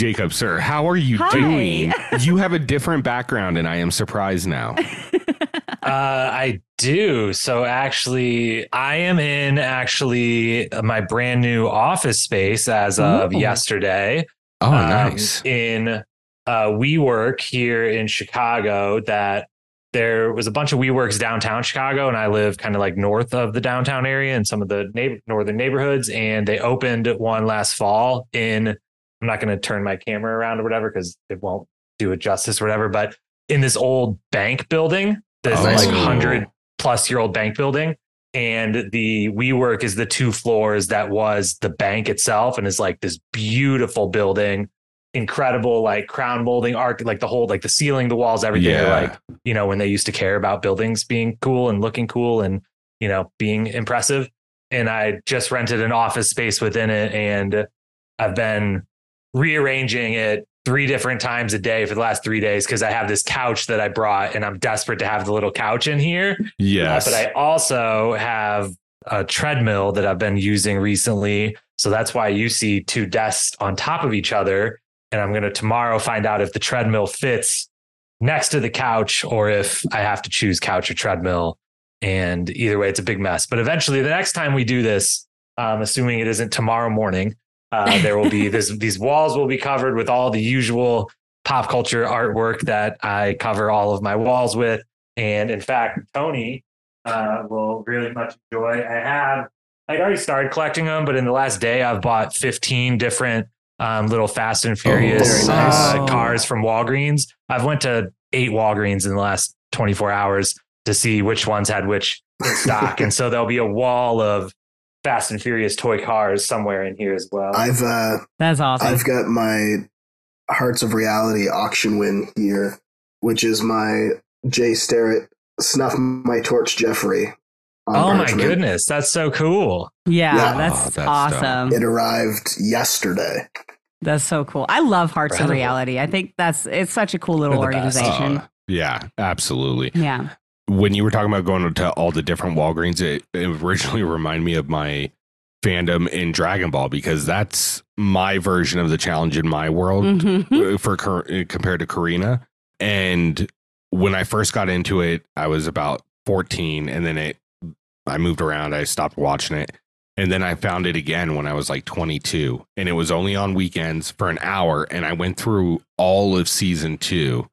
Jacob, sir, how are you Hi. doing? You have a different background, and I am surprised now. Uh, I do. So actually, I am in actually my brand new office space as of Ooh. yesterday. Oh, um, nice. In uh, WeWork here in Chicago, that there was a bunch of WeWorks downtown Chicago, and I live kind of like north of the downtown area in some of the neighbor, northern neighborhoods. And they opened one last fall in. I'm not going to turn my camera around or whatever because it won't do it justice or whatever. But in this old bank building, this Oh. like hundred plus year old bank building. And the WeWork is the two floors that was the bank itself and is like this beautiful building, incredible like crown molding art, like the whole, like the ceiling, the walls, everything. Yeah. Like, you know, when they used to care about buildings being cool and looking cool and, you know, being impressive. And I just rented an office space within it and I've been rearranging it three different times a day for the last three days because I have this couch that I brought and I'm desperate to have the little couch in here. Uh, Yes. but I also have a treadmill that I've been using recently. So that's why you see two desks on top of each other. And I'm going to tomorrow find out if the treadmill fits next to the couch or if I have to choose couch or treadmill. And either way, it's a big mess. But eventually, the next time we do this, um, assuming it isn't tomorrow morning, uh, there will be this, these walls will be covered with all the usual pop culture artwork that I cover all of my walls with. And in fact, Tony uh, will really much enjoy. I have, I'd already started collecting them, but in the last day, I've bought 15 different um, little Fast and Furious very nice. uh, cars from Walgreens. I've went to eight Walgreens in the last 24 hours to see which ones had which stock. and so there'll be a wall of Fast and Furious toy cars somewhere in here as well. I've uh, That's awesome. I've got my Hearts of Reality auction win here, which is my Jay Starrett Snuff My Torch Jeffrey. on oh my goodness, that's so cool. yeah, Yeah. that's, Oh, that's awesome. It arrived yesterday. That's so cool. I love Hearts of Reality. I think that's it's such a cool little They're the best. organization. Uh, yeah, absolutely. yeah. When you were talking about going to all the different Walgreens, it, it originally reminded me of my fandom in Dragon Ball because that's my version of the challenge in my world. Mhm. uh, for uh, compared to Corrina. And when I first got into it, I was about 14 and then it I moved around, I stopped watching it. And then I found it again when I was like 22 and it was only on weekends for an hour and I went through all of season 2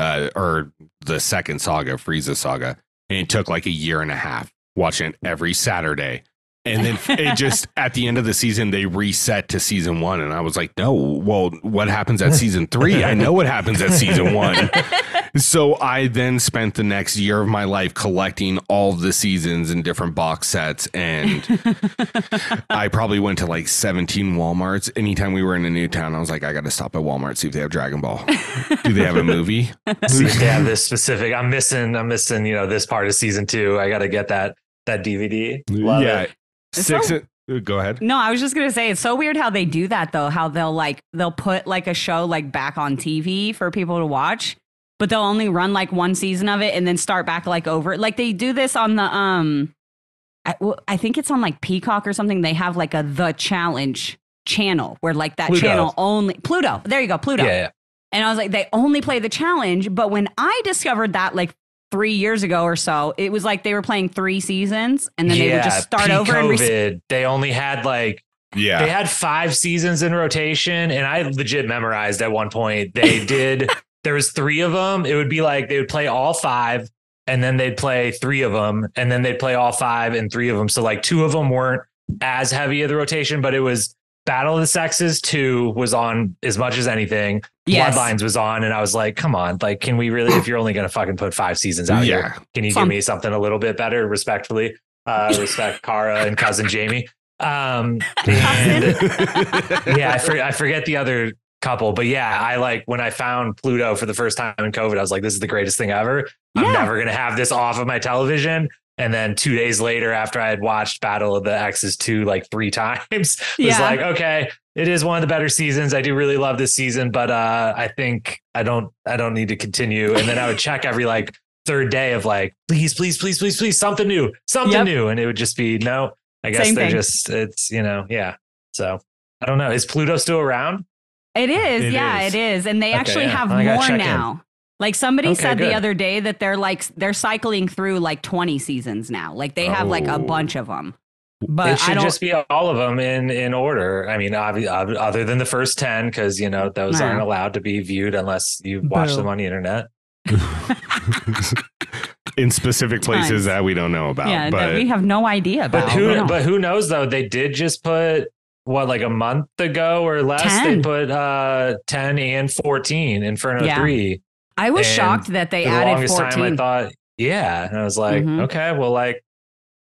uh or the second saga, Frieza saga, and it took like a year and a half watching every Saturday. And then it just at the end of the season they reset to season one, and I was like, no, well, what happens at season three? I know what happens at season one. So I then spent the next year of my life collecting all the seasons in different box sets, and I probably went to like 17 Walmarts. Anytime we were in a new town, I was like, I got to stop at Walmart see if they have Dragon Ball. Do they have a movie? See if they have this specific. I'm missing. I'm missing. You know, this part of season two. I got to get that that DVD. Love yeah, it. Six. So- uh, go ahead. No, I was just gonna say it's so weird how they do that though. How they'll like they'll put like a show like back on TV for people to watch, but they'll only run like one season of it and then start back like over. Like they do this on the um, I, well, I think it's on like Peacock or something. They have like a The Challenge channel where like that Pluto. channel only Pluto. There you go, Pluto. Yeah, yeah. And I was like, they only play the challenge. But when I discovered that like three years ago or so, it was like they were playing three seasons and then they would just start over and re- COVID, they only had like Yeah. they had five seasons in rotation, and I legit memorized at one point. They did. there was three of them. It would be like they would play all five, and then they'd play three of them, and then they'd play all five and three of them. So like two of them weren't as heavy of the rotation, but it was Battle of the Sexes two was on as much as anything. Yes. Bloodlines was on, and I was like, come on, like, can we really? If you're only gonna fucking put five seasons out here, yeah. can you Some- give me something a little bit better, respectfully? Uh, respect Cara and cousin Jamie. Um, and yeah, I, for, I forget the other couple, but yeah, I like when I found Pluto for the first time in COVID, I was like, this is the greatest thing ever. I'm Yeah. never gonna have this off of my television. And then two days later, after I had watched Battle of the X's two like three times, was Yeah. like, okay, it is one of the better seasons. I do really love this season, but uh, I think I don't I don't need to continue. And then I would check every like third day of like, please, please, please, please, please, something new, something Yep. new. And it would just be no. I guess Same they're thing. just it's you know, yeah. So I don't know. Is Pluto still around? It is, It yeah, is. it is, and they Okay, actually yeah. have I more check in. now. Like somebody Okay, said the other day that they're like they're cycling through like twenty seasons now. Like they have like a Oh. bunch of them. But it I should don't. just be all of them in in order. I mean, obvi- ob- other than the first ten, because you know those Nah. aren't allowed to be viewed unless you watch Boo. them on the internet. in specific places Nice. that we don't know about. yeah, but that we have no idea about. But who? don't- But who knows though? They did just put what like a month ago or less. 10. They put uh ten and fourteen Inferno Yeah. three. I was and shocked that they the added longest time, I thought, yeah, and I was like, Mhm. okay, well, like.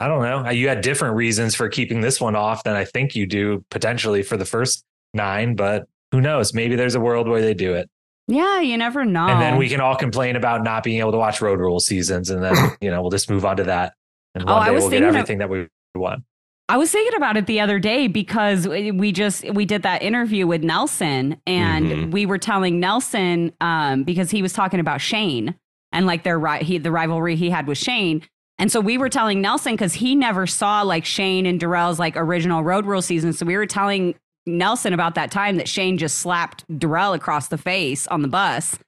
I don't know. You had different reasons for keeping this one off than I think you do potentially for the first nine, but who knows? Maybe there's a world where they do it. yeah, you never know. And then we can all complain about not being able to watch road rule seasons. And then, you know, we'll just move on to that. And Oh, one I day was we'll get thinking of- everything that we want. I was thinking about it the other day because we just we did that interview with Nelson and Mhm. we were telling Nelson um, because he was talking about Shane and like their he the rivalry he had with Shane. And so we were telling Nelson because he never saw like Shane and Darrell's like original road rule season. So we were telling Nelson about that time that Shane just slapped Darrell across the face on the bus.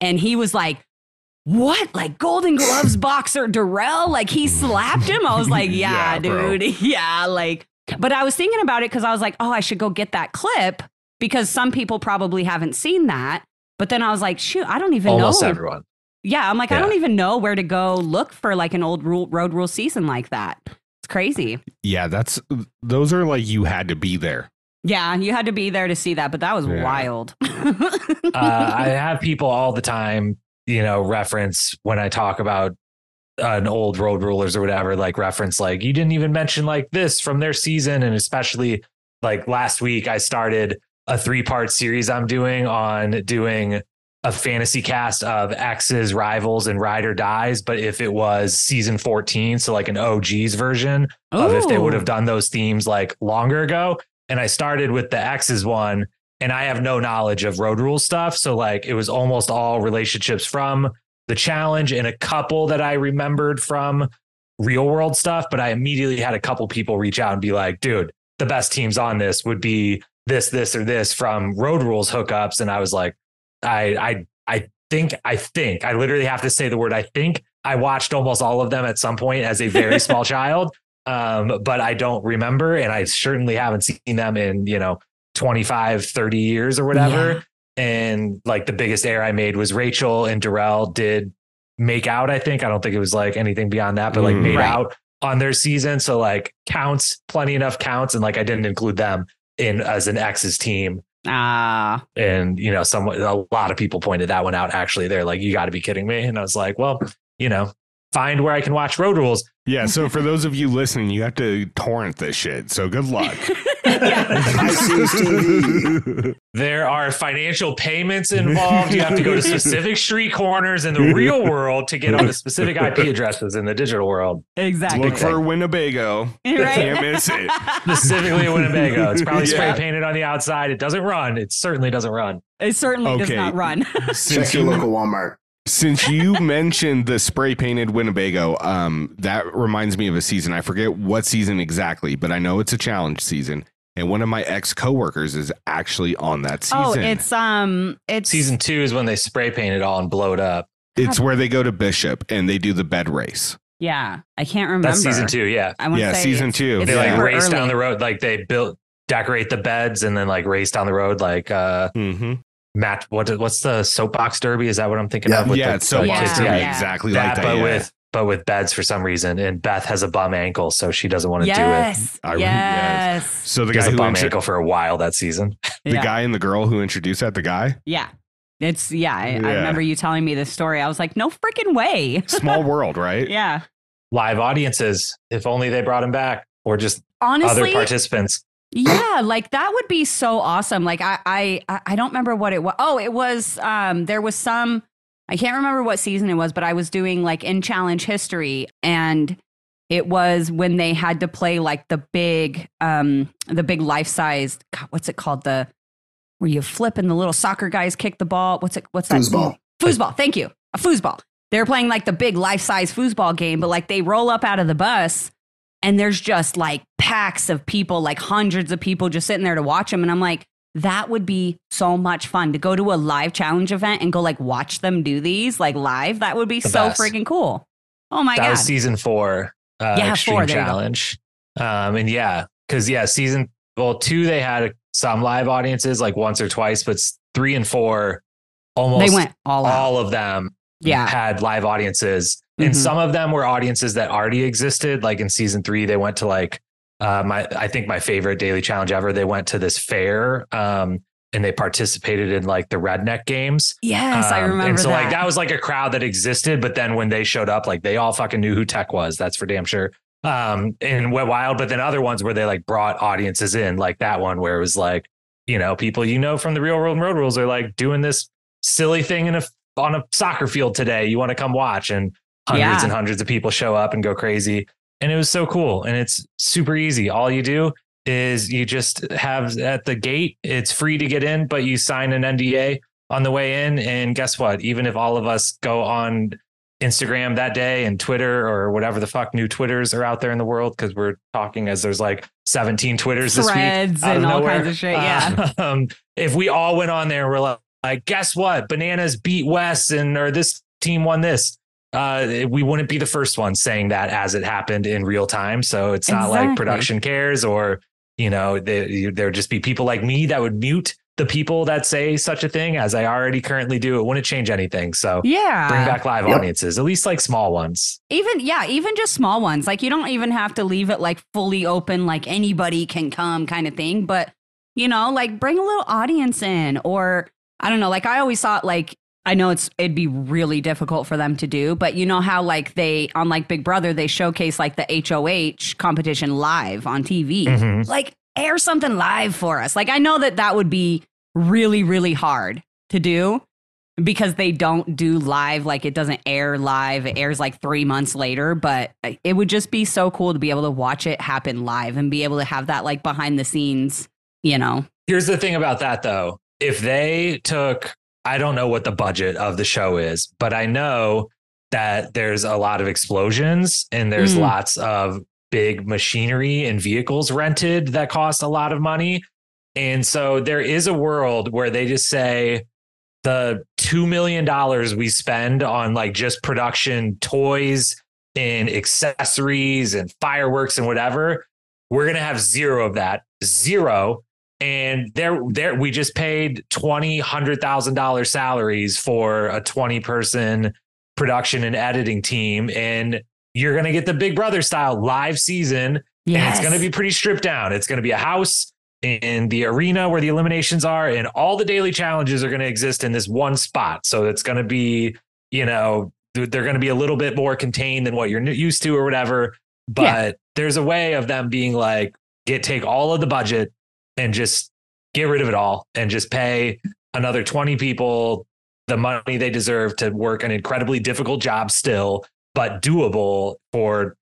And he was like, what? Like Golden Gloves boxer Darrell? Like he slapped him? I was like, yeah, Yeah, bro. dude. Yeah. Like, but I was thinking about it because I was like, oh, I should go get that clip because some people probably haven't seen that. But then I was like, shoot, I don't even Almost know. everyone. Yeah. I'm like, I don't even know where to go look for like an old rule, road rule season like that. It's crazy. yeah, that's those are like you had to be there. Yeah. You had to be there to see that, but that was Yeah. wild. uh, I have people all the time, you know, reference when I talk about an old road rulers or whatever, like reference, like you didn't even mention like this from their season. And especially like last week, I started a three part series I'm doing on doing a fantasy cast of X's rivals and ride or dies. But if it was season 14, so like an OG's version of if they would have done those themes like longer ago. And I started with the X's one, and I have no knowledge of road rule stuff. So like it was almost all relationships from the challenge and a couple that I remembered from real world stuff. But I immediately had a couple people reach out and be like, dude, the best teams on this would be this, this, or this from road rules hookups. And I was like, I I I think I think I literally have to say the word I think. I watched almost all of them at some point as a very small child. Um, but I don't remember and I certainly haven't seen them in, you know, 25, 30 years or whatever. And like the biggest error I made was Rachel and Darrell did make out, I think. I don't think it was like anything beyond that, but like Mm. made Right. out on their season. So like counts, plenty enough counts. And like I didn't include them in as an X's team Ah, and you know some a lot of people pointed that one out actually they're like you got to be kidding me and i was like well you know find where i can watch road rules Yeah, so for those of you listening, you have to torrent this shit. So good luck. I see TV. there are financial payments involved you have to go to specific street corners in the real world to get onto specific ip addresses in the digital world exactly. Look for Winnebago. Right? Can't miss it. specifically winnebago it's probably spray painted on the outside it doesn't run it certainly doesn't run It certainly does not run. Check your local Walmart. Since you mentioned the spray painted Winnebago, um, that reminds me of a season. I forget what season exactly, but I know it's a challenge season. And one of my ex coworkers is actually on that season. oh, it's um, it's season two is when they spray paint it all and blow it up it's where they go to Bishop and they do the bed race. Yeah, I can't remember. that's season two yeah I want to Yeah, say season it's- two. it's they like race early. down the road like they built decorate the beds and then like race down the road like uh Mm-hmm. Match what what's the soapbox derby is that what i'm thinking Yeah. of with Yeah, the, it's so Yeah, it's yeah. exactly that, like that. but yeah. with but with beds for some reason and beth has a bum ankle so she doesn't want to Yes, I re- yes, yes. so the do it guy she has a who bum intro- ankle for a while that season the yeah. guy and the girl who introduced that, the guy, yeah. It's yeah. I, I remember you telling me this story. I was like, no freaking way. small world, right? yeah. live audiences if only they brought him back or just other participants yeah, like that would be so awesome. Like I, I, I- don't remember what it was. Oh, it was. Um, there was some. I can't remember what season it was, but I was doing like in challenge history, and it was when they had to play like the big, um, the big life sized. What's it called? The where you flip and the little soccer guys kick the ball. What's it? What's that? Foosball. Foosball. Thank you. A foosball. They're playing like the big life size foosball game, but like they roll up out of the bus and there's just like packs of people, like hundreds of people just sitting there to watch them. And I'm like, that would be so much fun to go to a live challenge event and go like watch them do these like live. That would be The so best. freaking cool. Oh my that god. was season four, uh, Yeah, Extreme four, there you go. Challenge. Um, and yeah, because yeah, season well two they had some live audiences like once or twice, but three and four almost they went all out. all of them Yeah. had live audiences, and Mhm. some of them were audiences that already existed. Like in season three, they went to like uh, my I think my favorite daily challenge ever. They went to this fair. Um, and they participated in like the redneck games. Yes, I Um, remember And so that. like that was like a crowd that existed, but then when they showed up, like they all fucking knew who Tech was. That's for damn sure. Um, and went wild. But then other ones where they like brought audiences in, like that one where it was like, you know, people you know from the real world and road rules are like doing this silly thing in a on a soccer field today. You want to come watch, and hundreds Yeah. and hundreds of people show up and go crazy. And it was so cool. And it's super easy. All you do is you just have at the gate, it's free to get in, but you sign an NDA on the way in. And guess what? Even if all of us go on Instagram that day and Twitter or whatever the fuck new Twitters are out there in the world, because we're talking as there's like 17 Twitters this week. Threads out and all nowhere. kinds of shit. Yeah. Um, if we all went on there and we're like, like, guess what? Bananas beat Wes and or this team won this. Uh, we wouldn't be the first ones saying that as it happened in real time. So it's not like production cares or, you know, they, there would just be people like me that would mute the people that say such a thing as I already currently do. It wouldn't change anything. So yeah. bring back live Yep. audiences, at least like small ones. even yeah even just small ones like you don't even have to leave it like fully open like anybody can come kind of thing but you know like bring a little audience in or i don't know like i always thought like i know it's it'd be really difficult for them to do but you know how like they on like big brother they showcase like the hoh competition live on tv Mhm. like air something live for us like i know that that would be really really hard to do because they don't do live like it doesn't air live it airs like three months later but it would just be so cool to be able to watch it happen live and be able to have that like behind the scenes you know Here's the thing about that though. If they took, I don't know what the budget of the show is, but I know that there's a lot of explosions and there's Mm. lots of big machinery and vehicles rented that cost a lot of money. And so there is a world where they just say the $2 million we spend on like just production toys and accessories and fireworks and whatever, we're going to have zero of that. Zero and there there we just paid twenty hundred thousand dollar salaries for a 20 person production and editing team. And you're going to get the big brother style live season. And it's going to be pretty stripped down. It's going to be a house in the arena where the eliminations are and all the daily challenges are going to exist in this one spot. So it's going to be you know they're going to be a little bit more contained than what you're used to or whatever. But Yeah. there's a way of them being like get take all of the budget and just get rid of it all and just pay another 20 people the money they deserve to work an incredibly difficult job still, but doable for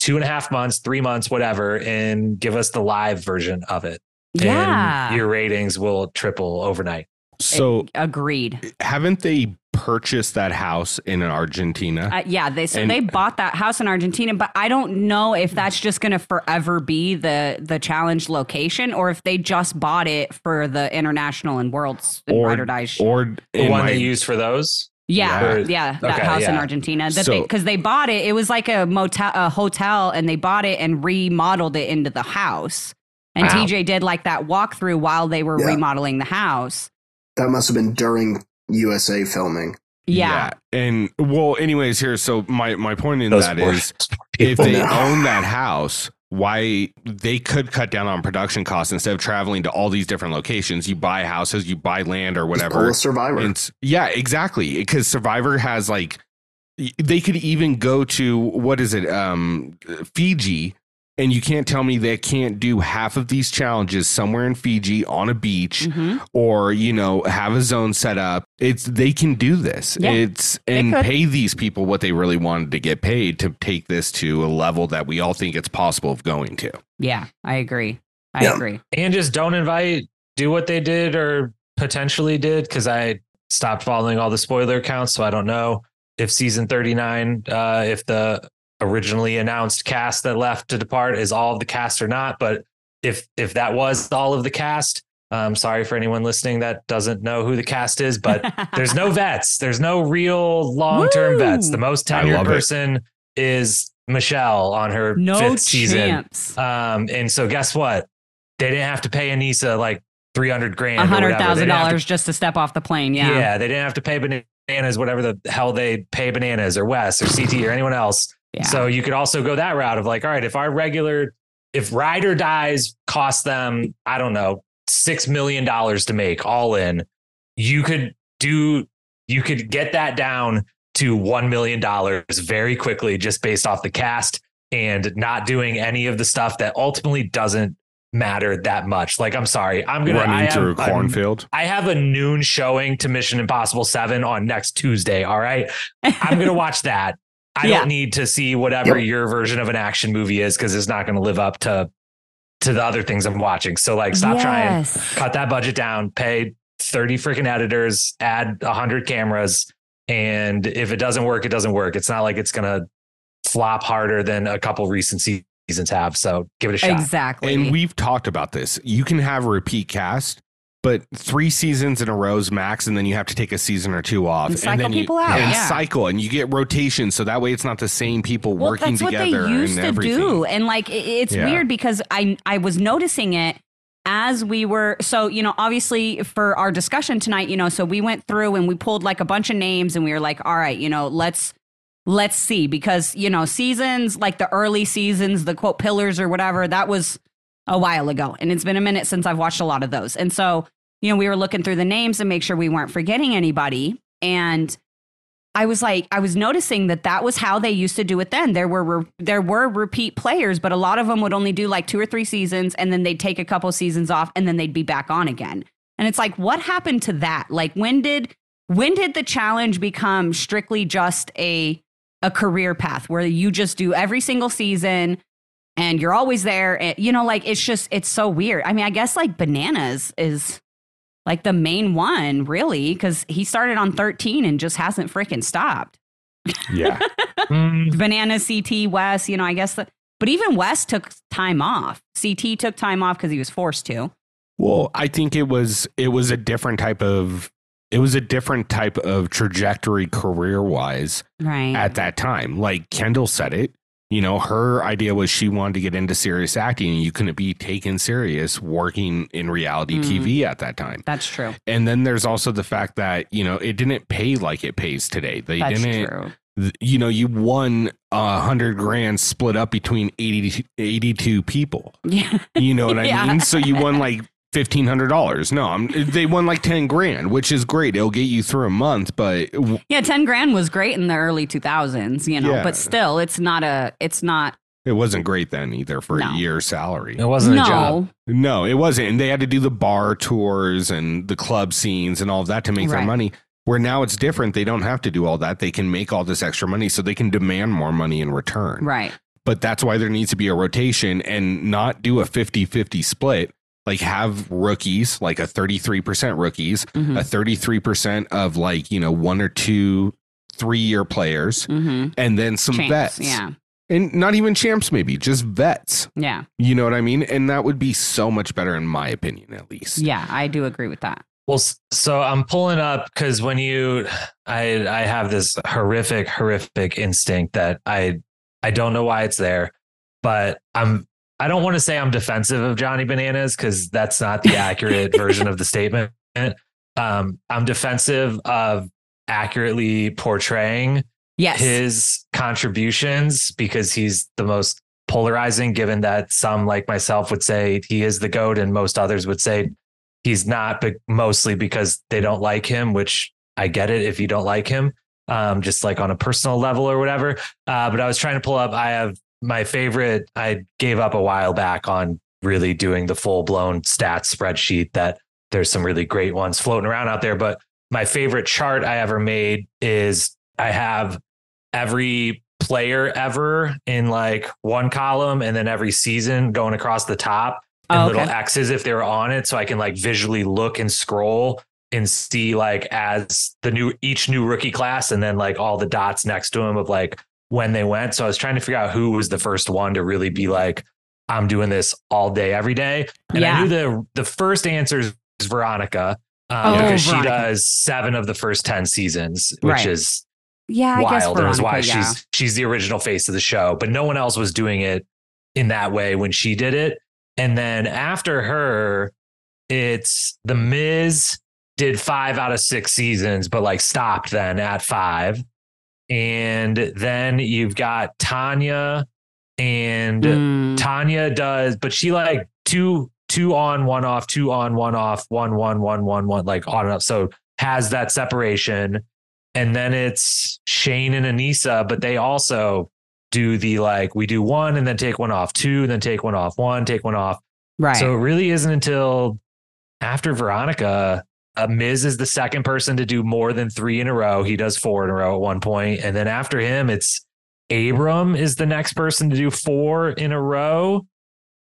two and a half months, three months, whatever, and give us the live version of it. yeah And your ratings will triple overnight. So agreed haven't they purchased that house in Argentina? uh, yeah they so And- they bought that house in argentina but i don't know if that's just going to forever be the the challenge location or if they just bought it for the international and worlds and Or- ride or die sh- or The one my- they use for those. Yeah, Yeah. yeah, that Okay, house in. Argentina. That So- they because they bought it. It was like a motel, a hotel, and they bought it and remodeled it into the house. And Wow. TJ did like that walkthrough while they were Yeah. remodeling the house. That must have been during USA filming. Yeah, And well, anyways, here. So my my point in Those that poor- is, poor if they No. own that house, why they could cut down on production costs instead of traveling to all these different locations. You buy houses, you buy land or Just whatever. a Survivor. And yeah, exactly. Because Survivor has like they could even go to what is it, um, Fiji, and you can't tell me they can't do half of these challenges somewhere in Fiji on a beach Mhm. or you know have a zone set up. It's they can do this. Yeah, it's and pay these people what they really wanted to get paid to take this to a level that we all think it's possible of going to. yeah. I agree. I Yeah. agree. and just don't invite do what they did or potentially did because i stopped following all the spoiler accounts so i don't know if season 39 uh if the originally announced cast that left to depart is all of the cast or not but if if that was all of the cast Um, sorry for anyone listening that doesn't know who the cast is, but there's no vets. There's no real long term Woo! vets. The most I tenured person is Michelle on her no fifth season. Um, and so guess what? They didn't have to pay Aneesa like 300 grand. A or hundred whatever. They thousand didn't have to dollars just to step off the plane. yeah. Yeah. they didn't have to pay bananas, whatever the hell they pay bananas or Wes or CT or anyone else. Yeah. So you could also go that route of like, all right, if our regular, if Ride or Dies cost them, I don't know, six million dollars to make all in, you could do, you could get that down to one million dollars very quickly just based off the cast and not doing any of the stuff that ultimately doesn't matter that much. Like, I'm sorry, I'm gonna I running have through a a- cornfield. I have a noon showing to Mission Impossible 7 on next Tuesday. All right. I'm going to watch that. I Yeah. don't need to see whatever Yep. your version of an action movie is because it's not going to live up to to the other things I'm watching. So like stop trying, Yes. cut that budget down, pay 30 freaking editors, add 100 cameras and if it doesn't work it doesn't work. It's not like it's going to flop harder than a couple recent seasons have. So give it a shot. Exactly. And we've talked about this. You can have a repeat cast, but three seasons in a row's max, and then you have to take a season or two off, And cycle then you, people out, and yeah. cycle, and you get rotation, so that way it's not the same people well, working that's what they used and to everything. do, and like it's Yeah. weird because I I was noticing it as we were so you know obviously for our discussion tonight you know so we went through and we pulled like a bunch of names and we were like all right you know let's let's see because you know seasons like the early seasons the quote pillars or whatever that was a while ago and it's been a minute since i've watched a lot of those and so you know we were looking through the names and make sure we weren't forgetting anybody and I was like, I was noticing that that was how they used to do it then. There were re- there were repeat players, but a lot of them would only do like two or three seasons, and then they'd take a couple seasons off, and then they'd be back on again. And it's like, what happened to that? Like, when did when did the challenge become strictly just a a career path where you just do every single season and you're always there? And, you know, like it's just it's so weird. I mean, I guess like bananas is like the main one, really, because he started on 13 and just hasn't freaking stopped. Yeah. Mm, Banana, CT, Wes, you know, I guess, but even Wes took time off. CT took time off because he was forced to. Well, I think it was it was a different type of it was a different type of trajectory career wise Right. at that time. Like Kendall said it, you know, her idea was she wanted to get into serious acting and you couldn't be taken serious working in reality Mhm. TV at that time. That's true. And then there's also the fact that, you know, it didn't pay like it pays today. They That's didn't true. you know, you won a hundred grand split up between 80, 82 people. Yeah. You know what I Yeah. mean? So you won like fifteen hundred dollars. No, I'm, they won like ten grand, which is great. It'll get you through a month, but w- Yeah. 10 grand was great in the early 2000s, you know, Yeah. but still, it's not a, it's not, it wasn't great then either for No. a year's salary. it wasn't a job. no. No, it wasn't. And they had to do the bar tours and the club scenes and all of that to make their money. Where now it's different. They don't have to do all that. They can make all this extra money so they can demand more money in return. Right. But that's why there needs to be a rotation and not do a 50 50 split. Like have rookies, like a 33% rookies, hmm a 33% of like, you know, one or two three year players, hmm and then some Champs. vets. Yeah. And not even champs, maybe, just vets. Yeah. You know what I mean? And that would be so much better, in my opinion, at least. Yeah. I do agree with that. Well, so I'm pulling up because when you, I I have this horrific, horrific instinct that I I don't know why it's there, but I'm I don't want to say I'm defensive of Johnny Bananas because that's not the accurate version of the statement. Um, I'm defensive of accurately portraying Yes. his contributions because he's the most polarizing, given that some like myself would say he is the GOAT and most others would say he's not, but mostly because they don't like him, which I get it if you don't like him, um, just like on a personal level or whatever. Uh, but I was trying to pull up, I have my favorite, I gave up a while back on really doing the full blown stats spreadsheet that there's some really great ones floating around out there. But my favorite chart I ever made is I have every player ever in like one column and then every season going across the top and Oh, little. X's if they were on it. So I can like visually look and scroll and see like as the new each new rookie class and then like all the dots next to them of like when they went. So I was trying to figure out who was the first one to really be like, I'm doing this all day, every day. And Yeah. I knew the the first answer is Veronica. Um, Oh, because she Veronica. does seven of the first 10 seasons, which Right. is Yeah, I guess wild. is why yeah. she's she's the original face of the show. But no one else was doing it in that way when she did it. And then after her, it's the Miz did five out of six seasons, but like stopped then at five. And then you've got Tanya and Mm. Tanya does, but she like two two on, one off, two on, one off, one one one one one, like on and off. So has that separation, and then it's Shane and Aneesa, but they also do the like we do one and then take one off, two, and then take one off, one, take one off. Right. So it really isn't until after Veronica, uh, Miz is the second person to do more than three in a row. He does four in a row at one point, and then after him, it's Abram is the next person to do four in a row.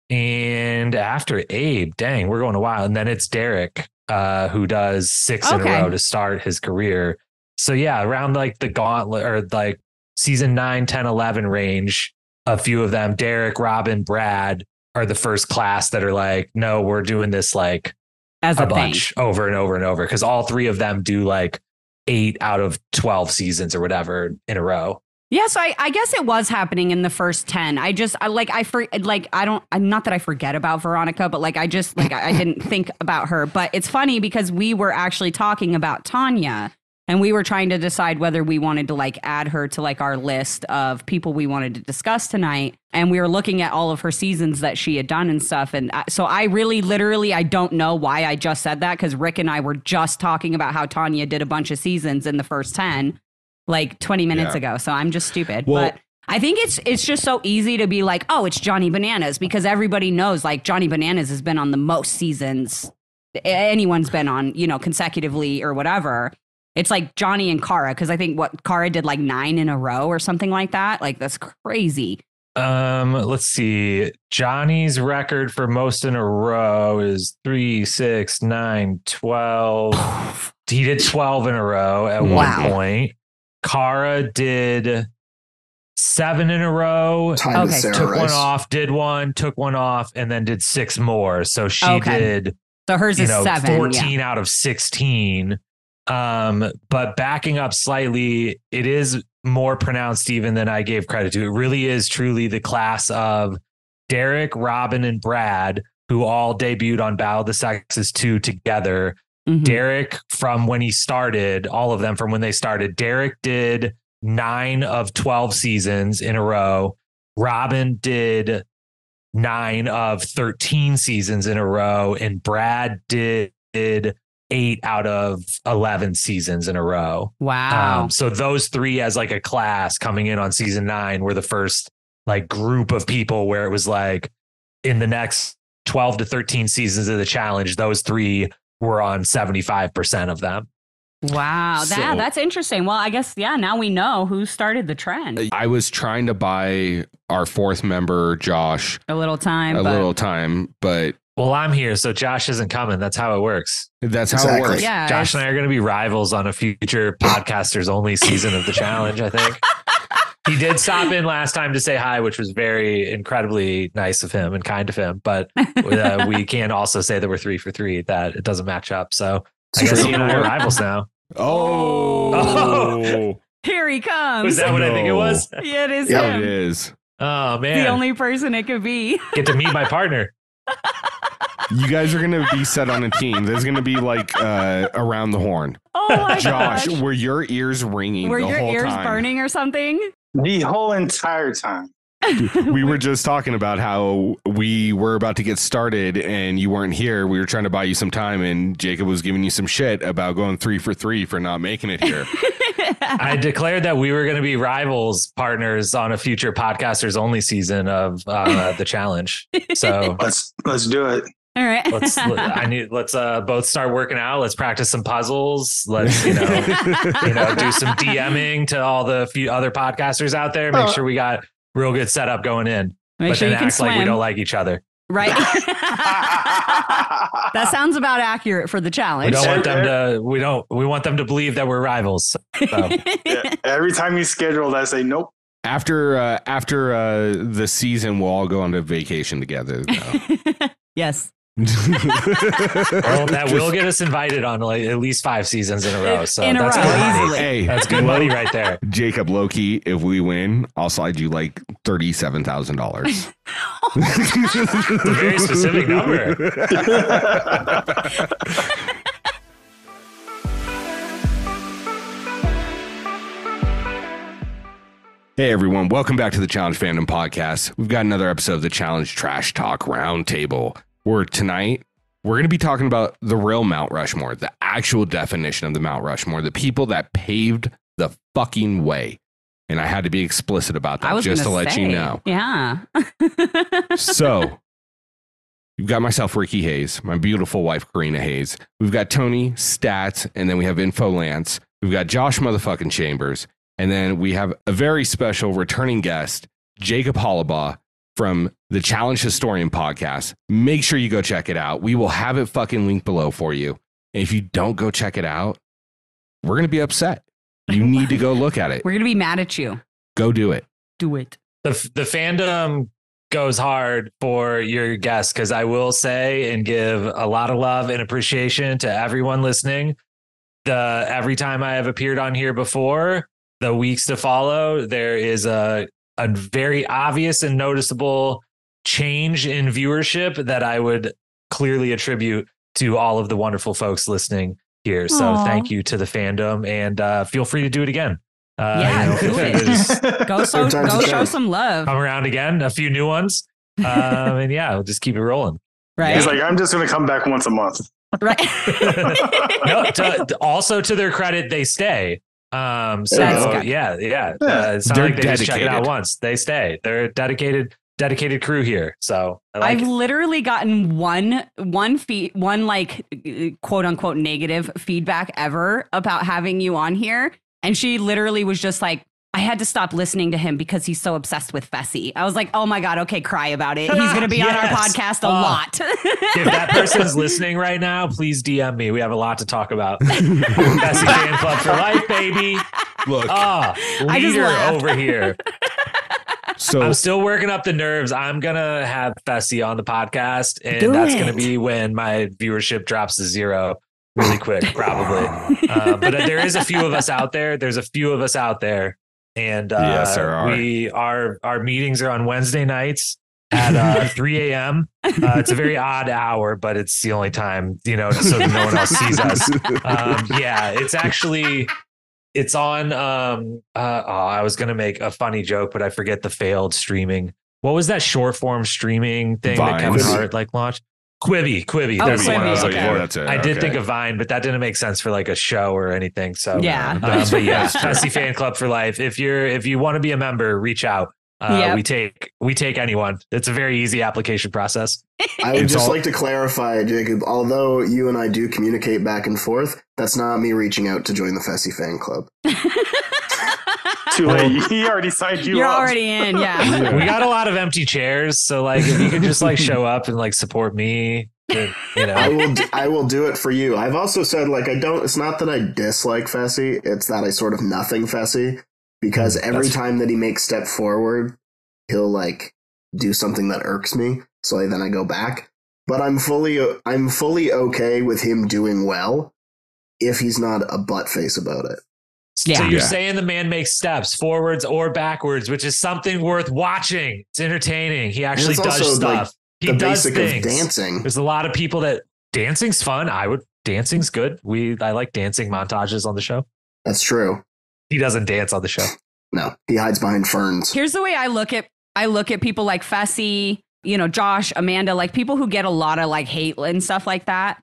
And after Abe, dang, we're going a while. And then it's Derrick, uh, who does six in a row to start his career. So yeah, around like the gauntlet or like season 9, 10, 11 range, a few of them, Derrick, Robin, Brad, are the first class that are like, no, we're doing this like As a, a, thing. bunch over and over and over. Cause all three of them do like eight out of 12 seasons or whatever in a row. Yeah, so I, I guess it was happening in the first 10. I just, I like, I, for, like, I don't, I'm not that I forget about Veronica, but like, I just, like, I, I didn't think about her. But it's funny because we were actually talking about Tanya and we were trying to decide whether we wanted to like add her to like our list of people we wanted to discuss tonight. And we were looking at all of her seasons that she had done and stuff. And I, so I really, literally, I don't know why I just said that because Rick and I were just talking about how Tanya did a bunch of seasons in the first 10 like 20 minutes Yeah. ago. So I'm just stupid. Well- but I think it's it's just so easy to be like, oh, it's Johnny Bananas because everybody knows like Johnny Bananas has been on the most seasons anyone's been on, you know, consecutively or whatever. It's like Johnny and Cara because I think what Cara did like nine in a row or something like that. Like that's crazy. Um, let's see. Johnny's record for most in a row is three, six, nine, 12. he did 12 in a row at Wow. one point. Cara did seven in a row, Tied with Okay. Sarah took one off, did one, took one off, and then did six more. So she Okay. did So hers you is know, seven. yeah. 14 out of 16. Um, but backing up slightly, it is more pronounced even than I gave credit to. It really is truly the class of Derrick, Robin, and Brad, who all debuted on Battle of the Sexes 2 together. Mhm. Derrick, from when he started, all of them from when they started, Derrick did nine of 12 seasons in a row. Robin did nine of 13 seasons in a row. And Brad did eight out of 11 seasons in a row. Wow. Um, so those three as like a class coming in on season nine were the first like group of people where it was like in the next 12 to 13 seasons of the challenge, those three were on 75% of them. wow. so- that, that's interesting. Well, I guess, yeah, now we know who started the trend. I was trying to buy our fourth member, Josh, A little time. a but little time, but Well, I'm here, so Josh isn't coming. That's how it works. that's how it works. yeah. Josh and I are going to be rivals on a future podcasters only season of the challenge, I think. He did stop in last time to say hi, which was very incredibly nice of him and kind of him. But uh, we can also say that we're three for three, that it doesn't match up. So I guess true. he and I are rivals now. Oh, Here he comes. Was that what I think it was? yeah, it is Yeah, him. it is. Oh, man. The only person it could be. Get to meet my partner. You guys are gonna be set on a team. There's gonna be like uh, around the horn. Oh my Josh, gosh. were your ears ringing Were the your whole ears time? burning or something? The whole entire time. we were just talking about how we were about to get started and you weren't here. We were trying to buy you some time, and Jacob was giving you some shit about going three for three for not making it here. I declared that we were going to be rivals partners on a future podcasters only season of uh, the challenge. So Let's let's do it. All right. let's I need let's uh both start working out. Let's practice some puzzles. Let's you know you know do some DMing to all the few other podcasters out there. Make Oh. sure we got real good setup going in. Make but sure then you can act like we don't like each other. right. that sounds about accurate for the We challenge. don't want them to. We don't. We want them to believe that we're rivals. So, Yeah, Every time you schedule, I say nope. After uh, after uh, the season, we'll all go on a vacation together. yes. Well, that will get us invited on like at least five seasons in a row. So In a that's row, good money. hey, That's good money right there. Jacob Loki. If we win, I'll slide you like thirty-seven thousand dollars. Very specific number. Hey everyone, welcome back to the Challenge Fandom Podcast. We've got another episode of the Challenge Trash Talk Roundtable. Where tonight we're going to be talking about the real Mount Rushmore, the actual definition of the Mount Rushmore, the people that paved the fucking way. And I had to be explicit about that just to gonna let you know. Yeah. so you've got myself, Ricky Hayes, my beautiful wife, Corrina Hayes. We've got Tony Stats, and then we have Info Lance. We've got Josh motherfucking Chambers. And then we have a very special returning guest, Jacob Hollabaugh from the Challenge Historian podcast. Make sure you go check it out. We will have it fucking linked below for you. And if you don't go check it out, we're going to be upset. You need to go look at it. We're gonna be mad at you. Go do it. Do it. The the fandom goes hard for your guests because I will say and give a lot of love and appreciation to everyone listening. The every time I have appeared on here before, the weeks to follow, there is a a very obvious and noticeable change in viewership that I would clearly attribute to all of the wonderful folks listening here. So Aw. thank you to the fandom and uh, feel free to do it again. Uh, Yeah, you know, do it. just Go so go show charm. some love. come around again, a few new ones. Um, and yeah, we'll just keep it rolling. Right. He's like, I'm just going to come back once a month. right. no, to, to- also to their credit, they stay. Um, so That's yeah, yeah. Yeah. Uh, it's not They're like they just check it out once. They stay. They're a dedicated, dedicated crew here. So I like I've it. literally gotten one one feed one like quote unquote negative feedback ever about having you on here. And she literally was just like, I had to stop listening to him because he's so obsessed with Fessy. I was like, oh my God, okay, cry about it. He's gonna be on our podcast a Oh. lot. if that person's listening right now, please DM me. We have a lot to talk about. Fessy Fan Club for life, baby. Look, Ah, leader over here. so I'm still working up the nerves. I'm gonna have Fessy on the podcast, and that's it. gonna be when my viewership drops to zero really quick, probably. uh, but there is a few of us out there. There's a few of us out there, and uh, Yes, there are. we our our meetings are on Wednesday nights at uh, 3 a.m. Uh, it's a very odd hour, but it's the only time you know, so that no one else sees us. Um, yeah, it's actually it's on um uh oh, I was gonna make a funny joke, but I forget the failed streaming. What was that short form streaming thing that Kevin Vines. Hart like launched? Quibi, Quibi. Oh, That's the I was okay. for. that's it. I did okay. think of Vine, but that didn't make sense for like a show or anything. So Yeah. uh, but yeah, That's. Fessy Fan Club for life. If you're if you want to be a member, reach out. Uh, Yep. We take we take anyone. It's a very easy application process. I would just like to clarify, Jacob. Although you and I do communicate back and forth, that's not me reaching out to join the Fessy fan club. Too late. He already signed you You're up. already in, yeah. We got a lot of empty chairs, so like if you could just like show up and like support me, then, you I know. will. d- I will do it for you. I've also said like I don't. It's not that I dislike Fessy. It's that I sort of nothing Fessy because Mm, every that's- time that he makes step forward, he'll like do something that irks me. So I, then I go back. But I'm fully. I'm fully okay with him doing well if he's not a butt face about it. So you're Yeah. saying the man makes steps forwards or backwards, which is something worth watching. It's entertaining. He actually does also, like, stuff. he the does basic things. of dancing. There's a lot of people that dancing's fun. I would dancing's good. We I like dancing montages on the show. That's true. He doesn't dance on the show. No, he hides behind ferns. Here's the way I look at I look at people like Fessy, you know, Josh, Amanda, like people who get a lot of like hate and stuff like that.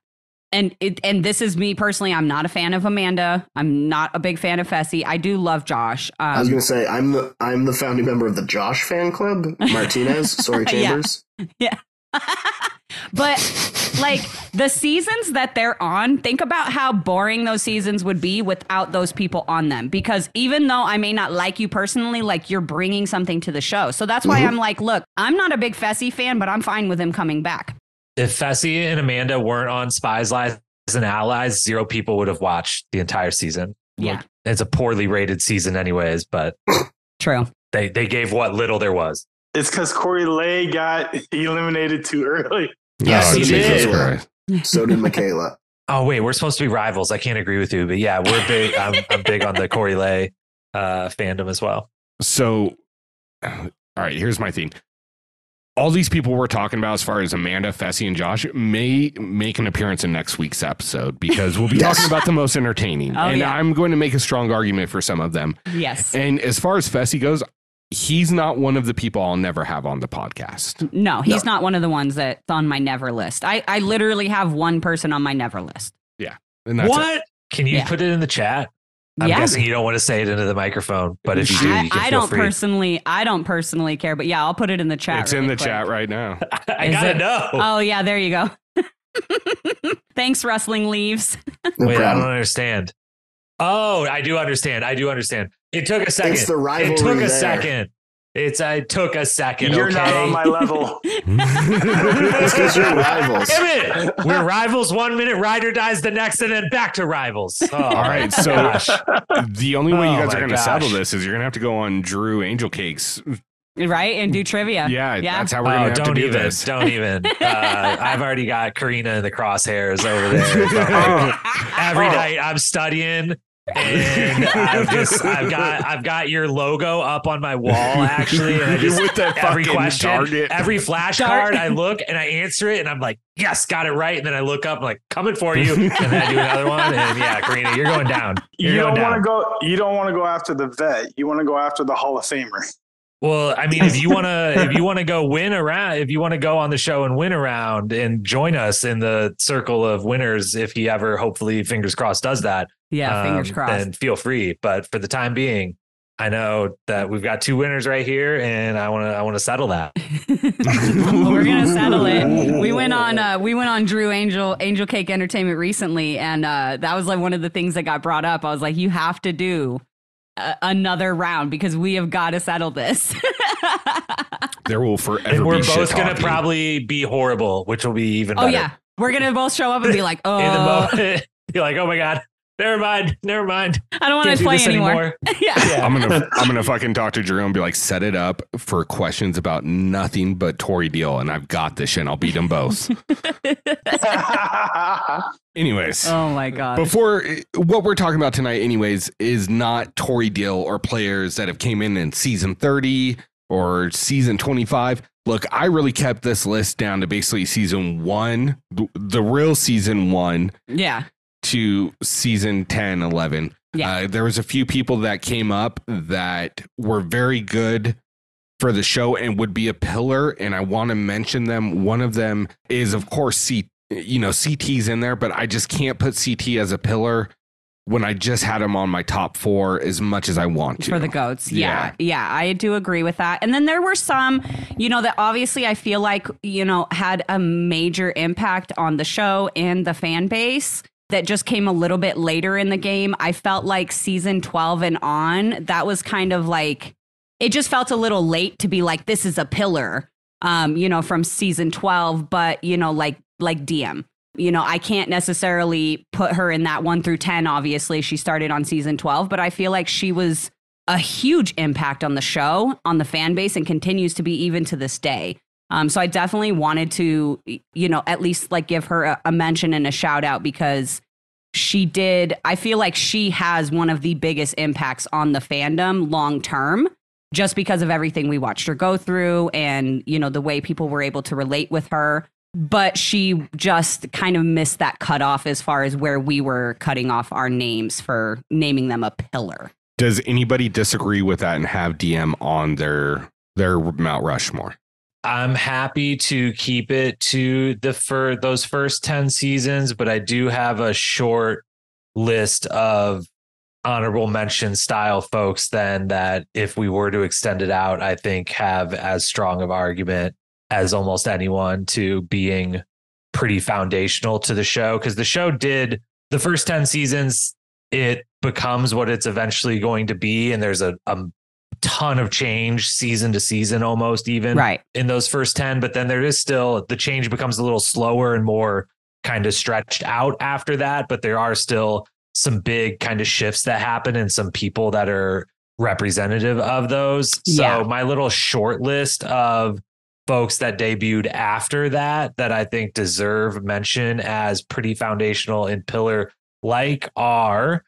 And it, and this is me personally. I'm not a fan of Amanda. I'm not a big fan of Fessy. I do love Josh. I was Um, gonna say I'm the I'm the founding member of the Josh fan club. Martinez, sorry Chambers. Yeah. Chambers. but like the seasons that they're on, think about how boring those seasons would be without those people on them. Because even though I may not like you personally, like you're bringing something to the show. So that's why Mhm. I'm like, look, I'm not a big Fessy fan, but I'm fine with him coming back. If Fessy and Amanda weren't on Spies, Lies, and Allies, zero people would have watched the entire season. Yeah. Like, it's a poorly rated season, anyways. But True. They they gave what little there was. It's because Corey Lay got eliminated too early. Yes, oh, he Jesus did. Christ. So did Michaela. Oh wait, we're supposed to be rivals. I can't agree with you, but yeah, we're big. I'm, I'm big on the Corey Lay uh, fandom as well. So, all right, here's my thing. All these people we're talking about, as far as Amanda, Fessy, and Josh, may make an appearance in next week's episode because we'll be Yes. talking about the most entertaining. Oh, and yeah. I'm going to make a strong argument for some of them. Yes. And as far as Fessy goes, he's not one of the people I'll never have on the podcast. No, he's No. not one of the ones that's on my never list. I, I literally have one person on my never list. Yeah. And that's it. what? Can you Yeah. put it in the chat? I'm Yeah. guessing you don't want to say it into the microphone, but if you do, I, you can I feel don't free. personally I don't personally care, but yeah, I'll put it in the chat. It's in the quick. chat right now. I Is gotta it? know. Oh yeah, there you go. Thanks, rustling leaves. No Wait, I don't understand. Oh, I do understand. I do understand. It took a second. It's the it rivalry took a there. second. It's I took a second. You're okay? not on my level. It's because you're rivals. Damn it! We're rivals one minute, Ride or Dies the next, and then back to rivals. Oh, All right, so gosh. the only way you Oh guys my are going to gosh. settle this is you're going to have to go on Drew Angel Cakes. right? And do trivia. Yeah, Yeah. that's how we're Oh, going to have to don't do even, this. don't even. Uh, I've already got Corrina in the crosshairs over there. Every Oh. night I'm studying, and I've just, I've got, I've got your logo up on my wall actually, and I You're just with that every question, target. every flashcard, I look and I answer it, and I'm like, yes, got it right, and then I look up, I'm like, coming for you, and then I do another one, and yeah, Corrina, you're going down. You're You don't want to go. You don't want to go after the vet. You want to go after the Hall of Famer. Well, I mean, if you want to, if you want to go win around, if you want to go on the show and win around and join us in the circle of winners, if he ever, hopefully, fingers crossed, does that, Yeah, fingers um, crossed. then feel free. But for the time being, I know that we've got two winners right here, and I want to, I want to settle that. We're gonna settle it. We went on uh we went on Drew Angel Angel Cake Entertainment recently, and uh that was like one of the things that got brought up. I was like, you have to do uh, another round because we have got to settle this. There will forever And we're be both going to probably be horrible, which will be even oh better. yeah, we're gonna both show up and be like, oh, In the moment, you're like, oh my god, never mind, never mind. I don't want to do play this anymore. yeah. Yeah. I'm gonna I'm gonna fucking talk to Jerome and be like, set it up for questions about nothing but Tori Deal, and I've got this shit. and I'll beat them both. Anyways, Oh my god. before what we're talking about tonight, anyways, is not Tori Deal or players that have came in in season 30 or season 25. Look, I really kept this list down to basically season one, the- the real season one yeah. To season 10, 11. Yeah. Uh, there was a few people that came up that were very good for the show and would be a pillar. And I want to mention them. One of them is, of course, C. You know, CT's in there, but I just can't put CT as a pillar when I just had him on my top four as much as I want to. for the goats. Yeah. yeah. I do agree with that. And then there were some, you know, that obviously I feel like, you know, had a major impact on the show and the fan base that just came a little bit later in the game. I felt like season 12 and on, that was kind of like it just felt a little late to be like this is a pillar. Um, you know, from season 12, but you know, like like DM you know, I can't necessarily put her in that one through 10. Obviously, she started on season 12, but I feel like she was a huge impact on the show, on the fan base, and continues to be even to this day. Um, so I definitely wanted to, you know, at least like give her a, a mention and a shout out because she did. I feel like she has one of the biggest impacts on the fandom long term just because of everything we watched her go through and, you know, the way people were able to relate with her but she just kind of missed that cutoff as far as where we were cutting off our names for naming them a pillar. Does anybody disagree with that and have DM on their their Mount Rushmore? I'm happy to keep it to the for those first 10 seasons, but I do have a short list of honorable mention style folks then that if we were to extend it out, I think have as strong of argument as almost anyone to being pretty foundational to the show. Because the show did the first 10 seasons it becomes what it's eventually going to be and there's a, a ton of change season to season almost even Right. in those first 10 but then there is still the change becomes a little slower and more kind of stretched out after that but there are still some big kind of shifts that happen and some people that are representative of those. So Yeah. my little short list of folks that debuted after that that I think deserve mention as pretty foundational and pillar like are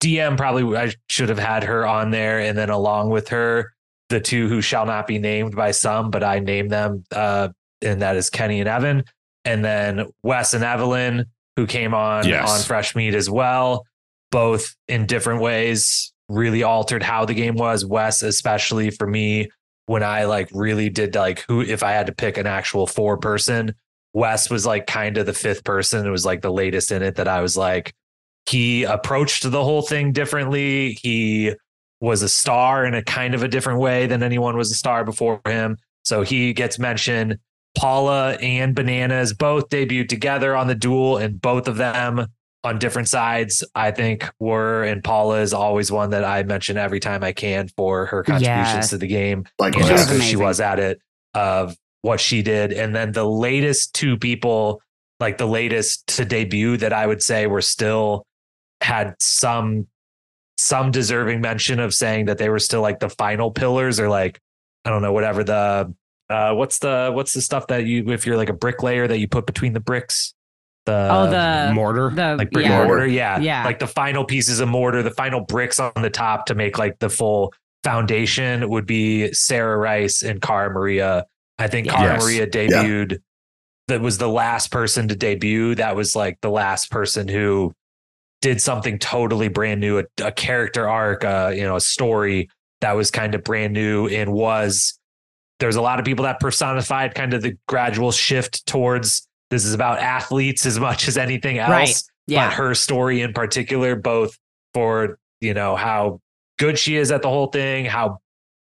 DM probably I should have had her on there and then along with her the two who shall not be named by some but I name them uh and that is Kenny and Evan. And then Wes and Evelyn who came on Yes. on Fresh Meat as well both in different ways really altered how the game was. Wes especially for me when I like really did like who if I had to pick an actual four person Wes was like kind of the fifth person. It was like the latest in it that I was like he approached the whole thing differently. He was a star in a kind of a different way than anyone was a star before him. So he gets mentioned. Paula and Bananas both debuted together on the duel and both of them on different sides, I think were and Paula is always one that I mention every time I can for her contributions Yes. to the game Like and She was how good she was at it of what she did. And then the latest two people, like the latest to debut that I would say were still had some some deserving mention of saying that they were still like the final pillars or like I don't know whatever the uh what's the what's the stuff that you if you're like a bricklayer that you put between the bricks the oh, the mortar. the like brick yeah. mortar. Yeah. Yeah. Like the final pieces of mortar, the final bricks on the top to make like the full foundation would be Sarah Rice and Cara Maria. I think Yeah. Cara Yes. Maria debuted. That was the last person to debut. That was like the last person who did something totally brand new, a, a character arc, uh, you know, a story that was kind of brand new and was there's a lot of people that personified kind of the gradual shift towards this is about athletes as much as anything else Right. but Yeah. her story in particular, both for you know how good she is at the whole thing, how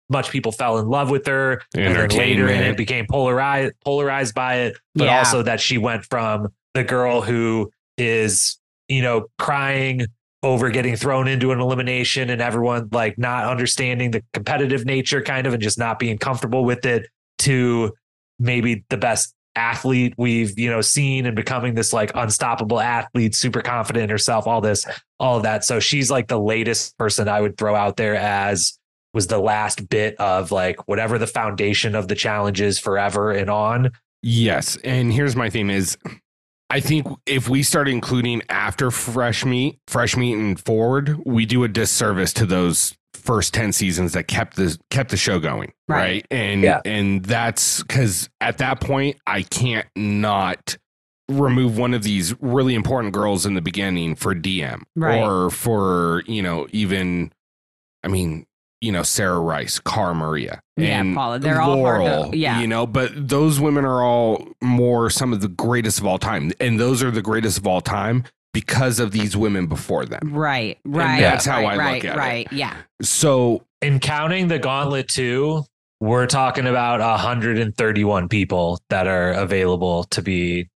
much people fell in love with her, and then later in it became polarized polarized by it, but Yeah. also that she went from the girl who is you know crying over getting thrown into an elimination and everyone like not understanding the competitive nature kind of and just not being comfortable with it to maybe the best athlete we've you know seen and becoming this like unstoppable athlete super confident in herself all this all of that. So she's like the latest person i would throw out there as was the last bit of like whatever the foundation of the challenge is forever and on. Yes, and here's my theme is I think if we start including after fresh meat, fresh meat and forward, we do a disservice to those first ten seasons that kept the kept the show going, right? Right. And Yeah. and that's because at that point I can't not remove one of these really important girls in the beginning for DM Right. or for you know even I mean you know Sarah Rice, Cara Maria, Yeah, and Paula. They're all hard to- Laurel, yeah. you know, but those women are all more some of the greatest of all time, and those are the greatest of all time because of these women before them. Right. Right. that's how right, I look right, at it. Right. Yeah. So in counting the gauntlet too we're talking about 131 people that are available to be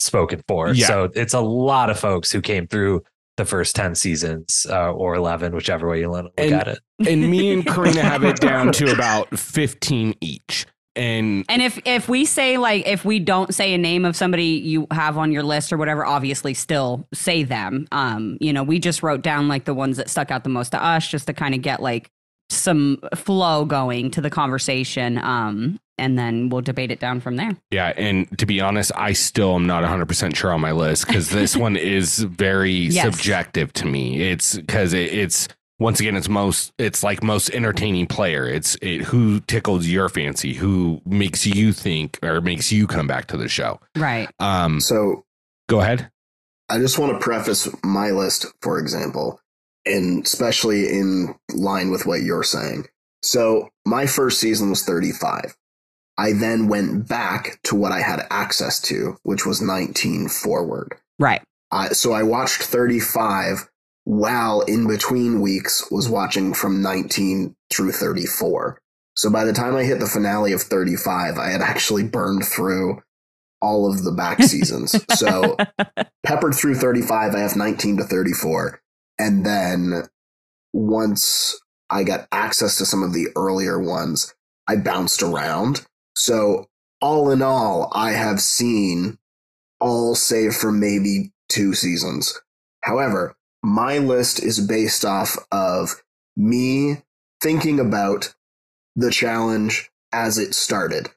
spoken for Yeah. so it's a lot of folks who came through the first 10 seasons uh, or 11 whichever way you want to look And- at it and me and Corrina have it down to about fifteen each, and And if if we say like if we don't say a name of somebody you have on your list or whatever, obviously still say them. Um, you know, we just wrote down like the ones that stuck out the most to us just to kind of get like some flow going to the conversation. Um, and then we'll debate it down from there. Yeah, and to be honest, I still am not 100% sure on my list because this one is very Yes. subjective to me. It's because it, it's once again, it's most it's like most entertaining player. It's it, who tickles your fancy, who makes you think or makes you come back to the show. Right. Um, So go ahead. I just want to preface my list, for example, and especially in line with what you're saying. So my first season was 35. I then went back to what I had access to, which was 19 forward. Right. I, so I watched 35 while in between weeks was watching from 19 through 34. So by the time I hit the finale of 35, I had actually burned through all of the back seasons. so peppered through 35, I have 19 to 34. And then once I got access to some of the earlier ones, I bounced around. So all in all, I have seen all save for maybe two seasons. However, my list is based off of me thinking about the challenge as it started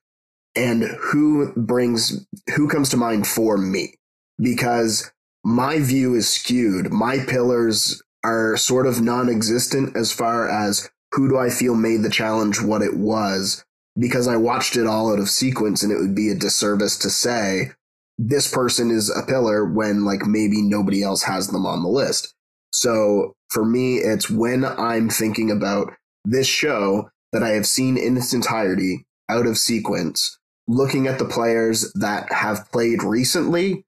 and who brings who comes to mind for me because my view is skewed my pillars are sort of non-existent as far as who do i feel made the challenge what it was because i watched it all out of sequence and it would be a disservice to say this person is a pillar when like maybe nobody else has them on the list so for me it's when i'm thinking about this show that i have seen in its entirety out of sequence looking at the players that have played recently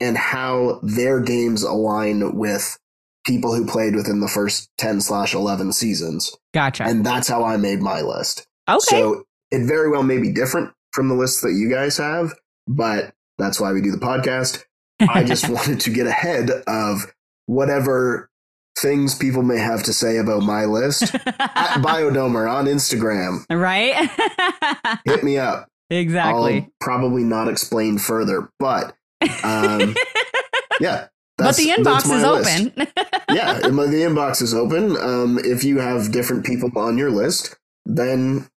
and how their games align with people who played within the first 10 slash 11 seasons. Gotcha. And that's how I made my list. okay. So it very well may be different from the list that you guys have, but that's why we do the podcast. I just wanted to get ahead of whatever things people may have to say about my list at Biodomer on Instagram. right? Hit me up. exactly. I'll probably not explain further, but um, yeah. but the inbox is list. open. yeah, the inbox is open. Um, if you have different people on your list, then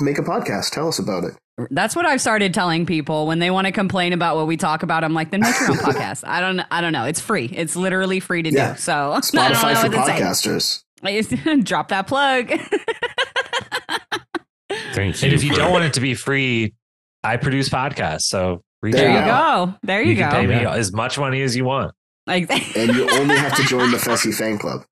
make a podcast. Tell us about it. That's what I've started telling people when they want to complain about what we talk about. I'm like, then make your own podcast. I don't, I don't know. It's free. It's literally free to Yeah. do. So I don't Spotify know for what podcasters. Drop that plug. Thank you. And if you don't want it to be free, I produce podcasts. So reach There there you out. go. There you, You can go. pay me Yeah. as much money as you want. Like, And you only have to join the Fessy fan club.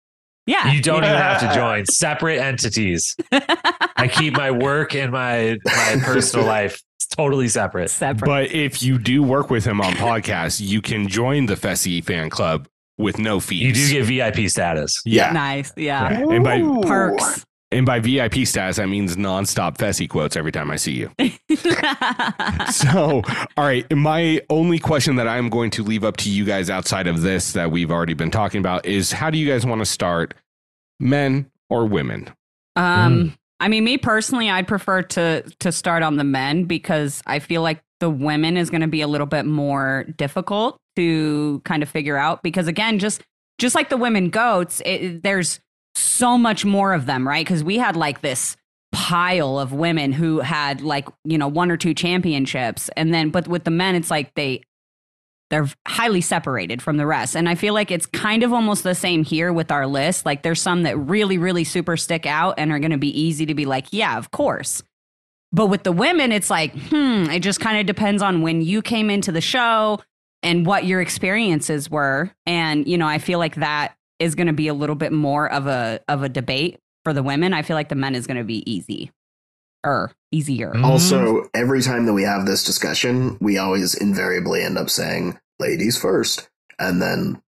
Yeah. You don't even have to join separate entities. I keep my work and my my personal life totally separate. Separate. But if you do work with him on podcasts, you can join the Fessy fan club with no fees. You do get VIP status. yeah. nice. Yeah. Yeah. And by Perks. And by VIP status, that means nonstop Fessy quotes every time I see you. So, all right. My only question that I'm going to leave up to you guys outside of this that we've already been talking about is how do you guys want to start, men or women? Um, I mean, me personally, I'd prefer to to start on the men because I feel like the women is going to be a little bit more difficult to kind of figure out because again, just just like the women goats, it, there's so much more of them, right? Because we had like this pile of women who had like you know one or two championships, and then but with the men, it's like they they're highly separated from the rest. And I feel like it's kind of almost the same here with our list. Like there's some that really, really super stick out and are going to be easy to be like, yeah, of course. But with the women, it's like, hmm, it just kind of depends on when you came into the show and what your experiences were. And, you know, I feel like that is going to be a little bit more of a of a debate for the women. I feel like the men is going to be easy or easier. Mm. Also, every time that we have this discussion, we always invariably end up saying ladies first, and then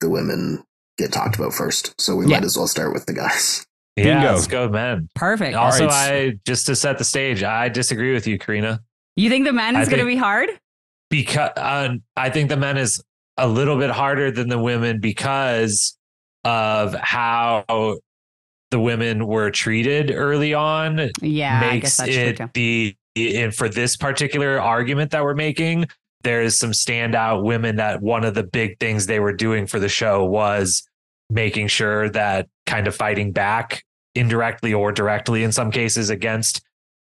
the women get talked about first. So we Yeah. might as well start with the guys. Yeah, Bingo. let's go, men. Perfect. Also, right. I just to set the stage, I disagree with you, Corrina. You think the men is going to be hard? because uh, I think the men is a little bit harder than the women because of how the women were treated early on. Yeah, I guess makes that's it the and for this particular argument that we're making, there's some standout women that one of the big things they were doing for the show was making sure that kind of fighting back indirectly or directly in some cases against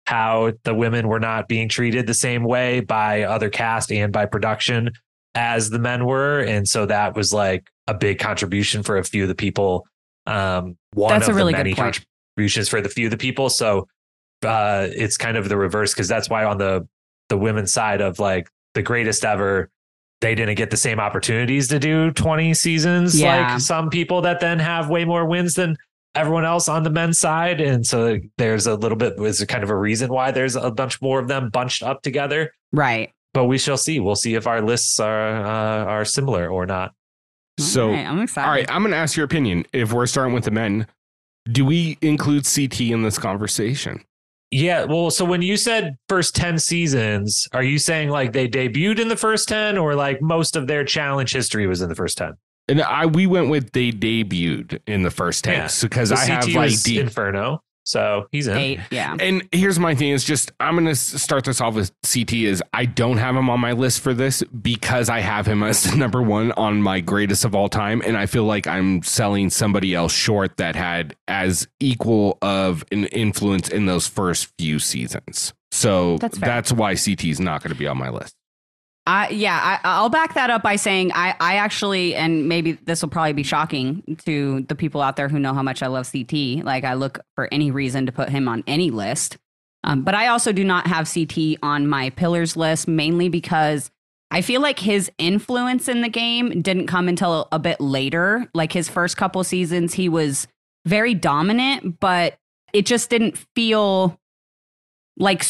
how the women were not being treated the same way by other cast and by production as the men were. And so that was like a big contribution for a few of the people. Um one That's a of really the good many contributions for the few of the people. So uh it's kind of the reverse because that's why on the the women's side of like the greatest ever they didn't get the same opportunities to do 20 seasons Yeah. like some people that then have way more wins than everyone else on the men's side. And so there's a little bit was kind of a reason why there's a bunch more of them bunched up together. Right. But we shall see we'll see if our lists are uh, are similar or not So, All right, I'm excited. all right, I'm going to ask your opinion. If we're starting with the men, do we include CT in this conversation? yeah well so when you said first 10 seasons are you saying like they debuted in the first 10 or like most of their challenge history was in the first 10 And I we went with they debuted in the first ten because So I have like was inferno So he's in. Eight, yeah. And here's my thing: is just I'm gonna start this off with CT. Is I don't have him on my list for this because I have him as number one on my greatest of all time, and I feel like I'm selling somebody else short that had as equal of an influence in those first few seasons. So That's that's, why CT is not going to be on my list. I yeah, I, I'll back that up by saying I I actually and maybe this will probably be shocking to the people out there who know how much I love CT. Like I look for any reason to put him on any list, um, but I also do not have CT on my pillars list mainly because I feel like his influence in the game didn't come until a bit later. Like his first couple seasons, he was very dominant, but it just didn't feel like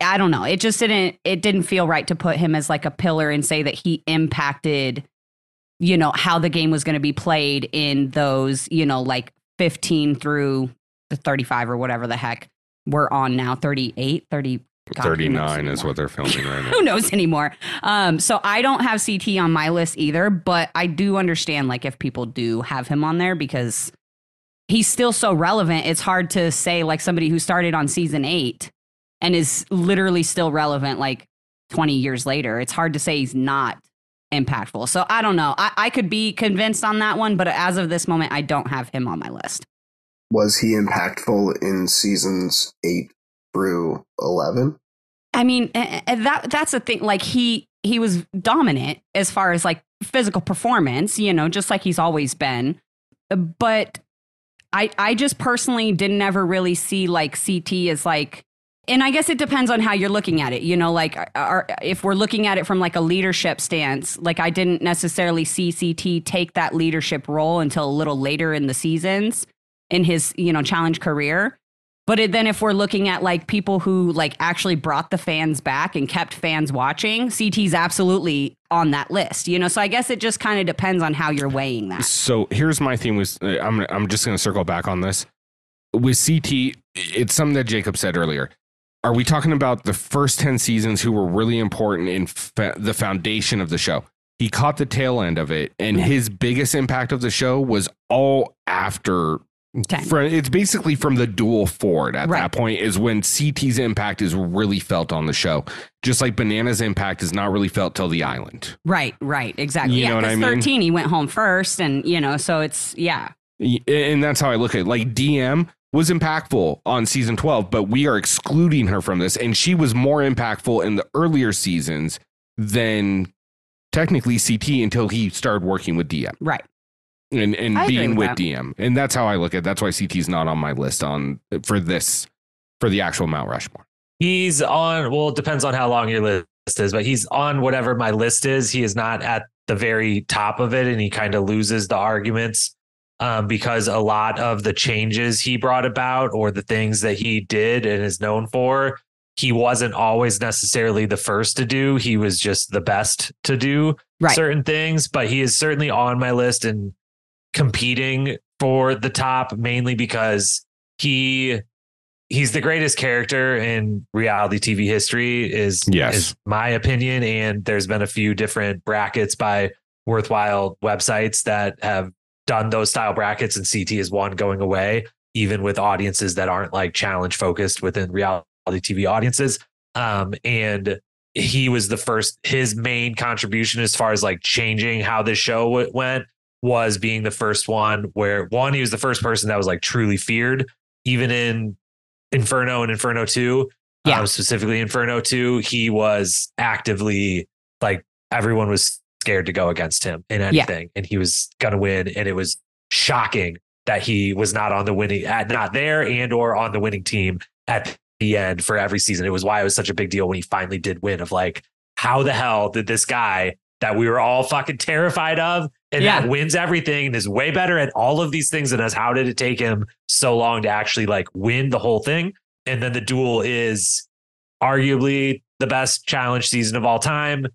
I don't know. It just didn't it didn't feel right to put him as like a pillar and say that he impacted you know how the game was going to be played in those, you know, like 15 through the 35 or whatever the heck we're on now, 38, 30 God, 39 is what they're filming right now. who knows anymore. Um, so I don't have CT on my list either, but I do understand like if people do have him on there because he's still so relevant. It's hard to say like somebody who started on season eight and is literally still relevant like 20 years later. It's hard to say he's not impactful. So I don't know. I, I could be convinced on that one, but as of this moment, I don't have him on my list. Was he impactful in seasons eight through eleven? I mean, that that's the thing. Like he he was dominant as far as like physical performance, you know, just like he's always been. But I I just personally didn't ever really see like CT as like and I guess it depends on how you're looking at it. You know, like are, if we're looking at it from like a leadership stance, like I didn't necessarily see CT take that leadership role until a little later in the seasons in his, you know, challenge career. But it, then if we're looking at like people who like actually brought the fans back and kept fans watching, CT's absolutely on that list. You know, so I guess it just kind of depends on how you're weighing that. So here's my thing with uh, I'm I'm just going to circle back on this. With CT, it's something that Jacob said earlier. Are we talking about the first 10 seasons who were really important in fa- the foundation of the show? He caught the tail end of it and mm-hmm. his biggest impact of the show was all after 10. Fr- it's basically from the duel forward at Right. that point is when CT's impact is really felt on the show. Just like Banana's impact is not really felt till the island. Right, right, exactly. You yeah, know what I mean? 13, he went home first, and you know, so it's yeah, And that's how I look at it. Like DM was impactful on season 12, but we are excluding her from this. And she was more impactful in the earlier seasons than technically CT until he started working with DM right. and, and I being with with. DM. And that's how I look at it. That's why CT's not on my list on for this for the actual Mount Rushmore. He's on, well, it depends on how long your list is, but he's on whatever my list is. He is not at the very top of it and he kind of loses the arguments um, because a lot of the changes he brought about or the things that he did and is known for, he wasn't always necessarily the first to do. He was just the best to do Right. certain things, but he is certainly on my list and competing for the top mainly because he he's the greatest character in reality TV history is Yes. is my opinion and there's been a few different brackets by worthwhile websites that have done those style brackets and CT is one going away even with audiences that aren't like challenge focused within reality TV audiences um and he was the first his main contribution as far as like changing how this show w- went was being the first one where one he was the first person that was like truly feared even in Inferno and Inferno 2 Yeah. um, specifically Inferno 2 he was actively like everyone was scared to go against him in anything and he was gonna win and it was shocking that he was not on the winning at not there and or on the winning team at the end for every season. It was why it was such a big deal when he finally did win of like, how the hell did this guy that we were all fucking terrified of and Yeah. that wins everything and is way better at all of these things than us? How did it take him so long to actually like win the whole thing? And then the duel is arguably the best challenge season of all time.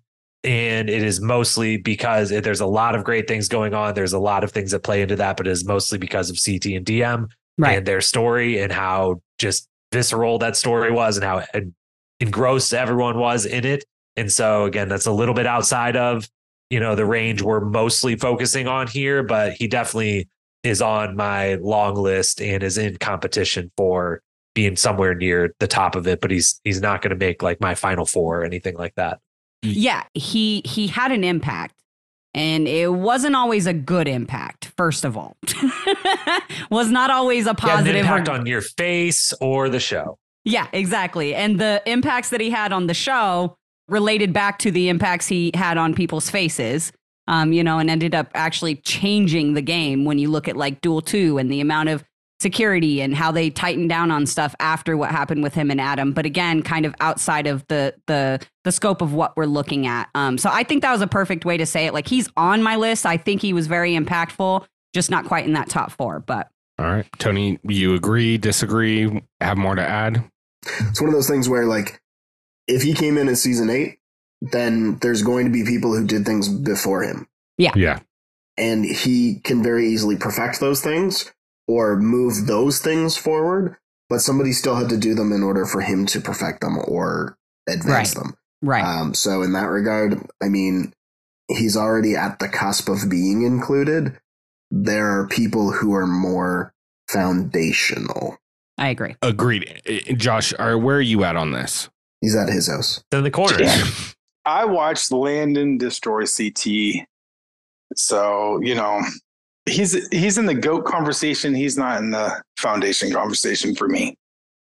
And it is mostly because it- there's a lot of great things going on. There's a lot of things that play into that, but it is mostly because of CT and DM Right. and their story and how just visceral that story was and how en- engrossed everyone was in it. And so again, that's a little bit outside of, you know, the range we're mostly focusing on here, but he definitely is on my long list and is in competition for being somewhere near the top of it, but he's he's not going to make like my final four or anything like that. Yeah, he he had an impact. And it wasn't always a good impact, first of all. was not always a He had an positive impact or- on your face or the show. Yeah, exactly. And the impacts that he had on the show related back to the impacts he had on people's faces. Um, you know, and ended up actually changing the game when you look at like Duel 2 and the amount of security and how they tightened down on stuff after what happened with him and Adam. But again, kind of outside of the the the scope of what we're looking at. Um, so I think that was a perfect way to say it. Like he's on my list. I think he was very impactful, just not quite in that top four. But All right. Tony, you agree, disagree, have more to add? It's one of those things where, like, if he came in at season eight, then there's going to be people who did things before him. Yeah. Yeah. And he can very easily perfect those things or move those things forward, but somebody still had to do them in order for him to perfect them or advance Right. them. right. Um, so, in that regard, I mean, he's already at the cusp of being included. There are people who are more foundational. I agree. Agreed. Uh, Josh, are, where are you at on this? He's at his house. It's in the corner. I watched Landon destroy CT. So, you know, he's he's in the GOAT conversation. He's not in the foundation conversation for me.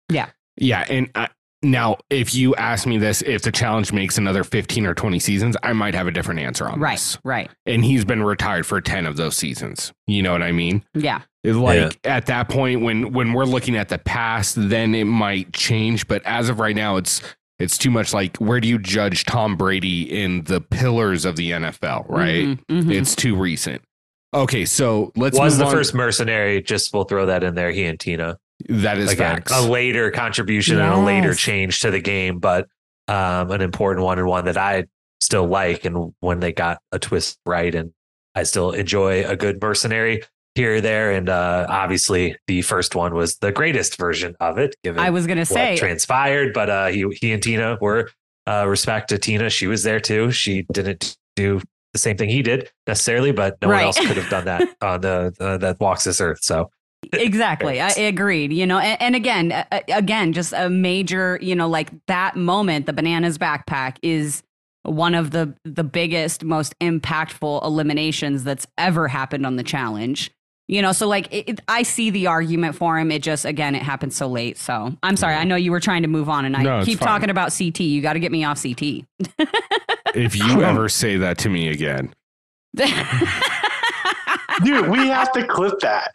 Yeah. Yeah, and I, now, if you ask me this, if the challenge makes another 15 or 20 seasons, I might have a different answer on Right. this. Right. And he's been retired for 10 of those seasons. You know what I mean? Yeah. It's Like at that point, when when we're looking at the past, then it might change. But as of right now, it's it's too much like where do you judge Tom Brady in the pillars of the NFL, right? Mhm, mhm. It's too recent. Okay, so let's was move the on. first mercenary. Just we'll throw that in there. He and Tina. that is Again, facts. a later contribution and a later change to the game, but um, an important one and one that I still like. And when they got a twist right, and I still enjoy a good mercenary here or there. And uh, obviously, the first one was the greatest version of it, given I was gonna say transpired. But uh, he he and Tina were uh, respect to Tina. She was there too. She didn't do the same thing he did necessarily, but no Right. one else could have done that on the uh, that walks this earth. So exactly. I agreed. You know, and, and again, uh, again, just a major. You know, like that moment, the bananas backpack is one of the the biggest, most impactful eliminations that's ever happened on the challenge. You know, so like it, it- I see the argument for him. It just again, it happened so late. So I'm sorry. I know you were trying to move on, and I No, keep talking about CT. You got to get me off CT. if you ever say that to me again, Dude, we have to clip that.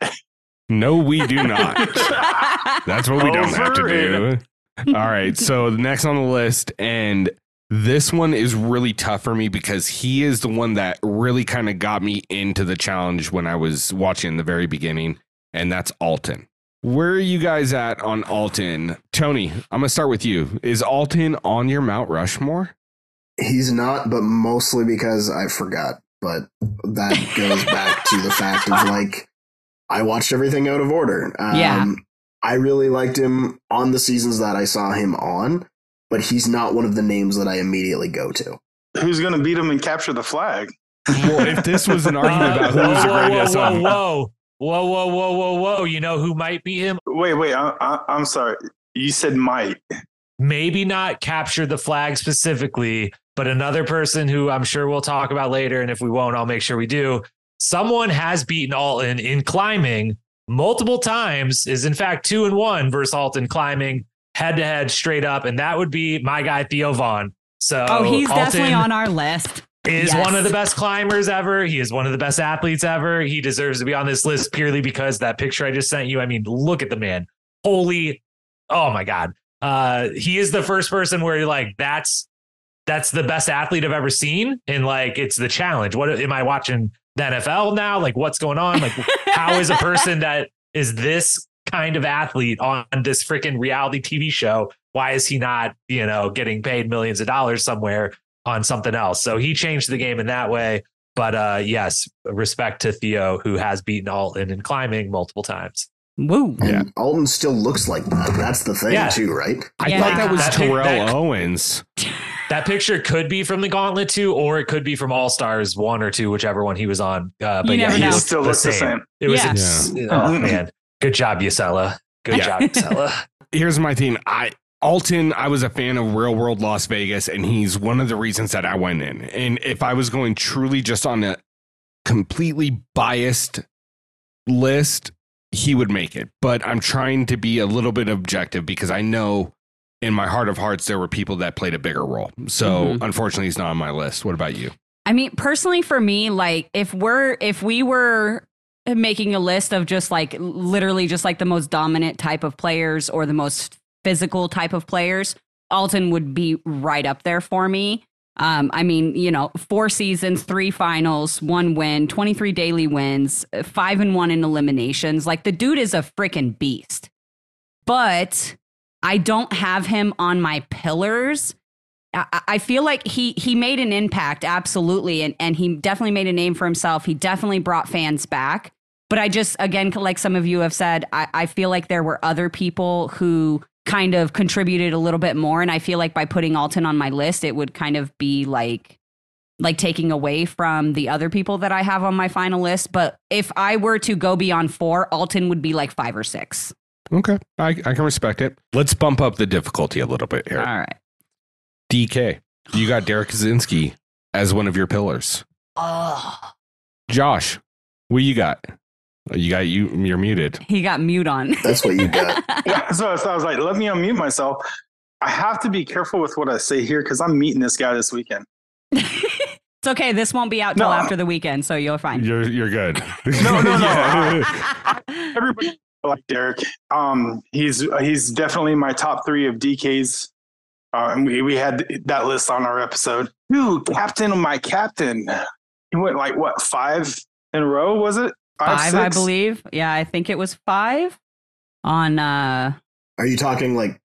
no, we do not. That's what we don't have to do. All right. So the next on the list, and this one is really tough for me because he is the one that really kind of got me into the challenge when I was watching the very beginning, and that's Alton. Where are you guys at on Alton? Tony, I'm gonna start with you. Is Alton on your Mount Rushmore? He's not, but mostly because I forgot. But that goes back to the fact of like I watched everything out of order. Um, Yeah. I really liked him on the seasons that I saw him on, but he's not one of the names that I immediately go to. Who's going to beat him and capture the flag? Well, if this was an argument about who was the greatest, whoa, on- whoa, whoa, whoa, whoa, whoa, whoa! You know who might be him? Wait, wait. I, I, I'm sorry. You said might. Maybe not capture the flag specifically, but another person who I'm sure we'll talk about later. And if we won't, I'll make sure we do. Someone has beaten Alton in climbing multiple times. Is in fact two and one versus Alton climbing head to head straight up, and that would be my guy Theo Von. So oh, he's definitely on our list. is Yes. one of the best climbers ever. He is one of the best athletes ever. He deserves to be on this list purely because that picture I just sent you. I mean, look at the man. Holy, oh my God. Uh, he is the first person where you're like, that's that's the best athlete I've ever seen. And like it's the challenge. What am I watching the NFL now? Like, what's going on? Like, how is a person that is this kind of athlete on this freaking reality TV show? Why is he not, you know, getting paid millions of dollars somewhere on something else? So he changed the game in that way. But uh, yes, respect to Theo, who has beaten Alton in climbing multiple times. Woo. And Yeah. Alton still looks like that. That's the thing, Yeah. too, right? I Yeah. thought that was That- Terrell that- Owens. That picture could be from the Gauntlet 2, or it could be from All Stars 1 or 2, whichever one he was on. Uh, but You yeah, never he know. Still the looks the same. same. It was, Yeah. ins- oh man, good job, Yasella. Good Yeah. job, Stella. here's my thing. I Alton, I was a fan of Real World Las Vegas, and he's one of the reasons that I went in. And if I was going truly just on a completely biased list, he would make it. But I'm trying to be a little bit objective because I know in my heart of hearts there were people that played a bigger role. So Mhm. unfortunately, he's not on my list. What about you? I mean, personally, for me, like if we're if we were making a list of just like literally just like the most dominant type of players or the most physical type of players, Alton would be right up there for me. Um, I mean, you know, four seasons, three finals, one win, 23 daily wins, five and one in eliminations. Like the dude is a freaking beast. But I don't have him on my pillars. I, I feel like he he made an impact, absolutely, and and he definitely made a name for himself. He definitely brought fans back. But I just again, like some of you have said, I, I feel like there were other people who kind of contributed a little bit more, and I feel like by putting Alton on my list, it would kind of be like like taking away from the other people that I have on my final list. But if I were to go beyond four, Alton would be like five or six. Okay, I, I can respect it. Let's bump up the difficulty a little bit here. All right. DK, you got Derrick Kosinski as one of your pillars. Oh, Josh, what you got? You got you. You're muted. he got mute on. That's what you got. Yeah, so, so I was like, let me unmute myself. I have to be careful with what I say here because I'm meeting this guy this weekend. It's okay. This won't be out till No. after the weekend, so you're fine. You're you're good. No, no, no. Yeah. Everybody like Derrick. Um, he's he's definitely my top three of DKs. Uh, and we, we had that list on our episode. Dude, captain of my captain. He went like what five in a row? Was it five, I believe. Yeah, I think it was five. On uh Are you talking like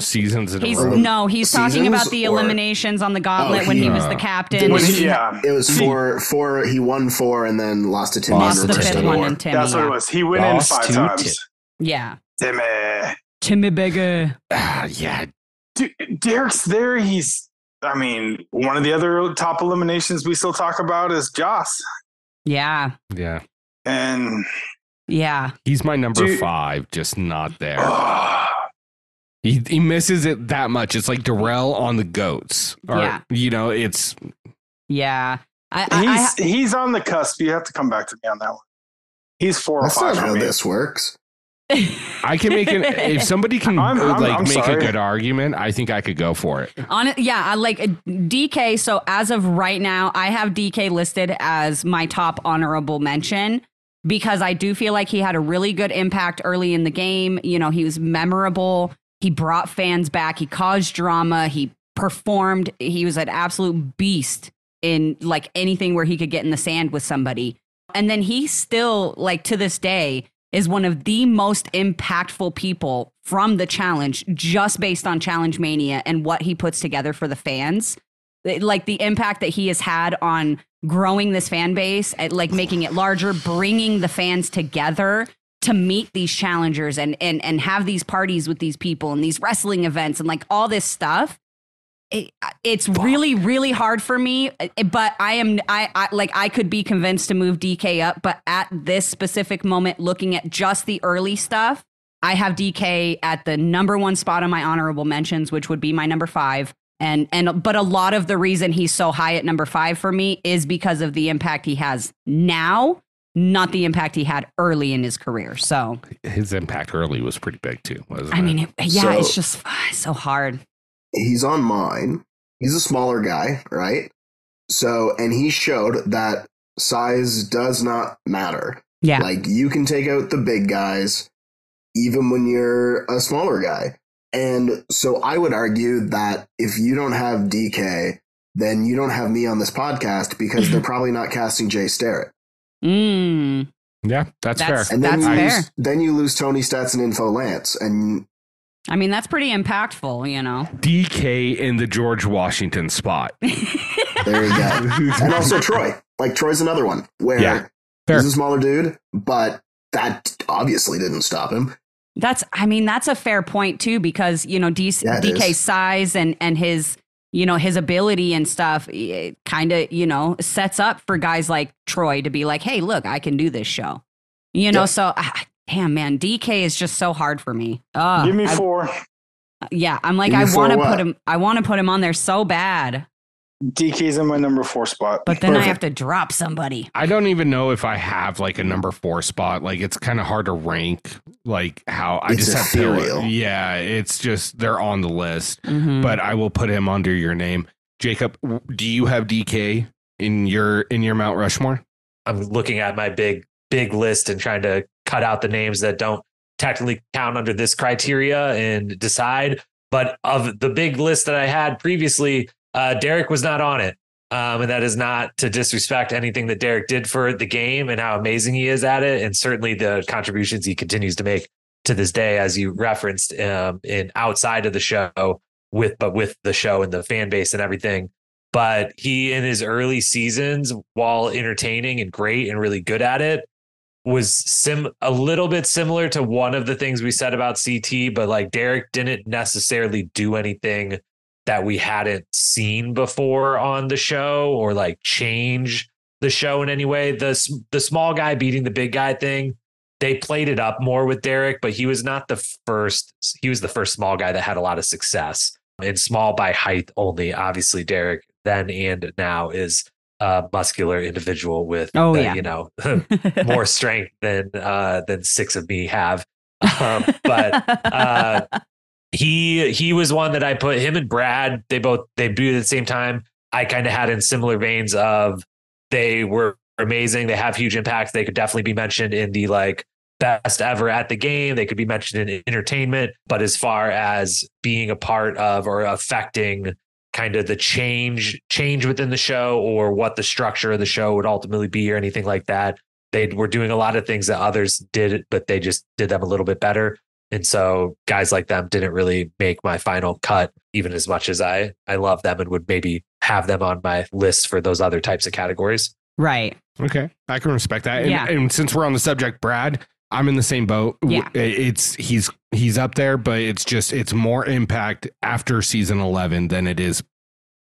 Seasons in he's a row. no, he's talking about Seasons the or- eliminations on the gauntlet Oh, when he he- was the uh, captain. When Did he- yeah, it was four four he won four and then lost to Timmy Lost in the to fifth Timmy. one War. in Timmy. that's what yeah. it was. He went Lost in five to times. Tim. yeah. Timmy. Timmy Beggy. Ah, yeah, Dude, Derrick's there. He's. I mean, one of the other top eliminations we still talk about is Joss, Yeah. yeah. And Yeah. He's my number Dude. five, just not there. He he misses it that much. It's like Darrell on the goats. Or, Yeah. you know, it's Yeah. I, I, he's he's on the cusp. You have to come back to me on that one. He's four or That's five not how me. this works. I I can make it if somebody can I'm- I'm- like I'm make a good argument, I think I could go for it. On it, yeah, I like uh, DK. So as of right now, I have DK listed as my top honorable mention because I do feel like he had a really good impact early in the game. You know, he was memorable. He brought fans back. He caused drama. He performed. He was an absolute beast in like anything where he could get in the sand with somebody. And then he still, like to this day, is one of the most impactful people from the challenge just based on Challenge Mania and what he puts together for the fans. Like the impact that he has had on growing this fan base, at like making it larger, bringing the fans together to meet these challengers and and and have these parties with these people and these wrestling events and like all this stuff it, it's really really hard for me uh, but i am I, I like i could be convinced to move dk up but at this specific moment looking at just the early stuff i have dk at the number one spot on my honorable mentions which would be my number five and and but a lot of the reason he's so high at number five for me is because of the impact he has now not the impact he had early in his career so His impact early was pretty big too, wasn't i it? mean it, yeah So- it's just it's so hard He's on mine. He's a smaller guy, right? So and he showed that size does not matter. yeah Like you can take out the big guys even when you're a smaller guy. And so I would argue that if you don't have DK, then you don't have me on this podcast because they're probably not casting Jay Starrett. mm. yeah, that's, That's- fair. And then That's you fair. lose then you lose Tony Stats and Info Lance. And I mean, that's pretty impactful, you know. DK in the George Washington spot. there you go. and also Troy. Like Troy's another one where Yeah, fair. he's a smaller dude, but that obviously didn't stop him. That's, I mean, that's a fair point too, because you know D- Yeah, DK's is. size and and his, you know, his ability and stuff, kind of, you know, sets up for guys like Troy to be like, hey, look, I can do this show, you know. Yeah. So I, damn man, DK is just so hard for me. Ugh, Give me I- four. yeah, I'm like Give I want to put him. I want to put him on there so bad, DK's in my number four spot. but then I have to drop somebody. I don't even know if I have like a number four spot. Like it's kind of hard to rank. Like how I It's just have Pillar. ethereal. Yeah, it's just they're on the list, Mhm. but I will put him under your name. Jacob, do you have DK in your in your Mount Rushmore? I'm looking at my big big list and trying to cut out the names that don't technically count under this criteria and decide. But of the big list that I had previously, uh, Derrick was not on it. Um, and that is not to disrespect anything that Derrick did for the game and how amazing he is at it, and certainly the contributions he continues to make to this day, as you referenced um, in outside of the show with, but with the show and the fan base and everything but he in his early seasons while entertaining and great and really good at it was sim a little bit similar to one of the things we said about CT but like Derrick didn't necessarily do anything that we hadn't seen before on the show or like change the show in any way the the small guy beating the big guy thing they played it up more with Derrick but he was not the first he was the first small guy that had a lot of success and small by height only. Obviously, Derrick then and now is a muscular individual with, Oh, uh, yeah. you know, more strength than uh, than six of me have. Um, but uh, he he was one that I put him and Brad. They both they debuted at the same time. I kind of had in similar veins of they were amazing. They have huge impacts. They could definitely be mentioned in the like best ever at the game. They could be mentioned in entertainment, but as far as being a part of or affecting kind of the change change within the show or what the structure of the show would ultimately be or anything like that, they were doing a lot of things that others did, but they just did them a little bit better. And so guys like them didn't really make my final cut, even as much as I I love them and would maybe have them on my list for those other types of categories. right. Okay, I can respect that. And, Yeah. and since we're on the subject, Brad, I'm in the same boat. Yeah. it's he's he's up there, but it's just it's more impact after season 11 than it is.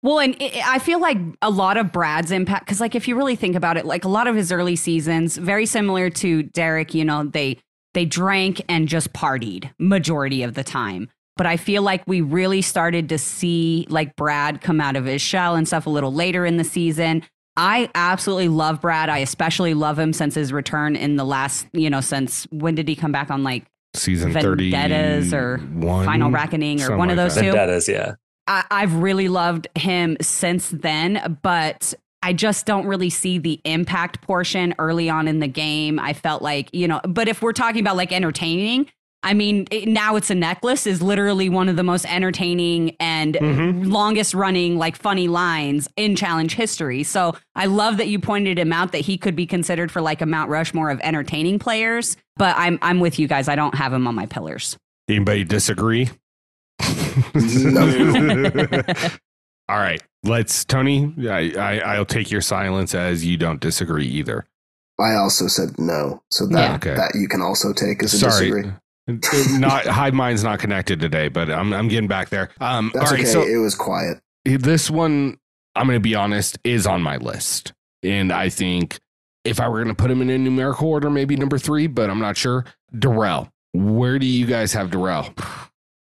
Well, and it, I feel like a lot of Brad's impact, because like if you really think about it, like a lot of his early seasons, very similar to Derrick. You know, they they drank and just partied majority of the time. But I feel like we really started to see like Brad come out of his shell and stuff a little later in the season. I absolutely love Brad. I especially love him since his return in the last, you know, since when did he come back on like Season 30 Vendettas or Final Reckoning or something one of those that. two? Vendettas, yeah. I, I've really loved him since then, but I just don't really see the impact portion early on in the game. I felt like, you know, but if we're talking about like entertaining, I mean, it, now it's a necklace is literally one of the most entertaining and Mhm. longest running like funny lines in challenge history. So I love that you pointed him out that he could be considered for like a Mount Rushmore of entertaining players. But I'm I'm with you guys. I don't have him on my pillars. Anybody disagree? All right, let's Tony. I, I I'll take your silence as you don't disagree either. I also said no, so that Yeah. Okay. that you can also take as a Sorry, disagree. not hive mind's not connected today, but I'm I'm getting back there. Um, That's all right, okay. so it was quiet. this one I'm going to be honest is on my list, and I think if I were going to put him in a numerical order, maybe number three, but I'm not sure. Darrell, where do you guys have Darrell?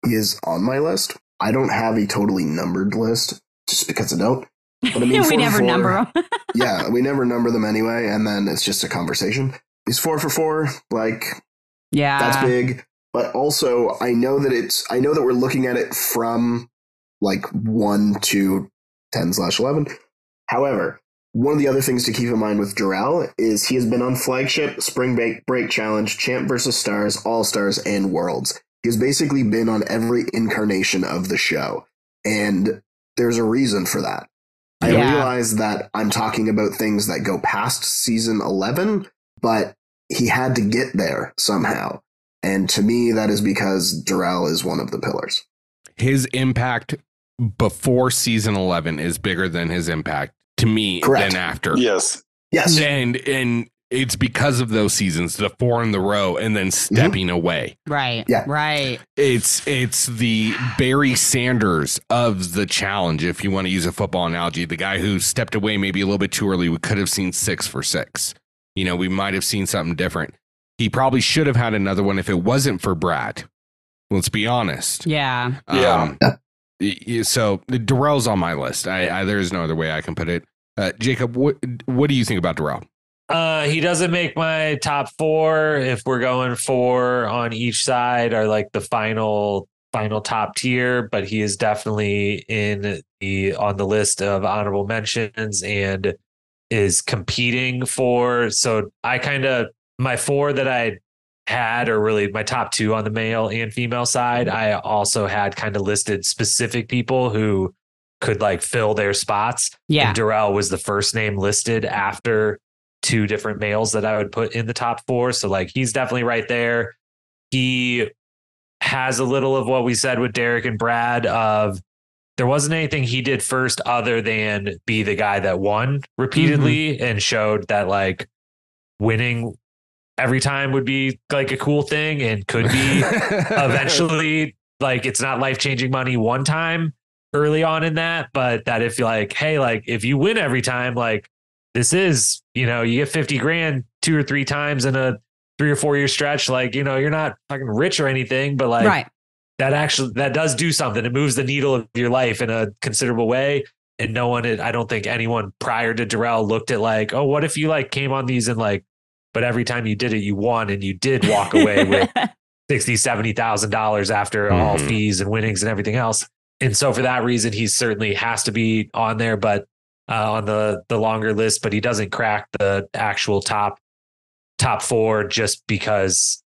He is on my list. I don't have a totally numbered list just because I don't. But I mean, we never four- number them. yeah, we never number them anyway, and then it's just a conversation. He's four for four. Like yeah. that's big. But also, I know that it's. I know that we're looking at it from like one to ten slash eleven. However, one of the other things to keep in mind with Darrell is he has been on flagship, spring break, break challenge, champ versus stars, all stars, and worlds. He's basically been on every incarnation of the show, and there's a reason for that. I Yeah. realize that I'm talking about things that go past season 11, but he had to get there somehow. And to me, that is because Darrell is one of the pillars. His impact before season 11 is bigger than his impact to me Correct. than after. Yes. Yes. And and it's because of those seasons, the four in the row, and then stepping away. Right. Yeah. Right. It's it's the Barry Sanders of the challenge, if you want to use a football analogy. The guy who stepped away maybe a little bit too early. We could have seen six for six. You know, we might have seen something different. he probably should have had another one if it wasn't for Brad. Let's be honest. Yeah. Yeah. Um, y- y- so Darrell's on my list. I, I there is no other way I can put it. Uh, Jacob, what what do you think about Darrell? Uh, he doesn't make my top four. If we're going four on each side, are like the final final top tier, but he is definitely in the on the list of honorable mentions and is competing for. So I kind of my four that I had, or really my top two on the male and female side, I also had kind of listed specific people who could like fill their spots. Yeah. And Darrell was the first name listed after two different males that I would put in the top four. So like he's definitely right there. He has a little of what we said with Derrick and Brad of there wasn't anything he did first other than be the guy that won repeatedly mm-hmm. and showed that like winning every time would be like a cool thing and could be eventually like it's not life changing money one time early on in that, but that if you like, hey, like if you win every time, like this is, you know, you get 50 grand two or three times in a three or four year stretch, like, you know, you're not fucking rich or anything, but like right. that actually that does do something. It moves the needle of your life in a considerable way. And no one, I don't think anyone prior to Darrell looked at like, oh, what if you like came on these and like, but every time you did it, you won and you did walk away with sixty, seventy thousand dollars after all Mhm. fees and winnings and everything else. And so for that reason, he certainly has to be on there, but uh, on the the longer list. But he doesn't crack the actual top top four just because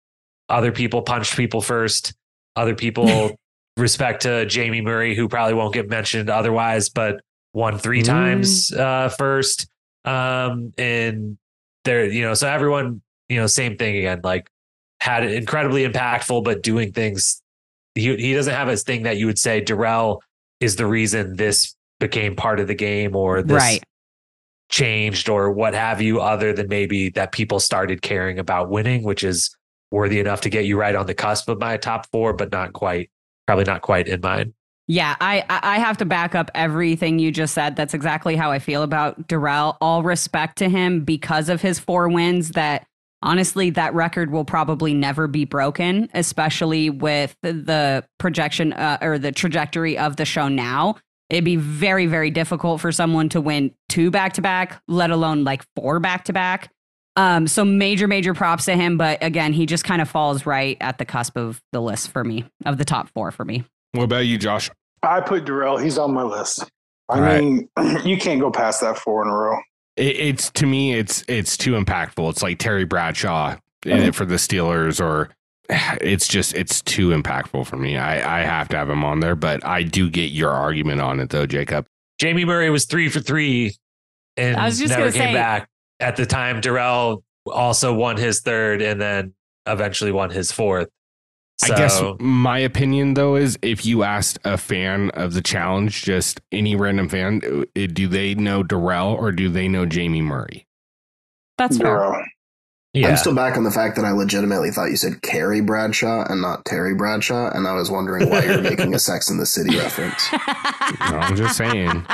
other people punched people first. Other people respect to Jamie Murray, who probably won't get mentioned otherwise, but won three Mm. times uh, first. Um, and there, you know, so everyone, you know, same thing again, like had it incredibly impactful, but doing things. He he doesn't have a thing that you would say Darrell is the reason this became part of the game or this Right. changed or what have you, other than maybe that people started caring about winning, which is worthy enough to get you right on the cusp of my top four, but not quite, probably not quite in mine. Yeah, I I have to back up everything you just said. That's exactly how I feel about Darrell. All respect to him because of his four wins. That honestly, that record will probably never be broken, especially with the projection uh, or the trajectory of the show now. It'd be very very difficult for someone to win two back to back, let alone like four back to back. Um, so major major props to him. But again, he just kind of falls right at the cusp of the list for me, of the top four for me. what about you, Josh? I put Darrell. He's on my list. I All right. mean, you can't go past that four in a row. It, it's to me, it's it's too impactful. It's like Terry Bradshaw in it for the Steelers, or it's just it's too impactful for me. I I have to have him on there, but I do get your argument on it though, Jacob. Jamie Murray was three for three and I was just never came say- back. At the time, Darrell also won his third and then eventually won his fourth. I guess my opinion though is if you asked a fan of the challenge, just any random fan, uh, do they know Darrell or do they know Jamie Murray? That's fair. Darrell. Yeah. I'm still back on the fact that I legitimately thought you said Carrie Bradshaw and not Terry Bradshaw, and I was wondering why you're making a Sex in the City reference. No, I'm just saying.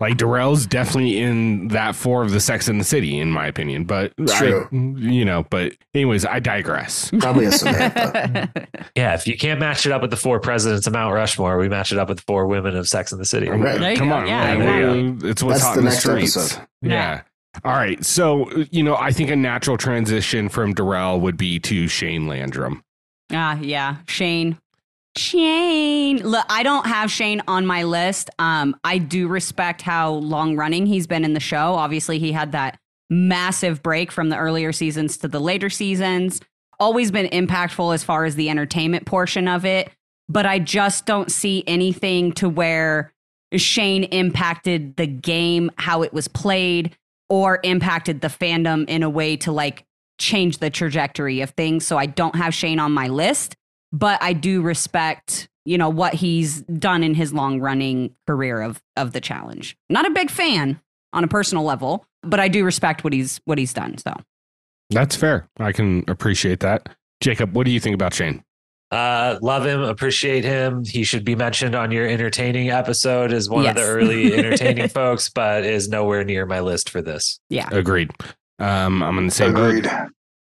Like Darrell's definitely in that four of the Sex in the City, in my opinion. But True. I- you know, but anyways, I digress. Probably a Samantha. yeah, if you can't match it up with the four presidents of Mount Rushmore, we match it up with the four women of Sex in the City. Right. Come on, Yeah, man. exactly. it's what's That's hot the in the streets. episode. Yeah. Yeah. All right. So, you know, I think a natural transition from Darrell would be to Shane Landrum. Ah, yeah. Shane. Shane. Look, I don't have Shane on my list. Um, I do respect how long running he's been in the show. Obviously, he had that massive break from the earlier seasons to the later seasons. Always been impactful as far as the entertainment portion of it. But I just don't see anything to where Shane impacted the game, how it was played, or impacted the fandom in a way to like change the trajectory of things. So I don't have Shane on my list, but I do respect, you know, what he's done in his long running career of of the challenge. Not a big fan on a personal level, but I do respect what he's what he's done. So That's fair. I can appreciate that. Jacob, what do you think about Shane? Uh, love him, appreciate him. He should be mentioned on your entertaining episode as one of the early entertaining folks, but is nowhere near my list for this. yeah. Agreed. Um, I'm in the same boat. Agreed.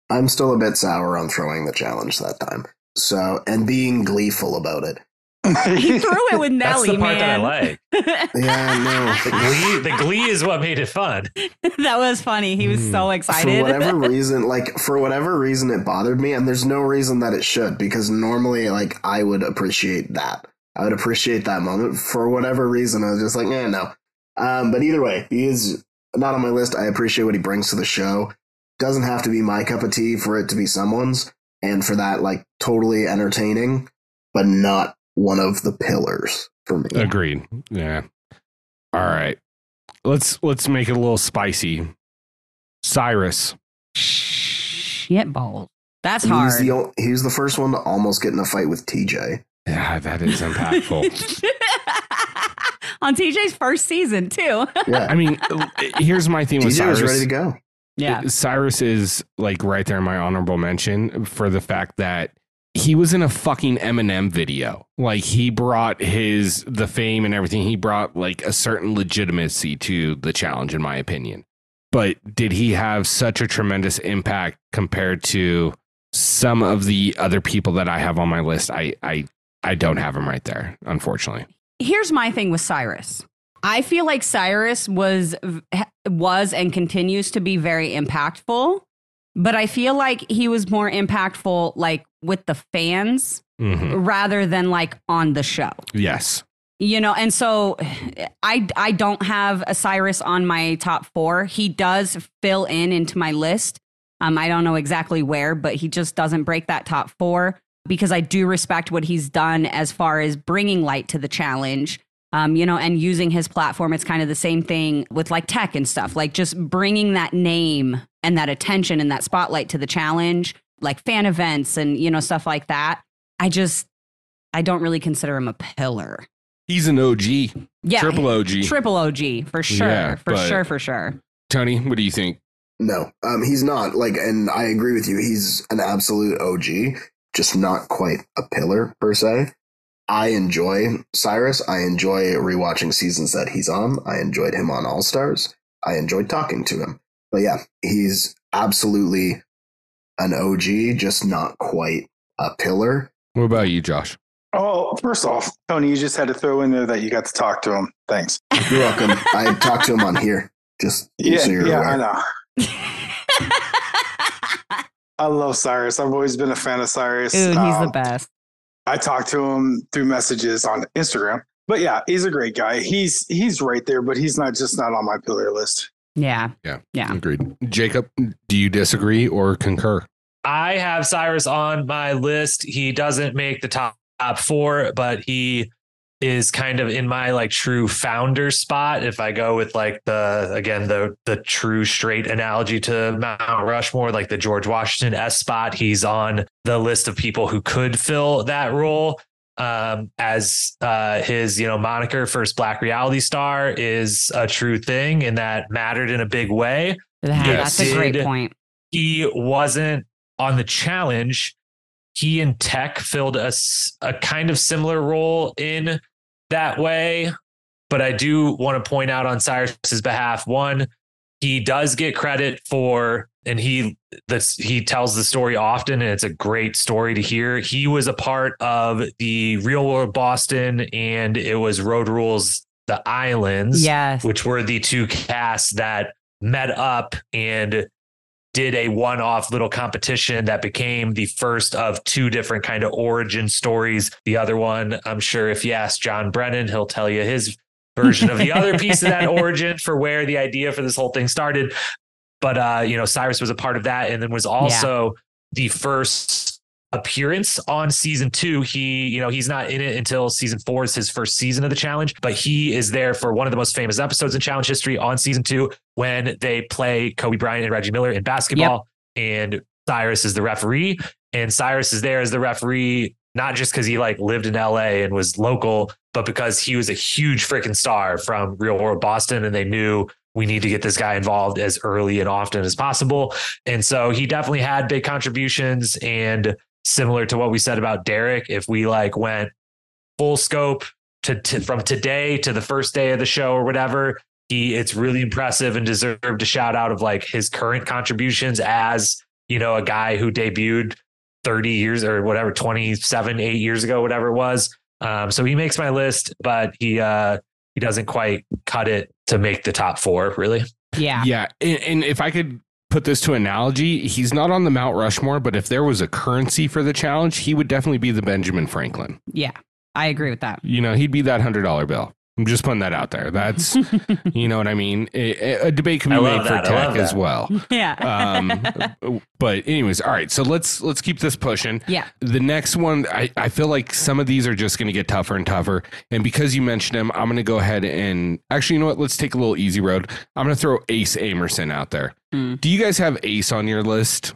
I'm still a bit sour on throwing the challenge that time. So, and being gleeful about it. He threw it with Nelly. That's Nelly, the part man. that I like. Yeah, The glee, the glee is what made it fun. that was funny. He was Mm. so excited. For whatever reason, like for whatever reason, it bothered me, and there's no reason that it should because normally, like I would appreciate that. I would appreciate that moment. For whatever reason, I was just like, eh, no. Um, but either way, he is not on my list. I appreciate what he brings to the show. Doesn't have to be my cup of tea for it to be someone's, and for that, like totally entertaining, but not one of the pillars for me. Agreed. Yeah. All right. Let's let's make it a little spicy. Syrus. Shit balls. That's He was, hard. the, o- he was the first one to almost get in a fight with TJ. Yeah, that is impactful. On TJ's first season too. Yeah, I mean, here's my thing with Syrus. was ready to go. yeah. Cyrus is like right there in my honorable mention for the fact that he was in a fucking Eminem video. Like he brought his the fame and everything. He brought like a certain legitimacy to the challenge, in my opinion. But did he have such a tremendous impact compared to some of the other people that I have on my list? I I I don't have him right there, unfortunately. Here's my thing with Syrus. I feel like Syrus was was and continues to be very impactful, but I feel like he was more impactful like with the fans Mhm. rather than like on the show. Yes. You know, and so I I don't have a Syrus on my top 4. He does fill in into my list. Um I don't know exactly where, but he just doesn't break that top 4 because I do respect what he's done as far as bringing light to the challenge. Um, you know, and using his platform, it's kind of the same thing with like tech and stuff, like just bringing that name and that attention and that spotlight to the challenge, like fan events and, you know, stuff like that. I just, I don't really consider him a pillar. He's an OG. Yeah. Triple OG. Triple OG for sure. Yeah, for sure. For sure. Tony, what do you think? No, um, he's not. Like, and I agree with you. He's an absolute OG, just not quite a pillar per se. I enjoy Syrus. I enjoy rewatching seasons that he's on. I enjoyed him on All Stars. I enjoyed talking to him. But yeah, he's absolutely an OG, just not quite a pillar. What about you, Josh? Oh, first off, Tony, you just had to throw in there that you got to talk to him. Thanks. You're welcome. I talked to him on here. Just Yeah, so you're yeah, aware. I know. I love Syrus. I've always been a fan of Syrus. Dude, he's the Um, best. I talked to him through messages on Instagram. But yeah, he's a great guy. He's he's right there, but he's not just not on my pillar list. Yeah. Yeah. Yeah. Agreed. Jacob, do you disagree or concur? I have Syrus on my list. He doesn't make the top, top four, but he is kind of in my like true founder spot. If I go with like the again the the true straight analogy to Mount Rushmore, like the George Washington S spot, he's on the list of people who could fill that role. Um, as uh, his you know moniker, first Black reality star, is a true thing and that mattered in a big way That-. That's a great point. he wasn't on the challenge. He and Tech filled a, a kind of similar role in that way. But I do want to point out on Syrus's behalf one, he does get credit for, and he that's he tells the story often, and it's a great story to hear. He was a part of the Real World Boston, and it was Road Rules the Islands Yes. which were the two casts that met up and did a one-off little competition that became the first of two different kind of origin stories. The other one, I'm sure if you ask John Brennan, he'll tell you his version of the other piece of that origin for where the idea for this whole thing started. But uh, you know, Syrus was a part of that and then was also the first appearance on season two. He, you know, he's not in it until season four is his first season of the challenge, but he is there for one of the most famous episodes in challenge history on season two when they play Kobe Bryant and Reggie Miller in basketball. And Syrus is the referee. And Syrus is there as the referee, not just because he like lived in LA and was local, but because he was a huge freaking star from Real World Boston. And they knew we need to get this guy involved as early and often as possible. And so he definitely had big contributions. And similar to what we said about Derrick, if we like went full scope to, to from today to the first day of the show or whatever, he it's really impressive and deserved a shout out of like his current contributions as you know, a guy who debuted 30 years or whatever, 27, eight years ago, whatever it was. Um, so he makes my list, but he uh, he doesn't quite cut it to make the top four, really. Yeah. Yeah. And, and if I could put this to analogy, he's not on the Mount Rushmore, but if there was a currency for the challenge, he would definitely be the Benjamin Franklin. Yeah. I agree with that. You know, he'd be that hundred dollar bill. I'm just putting that out there. That's, you know what I mean. A, a debate can be made love for that. Tech as well. yeah. Um, but anyways, all right. So let's let's keep this pushing. yeah. The next one, I, I feel like some of these are just going to get tougher and tougher. And because you mentioned him, I'm going to go ahead and actually, you know what? Let's take a little easy road. I'm going to throw Ace Amerson out there. Mm. Do you guys have Ace on your list?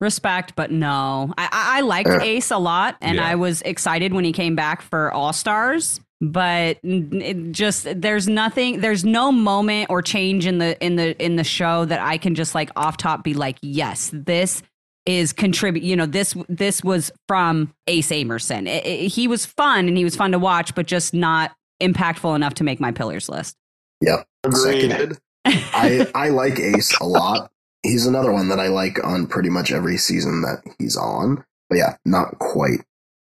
Respect, but no. I, I, I liked Ace a lot, and Yeah. I was excited when he came back for All Stars. But it just there's nothing, there's no moment or change in the in the in the show that I can just like off top be like, yes, this is contribute. You know, this this was from Ace Amerson. It- it- he was fun and he was fun to watch, but just not impactful enough to make my pillars list. Yep. Agreed. Seconded. I I like Ace a lot. He's another one that I like on pretty much every season that he's on. But yeah, not quite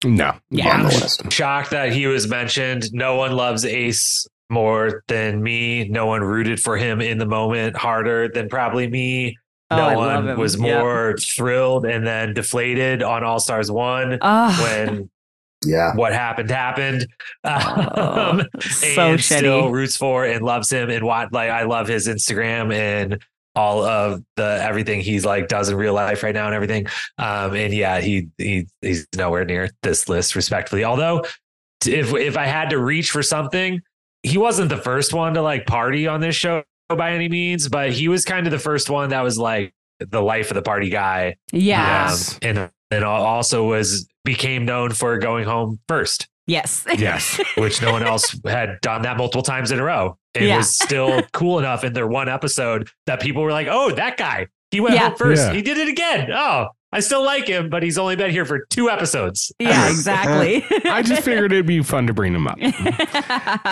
No. Yeah. on the I'm list. shocked that he was mentioned. No one loves Ace more than me. No one rooted for him in the moment harder than probably me. Oh, no I love one was Yep. more thrilled and then deflated on All Stars One Oh, when Yeah. what happened happened. Oh, Um, so and still roots for and loves him and what like I love his Instagram and all of the everything he's like does in real life right now and everything. Um, and yeah, he he he's nowhere near this list, respectfully. Although if if I had to reach for something, he wasn't the first one to like party on this show by any means, but he was kind of the first one that was like the life of the party guy. Yeah. Um, and and also was became known for going home first Yes. Yes. which no one else had done that multiple times in a row. It Yeah. was still cool enough in their one episode that people were like, "Oh, that guy, he went Yeah. home first. Yeah. He did it again. Oh, I still like him, but he's only been here for two episodes." yeah, exactly. I just figured it'd be fun to bring him up.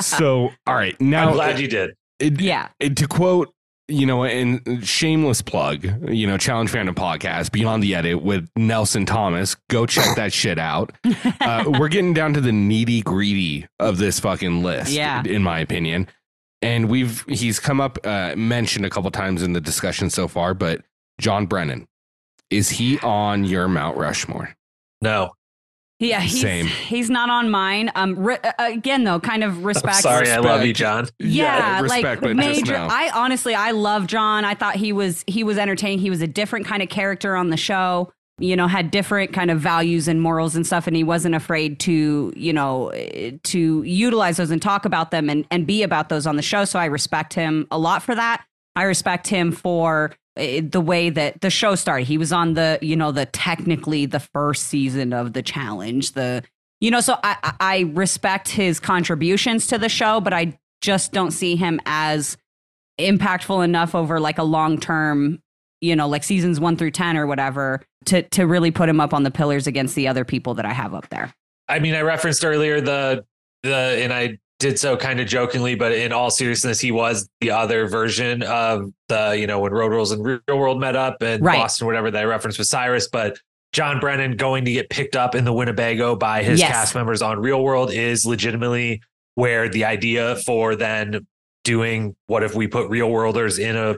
So, all right. Now, I'm glad you did. it- yeah. it- to quote, you know, and shameless plug, you know, Challenge Fandom podcast, Beyond the Edit with Nelson Thomas. Go check that shit out. Uh, we're getting down to the needy greedy of this fucking list, Yeah. in my opinion. And we've he's come up uh, mentioned a couple times in the discussion so far, but John Brennan is he on your Mount Rushmore? No, Yeah, he's, Same. he's not on mine. Um, re- uh, again though, kind of I'm respect. sorry, I love you, John. Yeah, respect, like but major. no. I honestly, I love John. I thought he was he was entertaining. He was a different kind of character on the show. You know, had different kind of values and morals and stuff, and he wasn't afraid to you know to utilize those and talk about them and and be about those on the show. So I respect him a lot for that. I respect him for Eh, the way that the show started. He was on the you know the technically the first season of the challenge. The you know, so I I I respect his contributions to the show, but I just don't see him as impactful enough over like a long term, you know, like seasons one through 10 or whatever to, to really put him up on the pillars against the other people that I have up there. I mean, I referenced earlier the the, and I did so kind of jokingly, but in all seriousness, he was the other version of the you know when Road Rules and Real World met up and Right. Boston, whatever that I referenced with Syrus, but. John Brennan going to get picked up in the Winnebago by his Yes. cast members on Real World is legitimately where the idea for then doing what if we put real worlders in a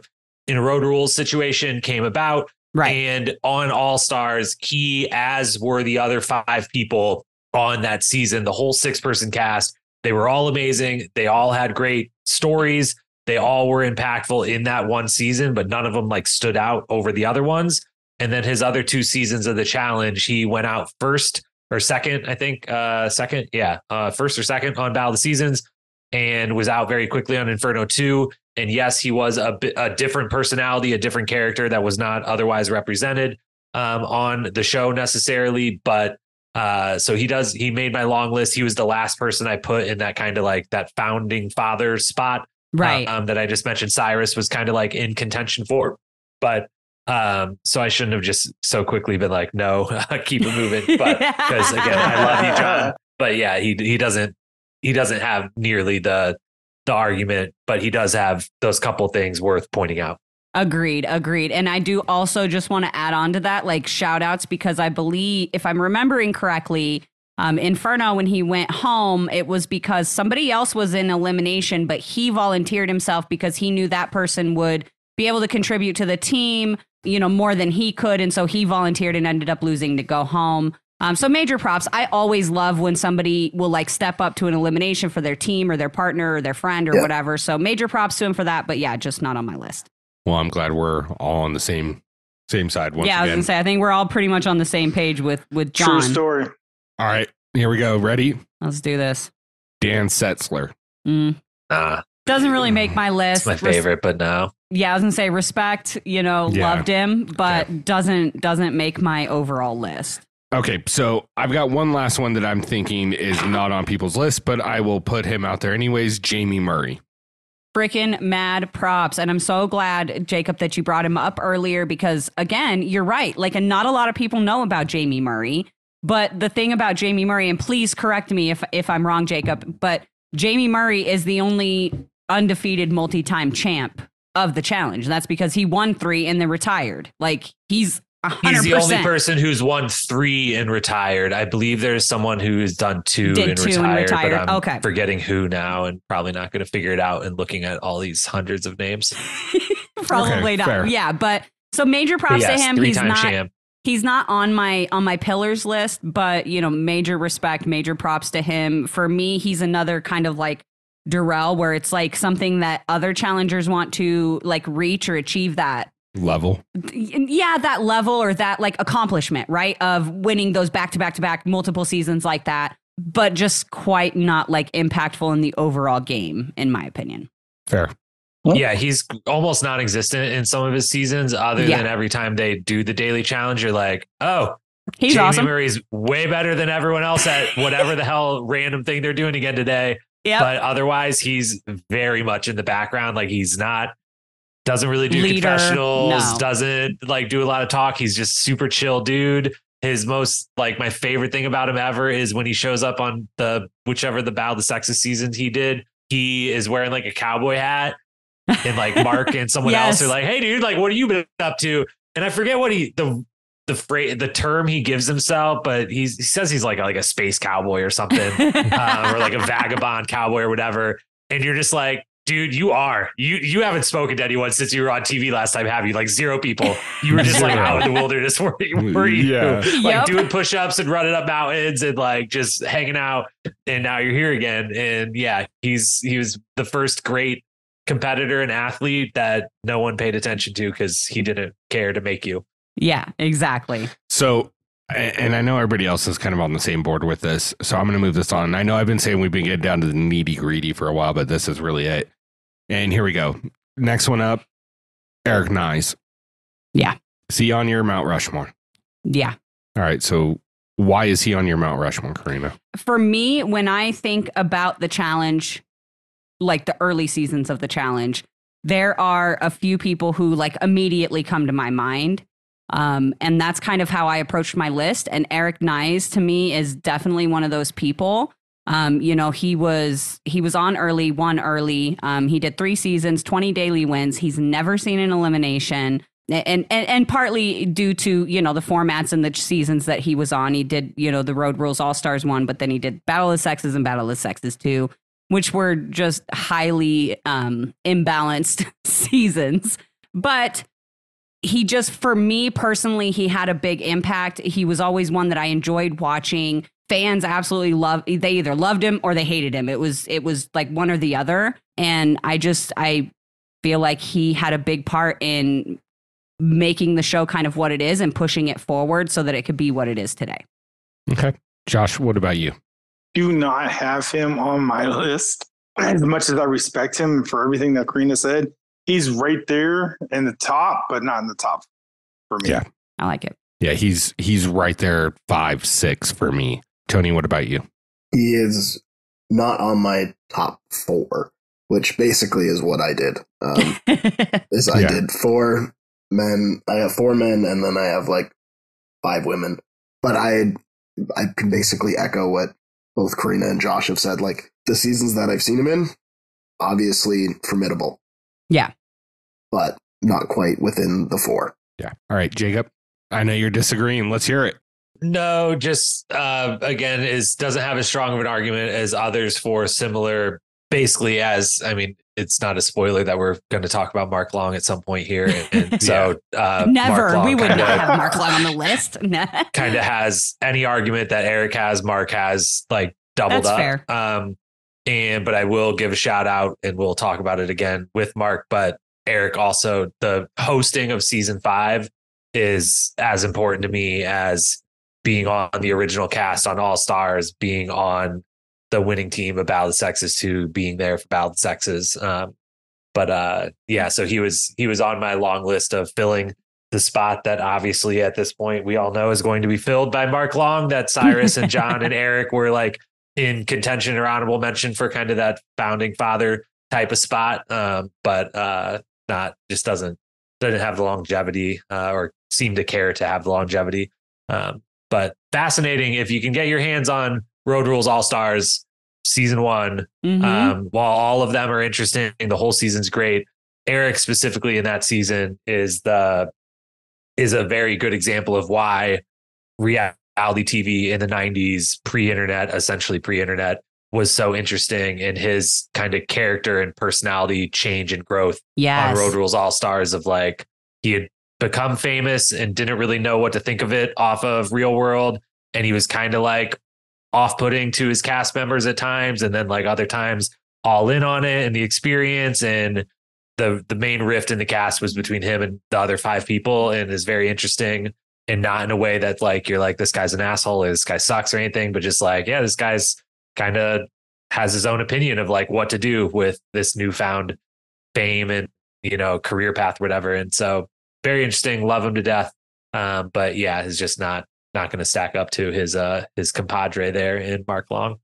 in a road rules situation came about Right. and on All Stars, he, as were the other five people on that season, the whole six person cast, they were all amazing. They all had great stories. They all were impactful in that one season, but none of them like stood out over the other ones. And then his other two seasons of the challenge, he went out first or second, I think, uh, second, yeah, uh, first or second on Battle of the Seasons, and was out very quickly on Inferno 2. And yes, he was a, a different personality, a different character that was not otherwise represented um, on the show necessarily. But uh, so he does, he made my long list. He was the last person I put in that kind of like that founding father spot right. um, that I just mentioned. Syrus was kind of like in contention for, but um, so I shouldn't have just so quickly been like, no, keep it moving. But because again, I love you, John. But yeah, he he doesn't he doesn't have nearly the the argument, but he does have those couple things worth pointing out. Agreed, agreed. And I do also just want to add on to that, like shout outs, because I believe, if I'm remembering correctly, um, Inferno, when he went home, it was because somebody else was in elimination, but he volunteered himself because he knew that person would be able to contribute to the team, you know, more than he could. And so he volunteered and ended up losing to go home. Um, so major props. I always love when somebody will like step up to an elimination for their team or their partner or their friend or Yeah. whatever. So major props to him for that. But yeah, just not on my list. Well, I'm glad we're all on the same same side once yeah, I was gonna say I think we're all pretty much on the same page with with John. True story. all right, here we go. Ready? Let's do this. Dan Setzler. Mm. Nah, Doesn't really make my list. it's my Res- favorite, but no. yeah, I was gonna say respect. You know, Yeah. loved him, but Okay. doesn't doesn't make my overall list. Okay, so I've got one last one that I'm thinking is not on people's list, but I will put him out there anyways. Jamie Murray. Freaking mad props, and I'm so glad Jacob that you brought him up earlier because again, you're right. Like, and not a lot of people know about Jamie Murray. But the thing about Jamie Murray, and please correct me if if I'm wrong, Jacob, but Jamie Murray is the only undefeated multi-time champ of the challenge. And that's because he won three and then retired. Like he's hundred He's the only person who's won three and retired. I believe there's someone who has done two, Did and, two and retired, retired. but I'm Okay. forgetting who now and probably not going to figure it out and looking at all these hundreds of names. Probably Okay, not. fair. Yeah, but so major props yes, to him. He's not champ. he's not on my on my pillars list, but you know, major respect, major props to him. For me, he's another kind of like Darrell, where it's like something that other challengers want to like reach or achieve that Level. yeah that level or that like accomplishment right of winning those back to back to back multiple seasons like that but just quite not like impactful in the overall game in my opinion Fair. Yeah, he's almost non-existent in some of his seasons. Other Yeah. than every time they do the daily challenge, you're like, oh, he's Jamie awesome Murray's way better than everyone else at whatever the hell random thing they're doing again today. Yep. But otherwise, he's very much in the background. Like he's not doesn't really do Leader, confessionals, no. doesn't like do a lot of talk. He's just super chill dude. His most like my favorite thing about him ever is when he shows up on the whichever the Battle of the Sexes seasons he did. He is wearing like a cowboy hat, and like Mark and someone else are like, "Hey, dude, like, what have you been up to?" And I forget what he the the phrase the term he gives himself, but he's he says he's like a, like a space cowboy or something, um, or like a vagabond cowboy or whatever. And you're just like, dude, you are you you haven't spoken to anyone since you were on TV last time, have you? Like zero people. You were just like out in the wilderness. Were, were you? Yeah. Like Yep. doing push ups and running up mountains and like just hanging out. And now you're here again. And yeah, he's he was the first great competitor and athlete that no one paid attention to because he didn't care to make you. yeah exactly So, and I know everybody else is kind of on the same board with this. So I'm going to move this on. I know I've been saying we've been getting down to the needy greedy for a while, but this is really it. And here we go. Next one up Eric Nies. Yeah. See on your Mount Rushmore. yeah All right. So, why is he on your Mount Rushmore, Corrina? for me, when I think about the challenge, like the early seasons of the challenge, there are a few people who like immediately come to my mind. Um, and that's kind of how I approached my list. And Eric Nies to me is definitely one of those people. Um, you know, he was he was on early, won early. Um, he did three seasons, 20 daily wins. He's never seen an elimination. And, and and partly due to you know the formats and the seasons that he was on, he did you know the Road Rules All Stars one, but then he did Battle of Sexes and Battle of Sexes two, which were just highly um, imbalanced seasons. But he just for me personally he had a big impact he was always one that i enjoyed watching fans absolutely love they either loved him or they hated him it was it was like one or the other and i just i feel like he had a big part in making the show kind of what it is and pushing it forward so that it could be what it is today Okay. Josh, what about you? do not have him on my list. As much as I respect him for everything that Corrina said, he's right there in the top, but not in the top for me. Yeah. i like it Yeah, he's he's right there, five, six for me. Tony, what about you? He is not on my top four, which basically is what I did. Um, is I Yeah. did four men. I have four men, and then I have like five women. But I I can basically echo what both Corrina and Josh have said. Like the seasons that I've seen him in, obviously formidable. Yeah. But not quite within the four. Yeah. All right, Jacob. I know you're disagreeing. Let's hear it. No, just uh, again, is doesn't have as strong of an argument as others for similar. Basically, as I mean, it's not a spoiler that we're going to talk about Mark Long at some point here, and, and so uh, Never. Mark We would kinda, not have Mark Long on the list. Kind of has any argument that Eric has, Mark has like doubled That's up. fair. Um, and but I will give a shout out, and we'll talk about it again with Mark. But Eric also the hosting of season five is as important to me as being on the original cast on All Stars, being on the winning team of Battle of the Sexes to being there for Battle of the Sexes. Um, but uh, yeah, so he was he was on my long list of filling the spot that obviously at this point we all know is going to be filled by Mark Long. That Syrus and John and Eric were like in contention or honorable mention for kind of that founding father type of spot. Um, but uh, not just doesn't doesn't have the longevity uh, or seem to care to have the longevity. Um, but fascinating if you can get your hands on Road Rules All Stars season one. Mhm. Um, while all of them are interesting, the whole season's great. Eric specifically in that season is the is a very good example of why reality TV in the 90s, pre-internet, essentially pre-internet, was so interesting in his kind of character and personality change and growth yes. on Road Rules All Stars of like he had become famous and didn't really know what to think of it off of Real World. And he was kind of like off putting to his cast members at times. And then like other times all in on it and the experience. And the the main rift in the cast was between him and the other five people and is very interesting and not in a way that like you're like this guy's an asshole or this guy sucks or anything, but just like, yeah, this guy's kind of has his own opinion of like what to do with this newfound fame and you know career path whatever and so very interesting love him to death um but yeah he's just not not going to stack up to his uh his compadre there in mark long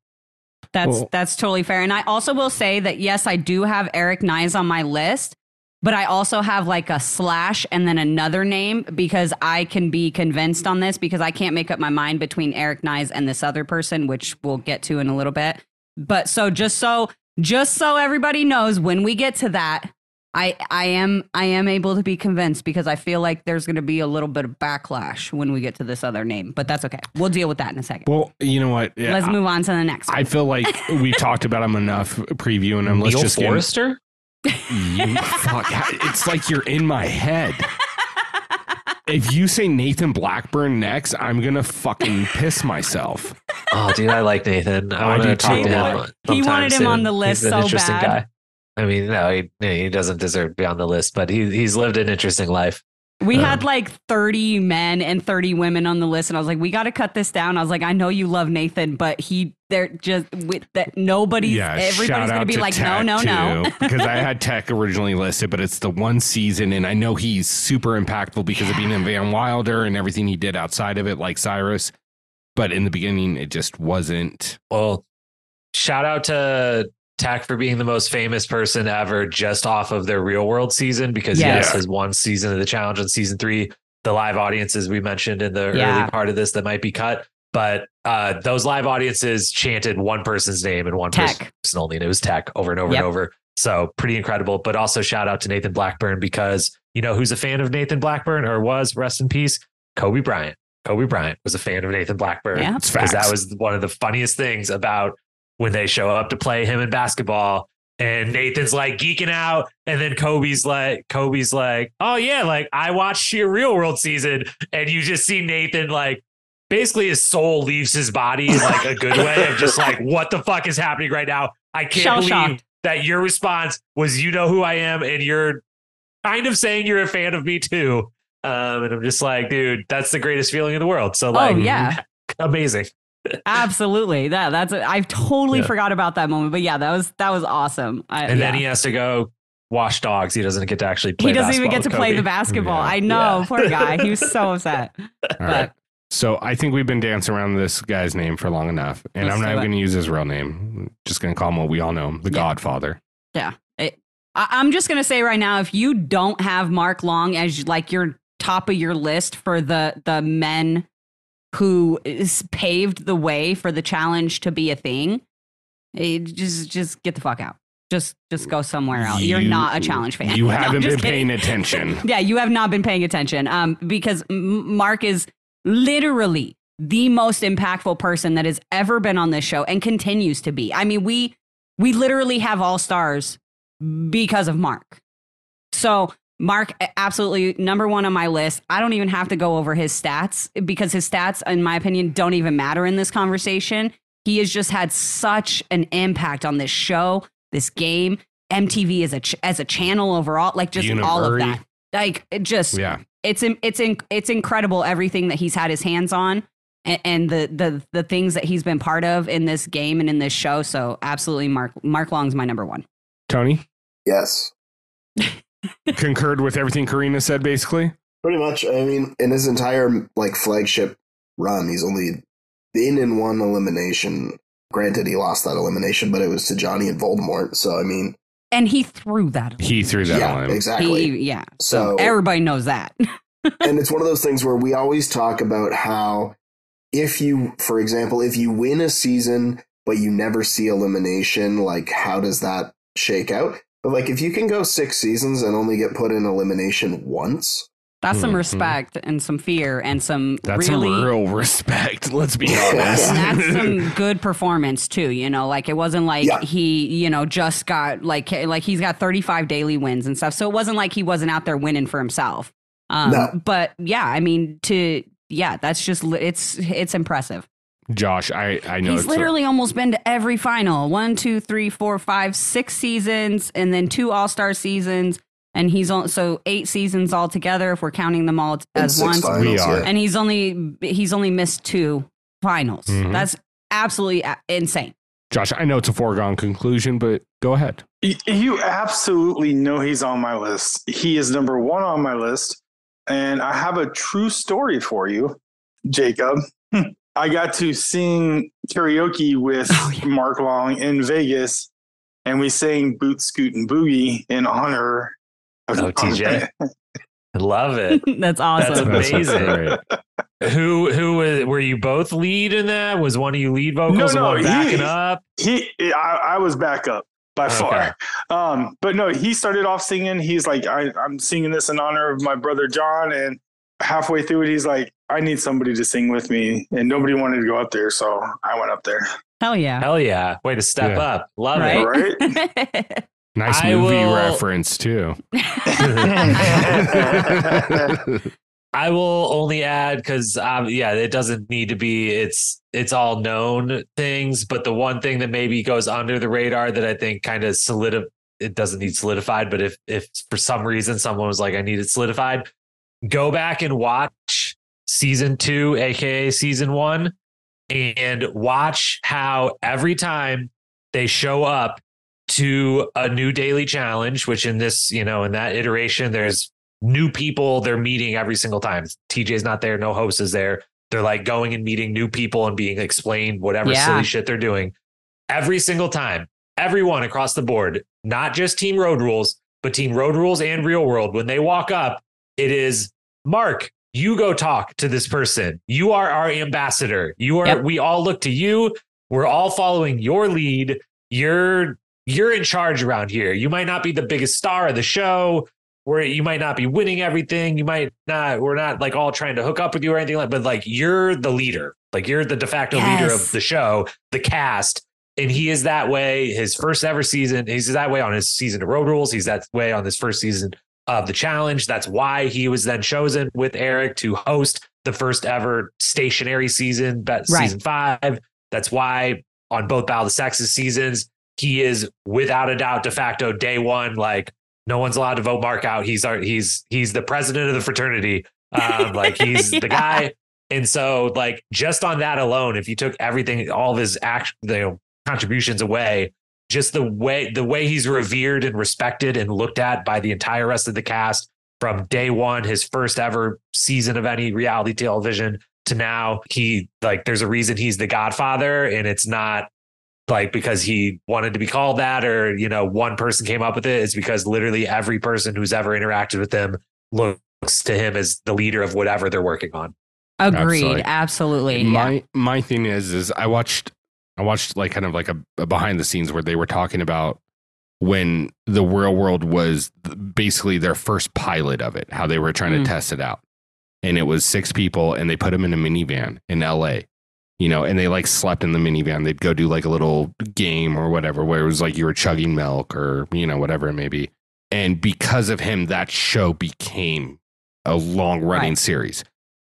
That's Well- that's totally fair. And I also will say that yes, I do have Eric Nies on my list, but I also have like a slash and then another name because I can be convinced on this because I can't make up my mind between Eric Nies and this other person, which we'll get to in a little bit. But so just so just so everybody knows when we get to that, I I am I am able to be convinced because I feel like there's going to be a little bit of backlash when we get to this other name, but that's okay. We'll deal with that in a second. Well, you know what? Yeah, Let's I- move on to the next one. I feel like we talked about him enough previewing him. Let's Neil just get Forrester you, fuck. It's like you're in my head. If you say Nathan Blackburn next, I'm gonna fucking piss myself. oh dude i like nathan i I want do to talk to him wanted- he wanted him on the list He's an so interesting bad. guy i mean no he, he doesn't deserve to be on the list but he, he's lived an interesting life We Um, had like 30 men and 30 women on the list, and I was like, we got to cut this down. I was like, I know you love Nathan, but he, they're just, with that nobody's, Yeah, everybody's going to be to like, Tech, no, no, no. too, because I had Tech originally listed, but it's the one season, and I know he's super impactful because of being in Van Wilder and everything he did outside of it, like Syrus. But in the beginning, it just wasn't. Well, shout out to Tech for being the most famous person ever just off of their real world season because Yes. yes, has one season of the challenge on season three. The live audiences we mentioned in the Yeah. early part of this that might be cut. But uh, those live audiences chanted one person's name and one Tech. person only, and it was Tech over and over Yep. and over. So pretty incredible. But also shout out to Nathan Blackburn because you know who's a fan of Nathan Blackburn or was rest in peace? Kobe Bryant. Kobe Bryant was a fan of Nathan Blackburn because facts. that was one of the funniest things about when they show up to play him in basketball. And Nathan's like geeking out. And then Kobe's like Kobe's like oh yeah like I watched your real world season. And you just see Nathan like basically his soul leaves his body in like a good way of just like what the fuck is happening right now? I can't believe Shell-shocked. that your response was you know who I am and you're kind of saying you're a fan of me too. Um and I'm just like dude that's the greatest feeling in the world. So like oh, yeah. amazing Absolutely. That, that's, I totally Yeah. forgot about that moment, but yeah, that was, that was awesome. I, and yeah. then he has to go wash dogs. He doesn't get to actually play. He doesn't even get to play the basketball. Yeah. I know. Poor guy. He was so upset. All But right. So I think we've been dancing around this guy's name for long enough, and Let's I'm not even going to use his real name. I'm just going to call him what we all know him, the Yeah. Godfather. I, I'm just gonna say right now, if you don't have Mark Long as like your top of your list for the the men who is paved the way for the challenge to be a thing, just just get the fuck out. just just go somewhere else. You're not a challenge fan. You haven't just been kidding. paying attention. Yeah, you have not been paying attention. Um, because Mark is literally the most impactful person that has ever been on this show and continues to be. I mean, we we literally have all stars because of Mark. So Mark, absolutely number one on my list. I don't even have to go over his stats because his stats, in my opinion, don't even matter in this conversation. He has just had such an impact on this show, this game, MTV as a ch- as a channel overall, like just all of that. Like it just Yeah. it's it's in, it's incredible everything that he's had his hands on and, and the the the things that he's been part of in this game and in this show. So absolutely, Mark Mark Long's my number one. Tony Yes, concurred with everything Corrina said, basically. pretty much. I mean, in his entire like flagship run, he's only been in one elimination. Granted, he lost that elimination, but it was to Johnny and Voldemort. So I mean, And he threw that. He threw that yeah, on him. exactly. He, yeah. So, So- everybody knows that. and it's one of those things where we always talk about how if you for example if you win a season but you never see elimination like how does that shake out but like if you can go six seasons and only get put in elimination once That's some Mhm. respect and some fear and some That's really some real respect. Let's be honest. and that's some good performance too you know like it wasn't like Yeah. he you know just got like like he's got 35 daily wins and stuff so it wasn't like he wasn't out there winning for himself um No. but yeah i mean to yeah that's just it's it's impressive Josh, I, I know he's it's a- literally almost been to every final one two three four five six seasons and then two all-star seasons and he's on so eight seasons altogether if we're counting them all as six one finals We are. and he's only he's only missed two finals. Mhm. That's absolutely insane. Josh, I know it's a foregone conclusion, but go ahead. You absolutely know he's on my list. He is number one on my list. And I have a true story for you, Jacob. I got to sing karaoke with Oh, yeah. Mark Long in Vegas, and we sang Boot Scoot and Boogie in honor of Oh, TJ. I love it. That's awesome. That's amazing. who who was, were you both lead in that? Was one of you lead vocals No, and no, one backing he- up? he I, I was back up by far um but no he started off singing he's like I, i'm singing this in honor of my brother john and halfway through it he's like i need somebody to sing with me and nobody wanted to go up there so i went up there Hell yeah. Hell yeah! Way to step Yeah. up. Love Right? it. right Nice I movie will- reference too. I will only add because um, yeah, it doesn't need to be. It's it's all known things, but the one thing that maybe goes under the radar that I think kind of solid. It doesn't need solidified, but if if for some reason someone was like, I need it solidified, go back and watch season two, aka season one, and watch how every time they show up to a new daily challenge, which in this, you know, in that iteration, there's new people they're meeting every single time. TJ's not there, no host is there. They're like going and meeting new people and being explained whatever Yeah. silly shit they're doing. Every single time, everyone across the board, not just Team Road Rules, but Team Road Rules and Real World, when they walk up, it is Mark, you go talk to this person. You are our ambassador. You are, Yep. we all look to you. We're all following your lead. You're you're in charge around here. You might not be the biggest star of the show, where you might not be winning everything. You might not, we're not like all trying to hook up with you or anything like, but like you're the leader. Like you're the de facto leader of the show, the cast. And he is that way his first ever season. He's that way on his season of Road Rules. He's that way on his first season of the challenge. That's why he was then chosen with Eric to host the first ever stationary season, but Right. season five. That's why on both Battle of the Sexes seasons, he is without a doubt de facto day one. Like no one's allowed to vote Mark out. He's our he's he's the president of the fraternity. Um, like he's Yeah. the guy. And so, like, just on that alone, if you took everything, all of his you know, contributions away, just the way the way he's revered and respected and looked at by the entire rest of the cast from day one, his first ever season of any reality television to now, he like there's a reason he's the Godfather, and it's not like because he wanted to be called that or you know one person came up with it. It's because literally every person who's ever interacted with him looks to him as the leader of whatever they're working on. Agreed. Absolutely. Absolutely. yeah. my my thing is is I watched I watched like kind of like a, a behind the scenes where they were talking about when the real world was basically their first pilot of it, how they were trying Mm. to test it out. And it was six people and they put them in a minivan in LA, you know, and they like slept in the minivan. They'd go do like a little game or whatever, where it was like you were chugging milk or, you know, whatever it may be. And because of him, that show became a long running Right. series.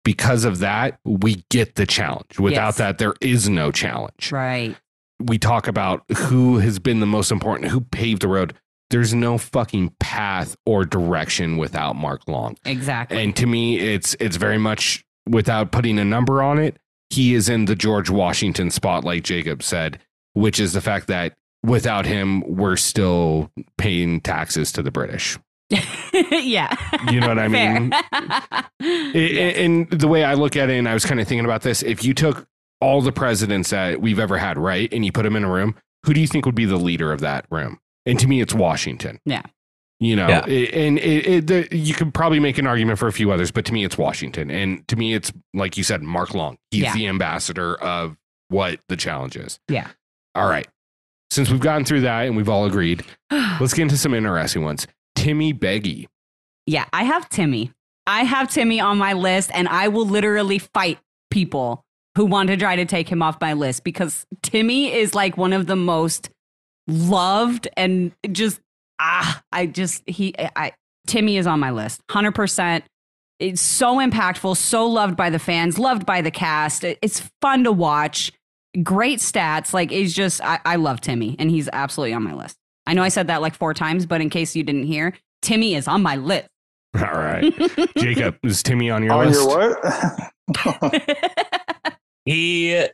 Because of that, we get the challenge. Without Yes. that, there is no challenge Right. we talk about who has been the most important, who paved the road. There's no fucking path or direction without Mark Long. Exactly. And to me, it's it's very much without putting a number on it, he is in the George Washington spot, like Jacob said, which is the fact that without him, we're still paying taxes to the British. yeah. You know what I mean? Fair. I- Yes. And the way I look at it, and I was kind of thinking about this, if you took all the presidents that we've ever had, right, and you put them in a room, who do you think would be the leader of that room? And to me, it's Washington. Yeah. You know, Yeah. it- and it, it, the, you could probably make an argument for a few others, but to me, it's Washington. And to me, it's like you said, Mark Long. He's Yeah. the ambassador of what the challenge is. Yeah. All right. Since we've gotten through that and we've all agreed, let's get into some interesting ones. Timmy Beggy. Yeah, I have Timmy. I have Timmy on my list, and I will literally fight people who want to try to take him off my list because Timmy is like one of the most loved and just ah, I just he I Timmy is on my list, hundred percent. It's so impactful, so loved by the fans, loved by the cast. It's fun to watch. Great stats. Like it's just I, I love Timmy, and he's absolutely on my list. I know I said that like four times, but in case you didn't hear, Timmy is on my list. All right. Jacob, is Timmy on your list? On list? your what? He,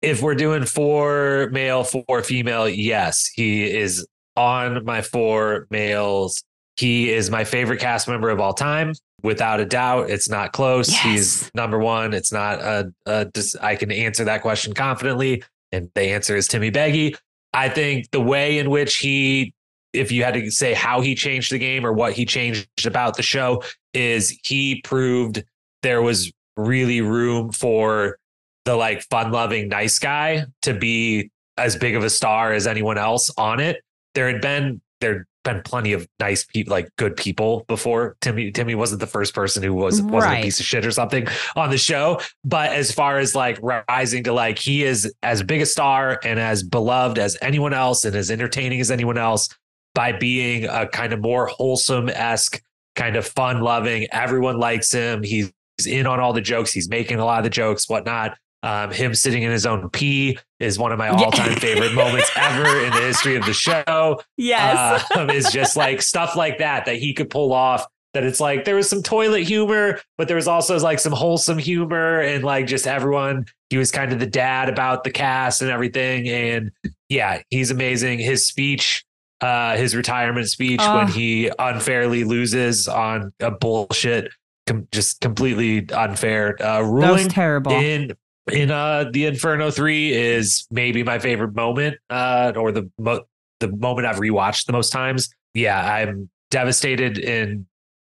if we're doing four male, four female, yes, he is on my four males. He is my favorite cast member of all time, without a doubt. It's not close. Yes. He's number one. It's not a, a just, I can answer that question confidently, and the answer is Timmy Beggy. I think the way in which he, if you had to say how he changed the game or what he changed about the show, is he proved there was really room for the like fun loving nice guy to be as big of a star as anyone else on it. There had been there'd been plenty of nice people like good people before. Timmy Timmy wasn't the first person who was wasn't Right. a piece of shit or something on the show. But as far as like rising to like he is as big a star and as beloved as anyone else and as entertaining as anyone else by being a kind of more wholesome esque kind of fun loving. Everyone likes him. He's in on all the jokes. He's making a lot of the jokes, whatnot. Um, him sitting in his own pee is one of my all time favorite moments ever in the history of the show. yes. Um, is just like stuff like that that he could pull off. That it's like there was some toilet humor, but there was also like some wholesome humor and like just everyone. He was kind of the dad about the cast and everything. And yeah, he's amazing. His speech, uh, his retirement speech when he unfairly loses on a bullshit, com- just completely unfair uh, that was ruling terrible. in in uh the Inferno 3 is maybe my favorite moment uh or the mo- the moment I've rewatched the most times. Yeah, I'm devastated and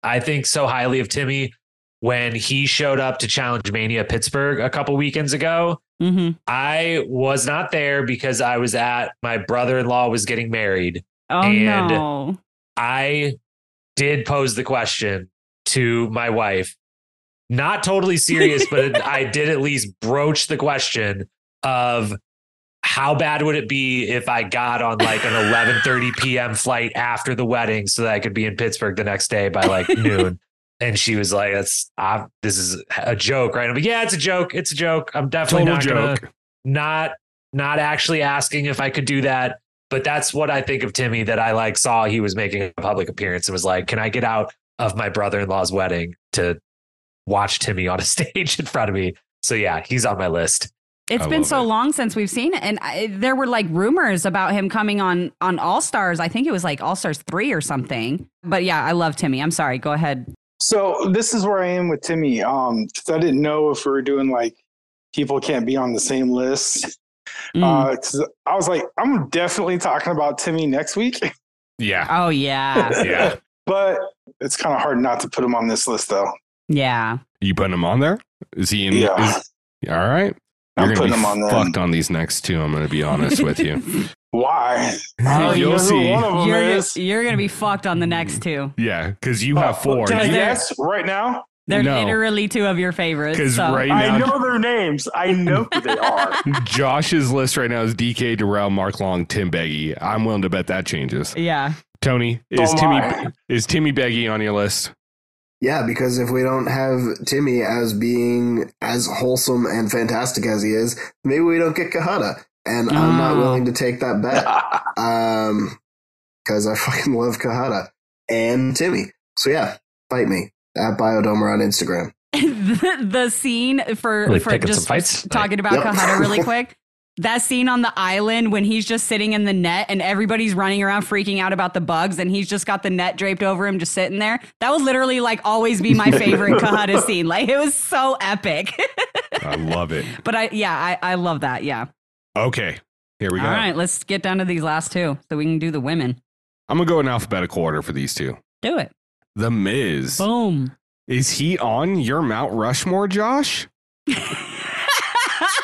I think so highly of Timmy when he showed up to Challenge Mania Pittsburgh a couple weekends ago. hmm I was not there because I was at my brother-in-law was getting married. Oh And- no. I did pose the question to my wife. Not totally serious, but I did at least broach the question of how bad would it be if I got on like an 11:30 p.m. flight after the wedding so that I could be in Pittsburgh the next day by like noon. And she was like, "That's uh, this is a joke, right?" I'm like, "Yeah, it's a joke. It's a joke. I'm definitely Total not gonna not not actually asking if I could do that. But that's what I think of Timmy that I like saw he was making a public appearance and was like, Can I get out of my brother-in-law's wedding to watch Timmy on a stage in front of me? So yeah, he's on my list. It's I been so it. long since we've seen it, and I, there were like rumors about him coming on on All Stars. I think it was like All Stars three or something. But yeah, I love Timmy. I'm sorry. Go ahead. So this is where I am with Timmy. Um, 'cause I didn't know if we were doing like people can't be on the same list. Mm. Uh, 'cause I was like, I'm definitely talking about Timmy next week, Yeah. oh yeah, Yeah. but it's kind of hard not to put him on this list though. Yeah. You putting him on there? Is he in? Yeah, is- all right. I'm You're gonna putting be him on there. fucked on these next two. I'm going to be honest with you. Why? Oh, oh You'll you know who see. One of them You're, is. you're gonna be fucked on the next two. Yeah, because you have uh, four. Can I They're- guess right now? They're No. literally two of your favorites. Because so. right I know their names. I know who they are. Josh's list right now is DK, Darrell, Mark Long, Tim Beggy. I'm willing to bet that changes. Yeah. Tony, is Oh, Timmy is Timmy Beggy on your list? Yeah, because if we don't have Timmy as being as wholesome and fantastic as he is, maybe we don't get Kahada. And I'm not Oh. willing to take that bet. Um, because I fucking love Kahada and Timmy. So yeah, fight me at Biodomer on Instagram. the, the scene for Really for just fights talking about Yep. Kahada really quick. That scene on the island when he's just sitting in the net and everybody's running around freaking out about the bugs and he's just got the net draped over him just sitting there. That will literally like always be my favorite Kahada scene. Like it was so epic. I love it. but I yeah, I, I love that. Yeah. Okay, here we go. all right let's get down to these last two so we can do the women. I'm gonna go in alphabetical order for these two. Do it. The Miz. Boom. Is he on your Mount Rushmore, Josh?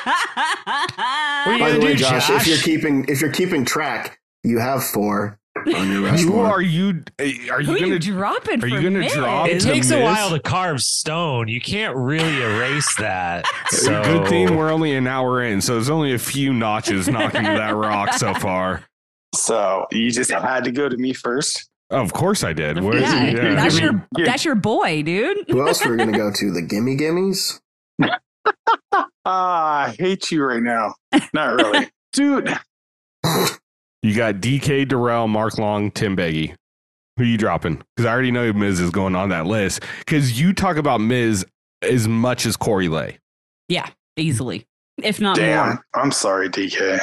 What are you By the gonna way, do, Josh, Josh? if you're keeping if you're keeping track, you have four on your eh, Who are you? Are you Who gonna? you it? are you gonna Miz? drop it the takes a while to carve stone. You can't really erase that. So Good thing we're only an hour in, so there's only a few notches knocking that rock so far. so you just had to go to me first. Of course I did. Where- Yeah, yeah. that's your that's your boy, dude. Who else are we're gonna go to? The Gimme Gimmies? Ah, I hate you right now. Not really. Dude, You got DK, Darrell, Mark Long, Tim Beggy. Who are you dropping? Because I already know Miz is going on that list. Because you talk about Miz as much as Corey Lay. Yeah, easily, if not damn. more. I'm sorry, DK.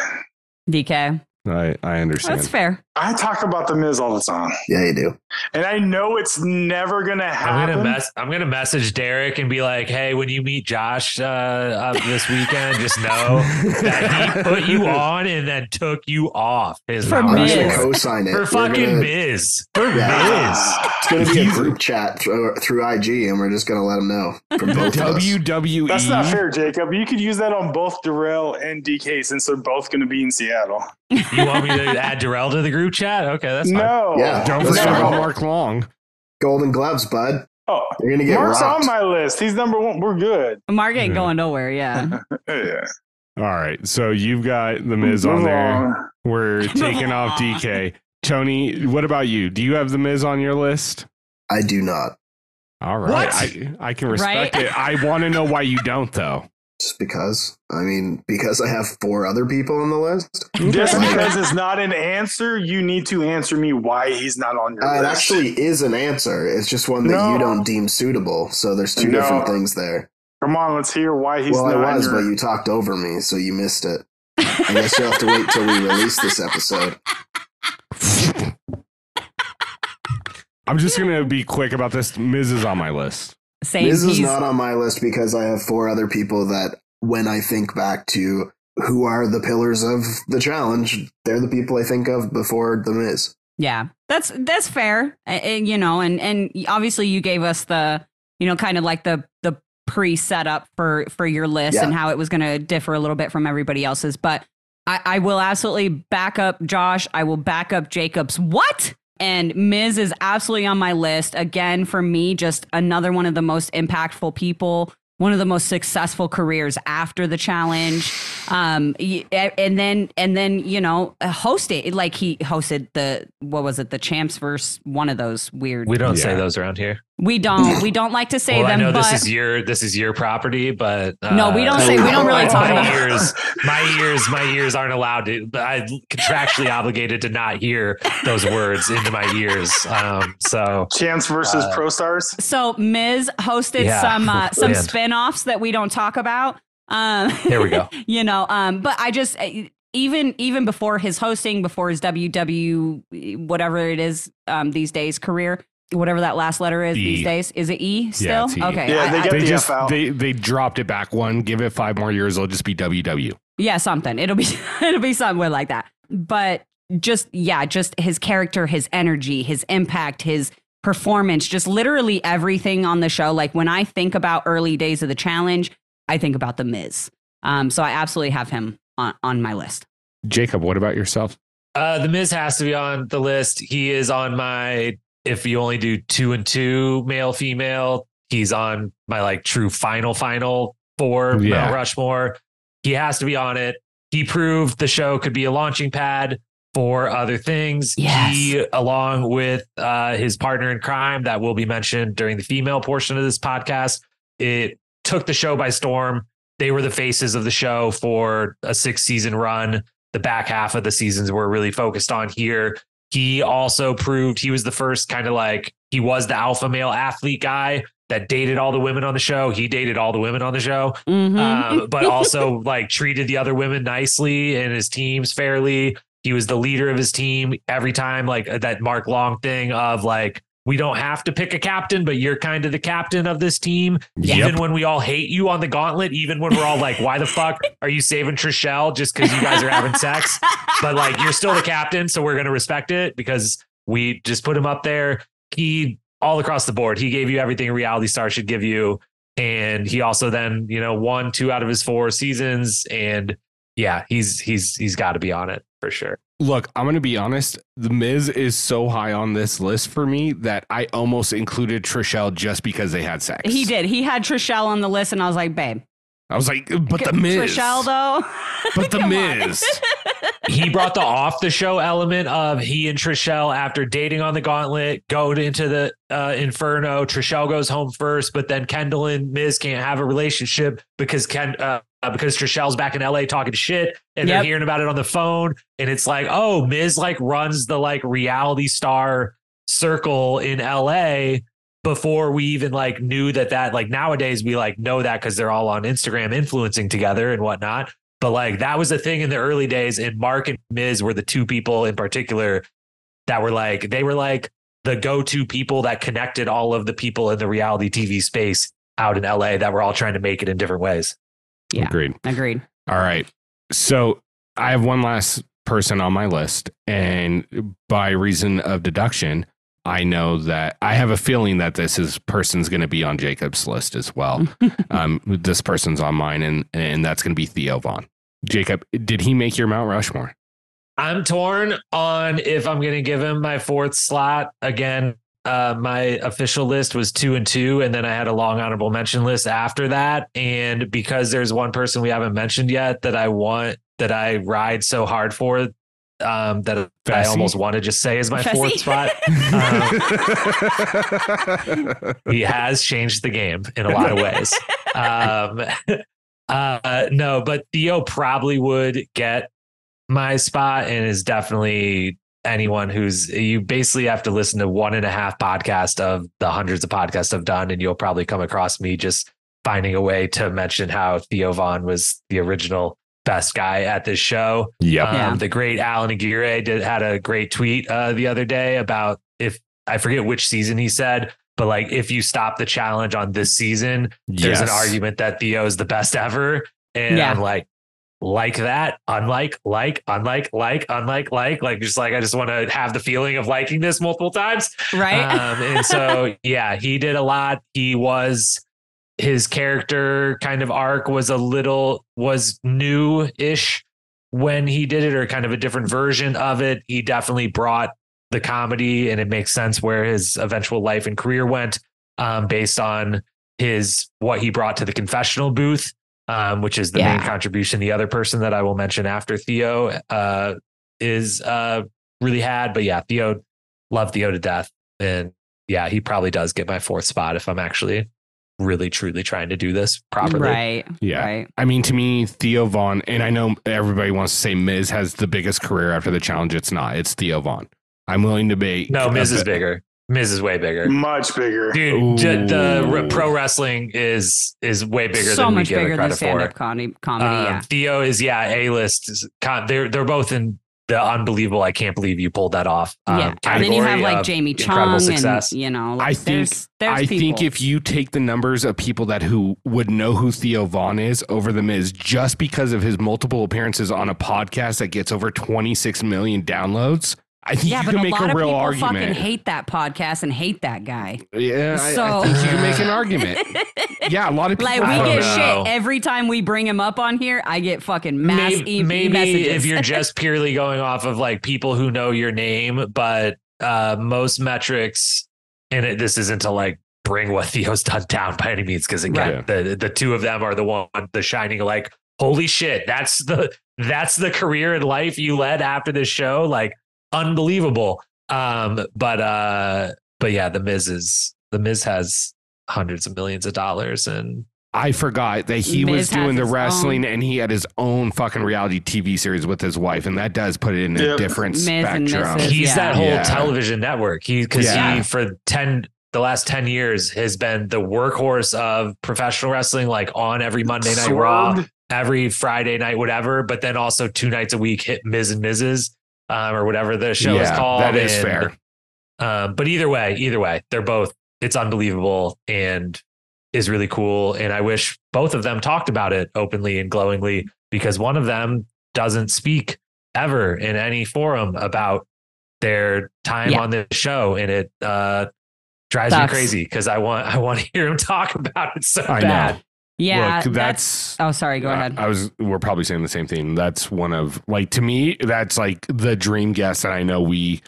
DK, I, I understand. that's fair. I talk about the Miz all the time, Yeah, you do. and I know it's never gonna I'm happen. gonna mess. I'm gonna message Derrick and be like, "Hey, when you meet Josh uh, uh, this weekend, just know that he put you on and then took you off his For Mount Miz. co-sign it. for We're fucking gonna- Miz. For Yeah. Miz. It's gonna be a group chat through, through IG, and we're just gonna let them know from both. WWE. That's not fair, Jacob. You could use that on both Darrell and DK since they're both going to be in Seattle. You want me to add Darrell to the group chat? Okay, that's fine. no. Yeah. Don't forget about Mark Long. Golden Gloves, bud. Oh, You're gonna get Mark's rocked. on my list. He's number one. We're good. Mark ain't Yeah. going nowhere. Yeah. Yeah. All right. So you've got The Miz on Move there. on. We're taking off DK. Tony, what about you? Do you have The Miz on your list? I do not, All right. What? I, I can respect Right? it. I want to know why you don't, though. Just because. I mean, because I have four other people on the list. Just because it's not an answer, you need to answer me why he's not on your Uh, it actually is an answer. It's just one that you don't deem suitable. So there's two No. different things there. Come on, let's hear why he's well, not I was, your but you talked over me, so you missed it. I guess you'll have to wait till we release this episode. I'm just going to be quick about this. Miz is on my list. Same. Miz is not on my list because I have four other people that, when I think back to who are the pillars of the challenge, they're the people I think of before the Miz. Yeah, that's that's fair. Uh, you know, and and obviously you gave us the you know kind of like the the pre setup for for your list Yeah. and how it was going to differ a little bit from everybody else's. But I, I will absolutely back up Josh. I will back up Jacob's. What? And Miz is absolutely on my list again. For me, just another one of the most impactful people. One of the most successful careers after the challenge, um, and then and then you know hosted like he hosted the what was it the champs versus one of those weird We don't say those around here. We don't we don't like to say well, them I know but this is your this is your property, but uh, No, we don't say- we don't really my talk about- ears. My ears, my ears aren't allowed to. But I'm contractually obligated to not hear those words into my ears. Um, so Champs versus Uh, Pro Stars. so Miz hosted Yeah. some uh, some Man. spin-offs that we don't talk about um here we go. you know um but i just uh, even even before his hosting before his ww whatever it is um these days career whatever that last letter is E. these days is it e still it's E. okay Yeah, I- they I- get They the just they they dropped it back one. Give it five more years. It'll just be WW. yeah something it'll be it'll be somewhere like that but just yeah just his character his energy his impact his performance just literally everything on the show like when i think about early days of the challenge i think about the miz um so i absolutely have him on, on my list Jacob, what about yourself? Uh, the Miz has to be on the list. He is on my. If you only do two and two, male female, he's on my like true final final for Yeah. Mount Rushmore. He has to be on it. He proved the show could be a launching pad for other things. Yes. He, along with uh, his partner in crime, that will be mentioned during the female portion of this podcast, it took the show by storm. They were the faces of the show for a six season run. The back half of the seasons were really focused on here. He also proved he was the first kind of like he was the alpha male athlete guy that dated all the women on the show. He dated all the women on the show Mhm. um, but also like treated the other women nicely and his teams fairly. He was the leader of his team every time, like uh, that Mark Long thing of like, we don't have to pick a captain, but you're kind of the captain of this team. Even when we all hate you on the gauntlet, even when we're all like, why the fuck are you saving Trishelle just because you guys are having sex? But like, you're still the captain, so we're going to respect it because we just put him up there. He all across the board, he gave you everything a reality star should give you and he also then you know won two out of his four seasons and yeah he's he's he's got to be on it for sure Look, I'm going to be honest. The Miz is so high on this list for me that I almost included Trishelle just because they had sex. he did. He had Trishelle on the list, and I was like, babe. I was like, but the Miz. Trishelle, though. But the Come. Miz. he brought the off the show element of he and Trishelle after dating on the gauntlet go into the uh, inferno. Trishelle goes home first, but then Kendall and Miz can't have a relationship because Ken uh, Uh, because Trishelle's back in LA talking shit and they're hearing about it on the phone. And it's like, oh, Miz like runs the like reality star circle in LA before we even like knew that that like nowadays we like know that because they're all on Instagram influencing together and whatnot. But like that was a thing in the early days, and Mark and Miz were the two people in particular that were like they were like the go-to people that connected all of the people in the reality TV space out in LA that were all trying to make it in different ways. Yeah. Agreed. Agreed. All right. So I have one last person on my list. And by reason of deduction, I know that I have a feeling that this is person's going to be on Jacob's list as well. um, this person's on mine, and and that's going to be Theo Von. Jacob, did he make your Mount Rushmore? I'm torn on if I'm going to give him my fourth slot again. Uh, my official list was two and two, and then I had a long honorable mention list after that. And because there's one person we haven't mentioned yet that I want that I ride so hard for, um, that I almost want to just say is my Fessy? fourth spot. he has changed the game in a lot of ways. Um, uh, no, but Theo probably would get my spot and is definitely anyone who's you basically have to listen to one and a half podcast of the hundreds of podcasts I've done, and you'll probably come across me just finding a way to mention how Theo Von was the original best guy at this show. yep. Um, Yeah. The great Alan Aguirre did had a great tweet uh, the other day about if I forget which season he said, but like if you stop the challenge on this season, there's an argument that Theo is the best ever, and Yeah. I'm like. Like that, unlike, like, unlike, like, unlike, like, like, just like I just want to have the feeling of liking this multiple times. Right. Um, and so, yeah, he did a lot. He was his character kind of arc was a little was new ish when he did it, or kind of a different version of it. He definitely brought the comedy, and it makes sense where his eventual life and career went um, based on his what he brought to the confessional booth. Um, which is the main contribution. The other person that I will mention after Theo uh, is uh, really had, but yeah, Theo love Theo to death. And yeah, he probably does get my fourth spot if I'm actually really truly trying to do this properly. right. Yeah. Right. I mean, to me, Theo Von, and I know everybody wants to say Miz has the biggest career after the challenge. It's not. It's Theo Von. I'm willing to be. No, Miz is bigger. Miz is way bigger. Much bigger. Dude, j- the Ooh. r- pro wrestling is is way bigger so than much we give bigger it than credit stand for. up comedy. comedy Um, yeah. Theo is yeah, A list. They're they're both in the unbelievable. I can't believe you pulled that off. um, yeah. And then you have like of Jamie incredible Chung success. and you know, like, I think there's, there's I people. think if you take the numbers of people that who would know who Theo Von is over the Miz just because of his multiple appearances on a podcast that gets over 26 million downloads, I think Yeah, you but can a make lot a of real people argument. fucking hate that podcast and hate that guy. yeah, I- I, So- think you can make an argument. Yeah, a lot of people. Like we get know. shit every time we bring him up on here. I get fucking mass maybe, e- maybe messages. if you're just purely going off of like people who know your name, but uh, most metrics, and it, this isn't to like bring what Theo's done down by any means, because again, the the two of them are the one, the shining like, holy shit, that's the that's the career and life you led after this show, like unbelievable. Um, but uh, but yeah, the Miz is the Miz has hundreds of millions of dollars and I forgot that he Miz was doing the wrestling own- and he had his own fucking reality TV series with his wife, and that does put it in a different Miz spectrum. Mrs. he's yeah. that whole Yeah. television network. He because Yeah. he for ten the last ten years has been the workhorse of professional wrestling, like on every Monday Night Raw, every Friday night, whatever. But then also two nights a week hit Miz and Mrs. Um, or whatever the show is called. That is And, fair. Um, but either way, either way, they're both it's unbelievable and is really cool. And I wish both of them talked about it openly and glowingly because one of them doesn't speak ever in any forum about their time Yeah. on the show. And it uh drives me crazy because I want I want to hear him talk about it so I bad. know. Yeah, Look, that's, that's. Oh, sorry. Go I- ahead. I was. We're probably saying the same thing. That's one of like to me. That's like the dream guest that I know we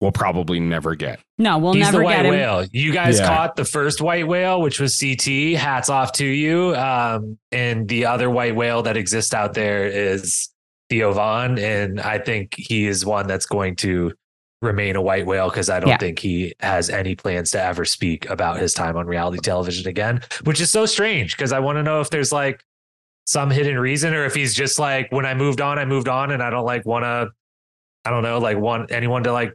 will probably never get. no, we'll He's never the get white him. whale. You guys Yeah. caught the first white whale, which was CT. Hats off to you. Um, and the other white whale that exists out there is Theo Von. And I think he is one that's going to remain a white whale because I don't Yeah. think he has any plans to ever speak about his time on reality television again, which is so strange because I want to know if there's like some hidden reason or if he's just like, when I moved on, I moved on and I don't like want to, I don't know, like want anyone to like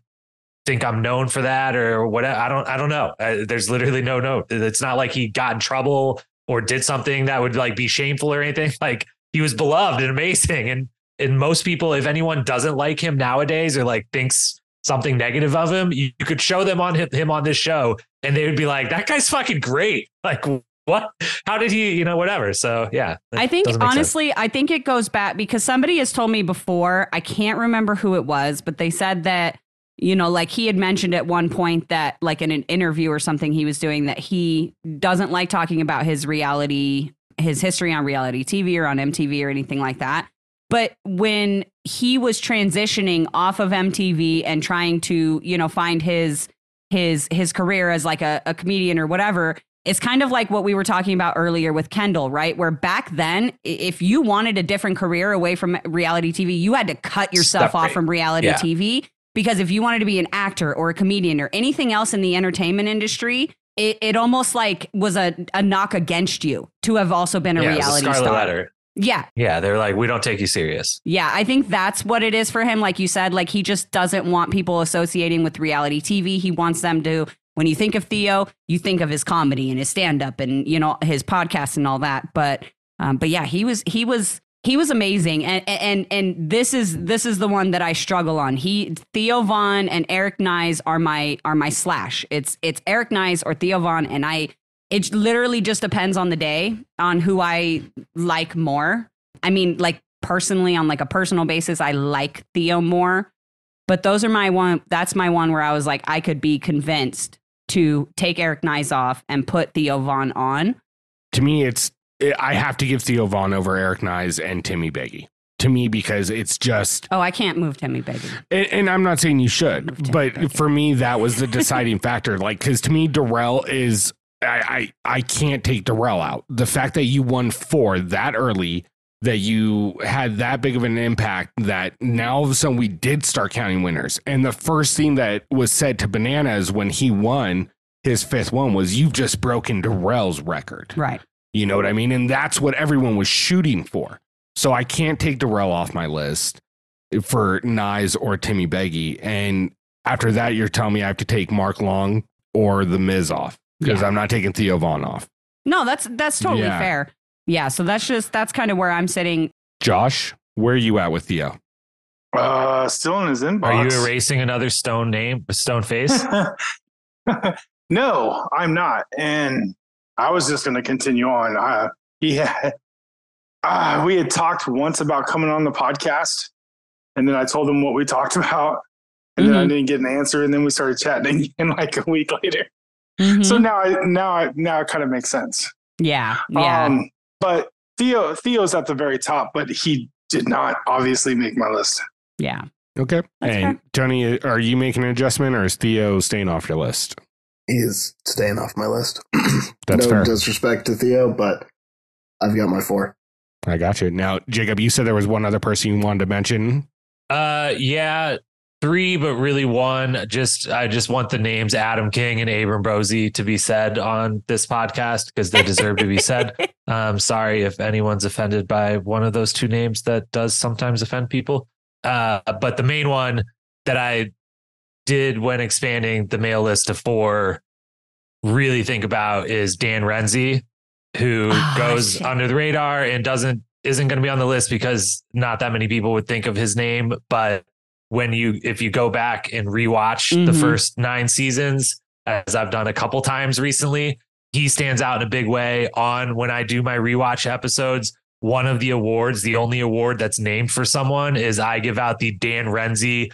think I'm known for that or whatever. I don't I don't know. Uh, there's literally no note. It's not like he got in trouble or did something that would like be shameful or anything. Like he was beloved and amazing and and most people if anyone doesn't like him nowadays or like thinks something negative of him, you, you could show them on him, him on this show and they would be like that guy's fucking great. Like what? How did he, you know, whatever. So, yeah. I think doesn't sense. honestly, I think it goes back because somebody has told me before. I can't remember who it was, but they said that you know, like he had mentioned at one point that, like in an interview or something he was doing, that he doesn't like talking about his reality, his history on reality TV or on MTV or anything like that. But when he was transitioning off of MTV and trying to, you know, find his his his career as like a, a comedian or whatever, it's kind of like what we were talking about earlier with Kendall, right? Where back then, if you wanted a different career away from reality TV, you had to cut yourself off from reality Yeah. TV because if you wanted to be an actor or a comedian or anything else in the entertainment industry, it, it almost like was a, a knock against you to have also been a yeah, a reality Scarlet star. Letter. Yeah, Yeah, they're like, we don't take you serious. yeah, I think that's what it is for him. Like you said, like he just doesn't want people associating with reality TV. He wants them to, when you think of Theo, you think of his comedy and his stand up and, you know, his podcast and all that. But, um, but yeah, he was, he was, he was amazing. And, and, and this is, this is the one that I struggle on. He, Theo Von and Eric Nies are my, are my slash. It's, it's Eric Nies or Theo Von. And I, it literally just depends on the day on who I like more. I mean, like personally, on like a personal basis, I like Theo more. But those are my one. That's my one where I was like, I could be convinced to take Eric Nies off and put Theo Von on. To me, it's I have to give Theo Von over Eric Nies and Timmy Beggy. To me, because it's just, Oh, I can't move Timmy Baby. and, and I'm not saying you should, but Beggy. for me, that was the deciding factor. Like, because to me, Darrell is, I, I, I can't take Darrell out. The fact that you won four that early, that you had that big of an impact, that now all of a sudden we did start counting winners. And the first thing that was said to Bananas when he won his fifth one was, You've just broken Darrell's record. Right. You know what I mean? And that's what everyone was shooting for. So I can't take Darrell off my list for Nies or Timmy Beggy. And after that, you're telling me I have to take Mark Long or The Miz off because Yeah. I'm not taking Theo Von off. No, that's that's totally Yeah. fair. Yeah. So that's just that's kind of where I'm sitting. Josh, where are you at with Theo? Uh, still in his inbox. Are you erasing another stone name, stone face? no, I'm not. And I was just going to continue on. Uh, he had, uh, we had talked once about coming on the podcast, and then I told him what we talked about, and then I Mhm. didn't get an answer, and then we started chatting again like a week later. Mhm. So now I now I now it kind of makes sense. yeah, yeah. Um, but Theo Theo's at the very top, but he did not obviously make my list. yeah. Okay. That's and Tony, are you making an adjustment or is Theo staying off your list? He's staying off my list. That's no fair. disrespect to Theo, but I've got my four. I got you. Now, Jacob, you said there was one other person you wanted to mention. Uh, yeah, three, but really one. Just I just want the names Adam King and Abram Boise to be said on this podcast because they deserve to be said. Um, sorry if anyone's offended by one of those two names that does sometimes offend people. Uh, but the main one that I did when expanding the male list to four really think about is Dan Renzi, who Ah, goes shit. under the radar and doesn't isn't going to be on the list because not that many people would think of his name. But when you if you go back and rewatch the Mhm. first nine seasons, as I've done a couple times recently, he stands out in a big way on when I do my rewatch episodes. One of the awards, the only award that's named for someone, is I give out the Dan Renzi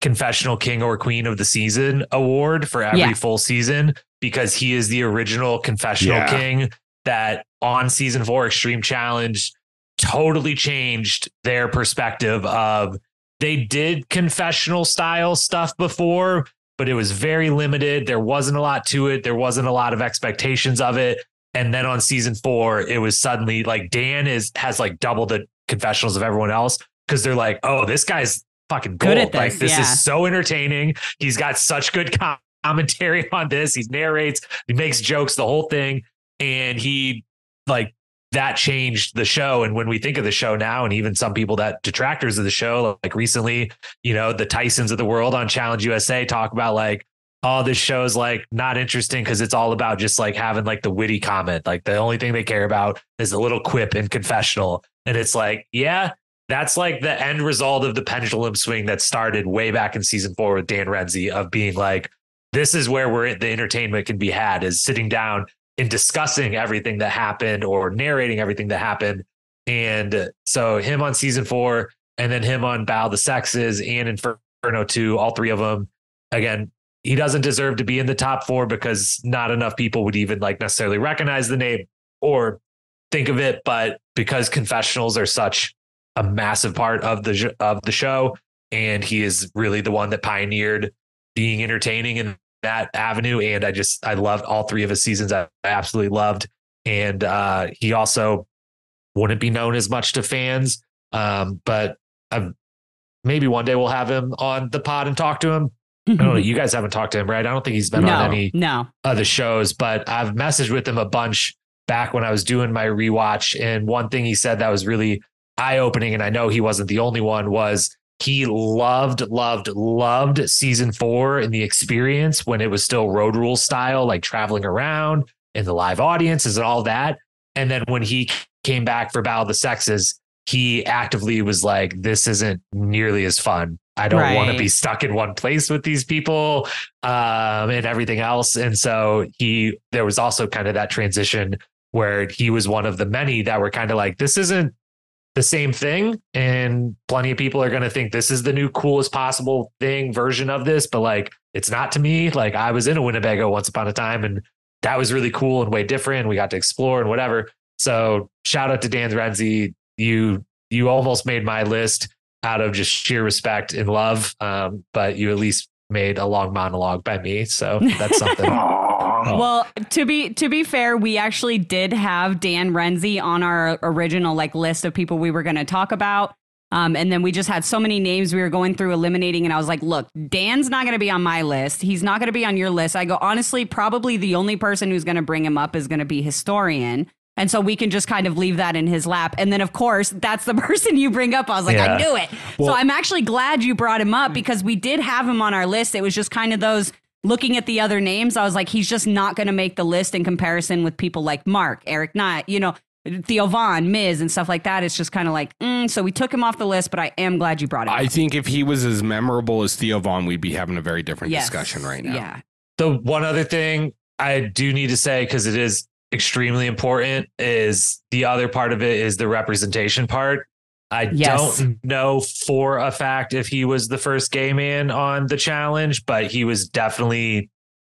Confessional King or Queen of the Season award for every Yeah. full season because he is the original Confessional Yeah. King that on season four Extreme Challenge totally changed their perspective of they did confessional style stuff before, but it was very limited. There wasn't a lot to it. There wasn't a lot of expectations of it. And then on season four, it was suddenly like Dan is has like double the confessionals of everyone else because they're like, oh, this guy's fucking Good gold. at like this, this yeah. is so entertaining. He's got such good commentary on this. He narrates, he makes jokes, the whole thing, and he like that changed the show. And when we think of the show now, and even some people that detractors of the show, like recently, you know, the Tysons of the world on Challenge USA talk about like, oh, this show's like not interesting because it's all about just like having like the witty comment. Like the only thing they care about is a little quip and confessional. And it's like, yeah, that's like the end result of the pendulum swing that started way back in season four with Dan Renzi of being like, this is where we're the entertainment can be had is sitting down and discussing everything that happened or narrating everything that happened. And so him on season four, and then him on Bow the Sexes and Inferno 2, all three of them. Again, he doesn't deserve to be in the top four because not enough people would even like necessarily recognize the name or think of it. But because confessionals are such a massive part of the of the show, and he is really the one that pioneered being entertaining in that avenue. And I just I loved all three of his seasons. I absolutely loved, and uh, he also wouldn't be known as much to fans. Um, but I've, maybe one day we'll have him on the pod and talk to him. I don't know. You guys haven't talked to him, right? I don't think he's been no, on any no. other shows, but I've messaged with him a bunch back when I was doing my rewatch. And one thing he said that was really eye opening, and I know he wasn't the only one, was he loved, loved, loved season four and the experience when it was still road rule style, like traveling around and the live audiences and all that. And then when he came back for Battle of the Sexes, he actively was like, this isn't nearly as fun. I don't want to be stuck in one place with these people um, and everything else. And so he, there was also kind of that transition where he was one of the many that were kind of like, this isn't the same thing. And plenty of people are going to think this is the new coolest possible thing version of this, but like, it's not to me. Like, I was in a Winnebago once upon a time and that was really cool and way different. We got to explore and whatever. So shout out to Dan Renzi. You, you almost made my list out of just sheer respect and love. Um, but you at least made a long monologue by me. So that's something. Aw. Well, to be to be fair, we actually did have Dan Renzi on our original like list of people we were going to talk about. Um, and then we just had so many names we were going through eliminating, and I was like, "Look, Dan's not going to be on my list. He's not going to be on your list." I go, honestly, probably the only person who's going to bring him up is going to be historian, and so we can just kind of leave that in his lap. And then, of course, that's the person you bring up. I was like, Yeah. I knew it. so I'm actually glad you brought him up because we did have him on our list. It was just kind of those looking at the other names. I was like, he's just not going to make the list in comparison with people like Mark, Eric Knight, you know, Theo Von, Miz, and stuff like that. It's just kind of like, mm, so we took him off the list, but I am glad you brought him. I up. think if he was as memorable as Theo Von, we'd be having a very different Yes. discussion right now. Yeah. the one other thing I do need to say, because it is extremely important, is the other part of it is the representation part. I Yes. don't know for a fact if he was the first gay man on the challenge, but he was definitely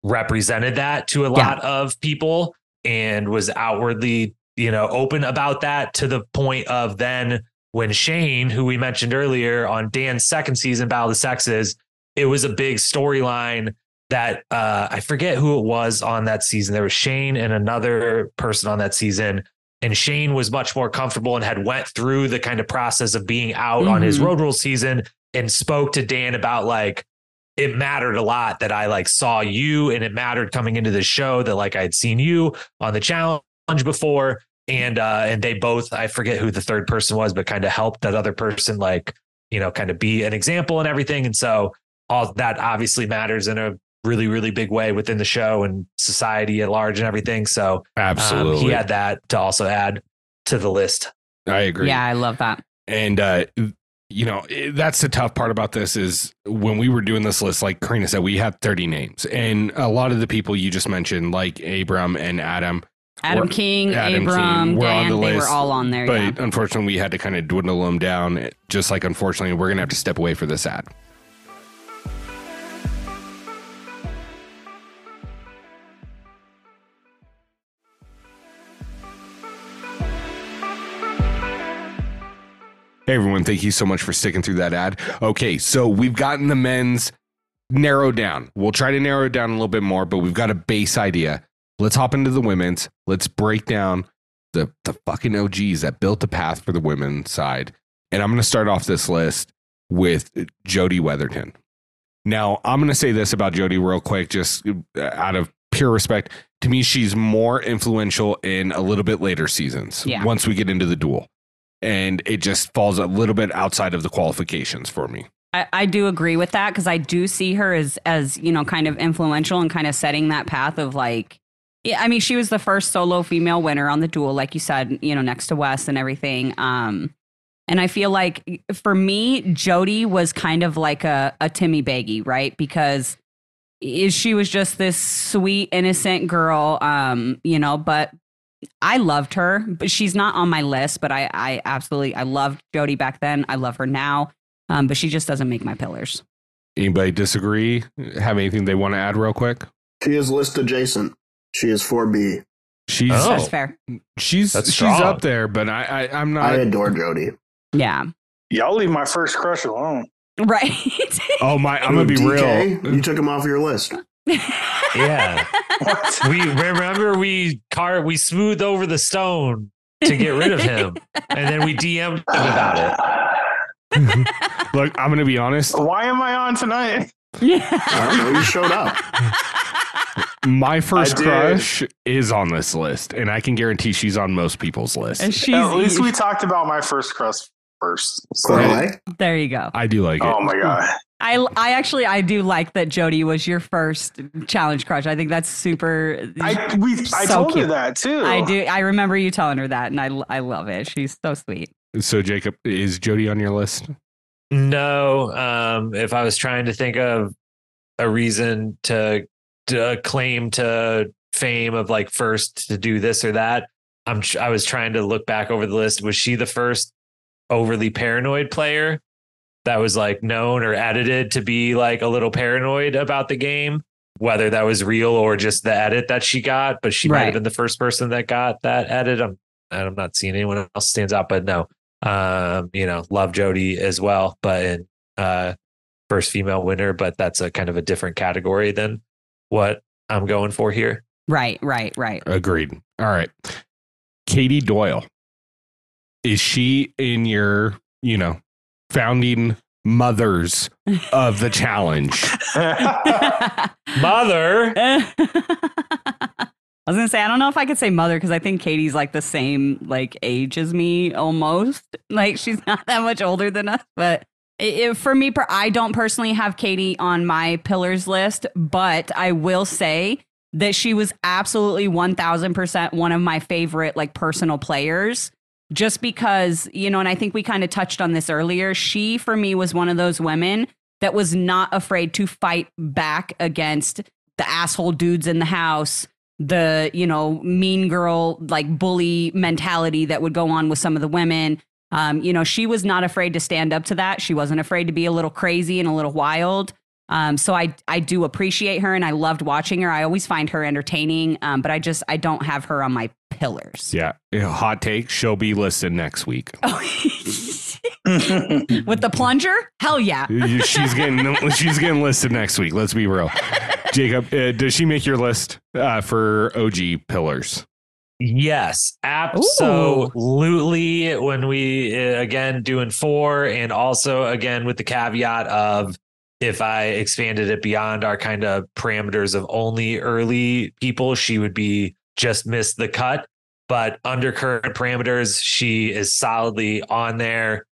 represented that to a Yeah. lot of people and was outwardly, you know, open about that to the point of then when Shane, who we mentioned earlier on Dan's second season, Battle of the Sexes, it was a big storyline that uh, I forget who it was on that season. There was Shane and another person on that season and Shane was much more comfortable and had went through the kind of process of being out on his Mhm. road rule season and spoke to Dan about like it mattered a lot that I like saw you and it mattered coming into the show that like I'd seen you on the challenge before and uh and they both I forget who the third person was but kind of helped that other person like you know kind of be an example and everything and so all that obviously matters in a really really big way within the show and society at large and everything so um, Absolutely. he had that to also add to the list. I agree. Yeah, I love that. And uh you know, eh, that's the tough part about this is when we were doing this list, like Corrina said, we had 30 names. And a lot of the people you just mentioned, like Abram and Adam, Adam We're- King, Adam Abram, King, we're on Dan, the they were list, all on there. but yeah. unfortunately we had to kind of dwindle them down. Just like unfortunately, we're gonna have to step away for this ad. Hey everyone, thank you so much for sticking through that ad. Okay, so we've gotten the men's narrowed down. We'll try to narrow it down a little bit more, but we've got a base idea. Let's hop into the women's. Let's break down the the fucking OGs that built the path for the women's side. And I'm going to start off this list with Jodi Weatherton. Now, I'm going to say this about Jody real quick, just uh, out of pure respect. To me, she's more influential in a little bit later seasons Yeah. once we get into the duel. And it just falls a little bit outside of the qualifications for me. I, I do agree with that because I do see her as as you know kind of influential and kind of setting that path of like yeah I mean she was the first solo female winner on the duel like you said you know next to Wes and everything um and I feel like for me Jodi was kind of like a a Timmy Beggy right because she was just this sweet innocent girl um you know but I loved her but she's not on my list but I I absolutely I loved Jodi back then I love her now um, but she just doesn't make my pillars. Anybody disagree? Have anything they want to add real quick? She is list adjacent. She is 4B. She's Oh. That's fair. she's That's she's strong. up there, but I, I I'm not I adore Jodi. Yeah. Y'all leave my first crush alone. Right. oh my! I'm gonna be DK, real. You took him off your list. Yeah. We remember we car we smoothed over the stone to get rid of him, and then we DM'd him about it. Look, I'm gonna be honest. Why am I on tonight? Yeah. I don't know. You showed up. My first crush is on this list, and I can guarantee she's on most people's list. And She's, At least we talked about my first crush first. So- Parlay. there you go. I do like oh it. oh my god. I, I actually I do like that Jodi was your first challenge crush. I think that's super. I we I So told her that too. I do. I remember you telling her that, and I I love it. She's so sweet. So Jacob, is Jodi on your list? No, um, if I was trying to think of a reason to, to claim to fame of like first to do this or that, I'm I was trying to look back over the list. Was she the first overly paranoid player that was like known or edited to be like a little paranoid about the game? Whether that was real or just the edit that she got, but she might have been the first person that got that edit. I'm I'm not seeing anyone else stands out, but no, um, you know, love Jodi as well, but in uh first female winner, but that's a kind of a different category than what I'm going for here. Right. Right. Right. Agreed. All right. Katie Doyle. Is she in your, you know, founding mothers of the challenge? Mother. I was gonna say I don't know if I could say mother because I think Katie's like the same like age as me almost. Like she's not that much older than us, but it, for me, per- I don't personally have Katie on my pillars list, but I will say that she was absolutely one thousand percent one of my favorite like personal players. Just because you know, and I think we kind of touched on this earlier. She for me was one of those women that was not afraid to fight back against the asshole dudes in the house the you know mean girl like bully mentality that would go on with some of the women Um, you know, she was not afraid to stand up to that. She wasn't afraid to be a little crazy and a little wild. Um, so I I do appreciate her and I loved watching her. I always find her entertaining. Um, but I just I don't have her on my pillars. Yeah. Yeah, Hot take. She'll be listed next week. With the plunger? Hell yeah. she's getting she's getting listed next week. Let's be real. Jacob, uh, does she make your list uh, for OG pillars? Yes, absolutely. When we uh, again doing four, and also again with the caveat of if I expanded it beyond our kind of parameters of only early people, she would be just missed the cut. But under current parameters, she is solidly on there.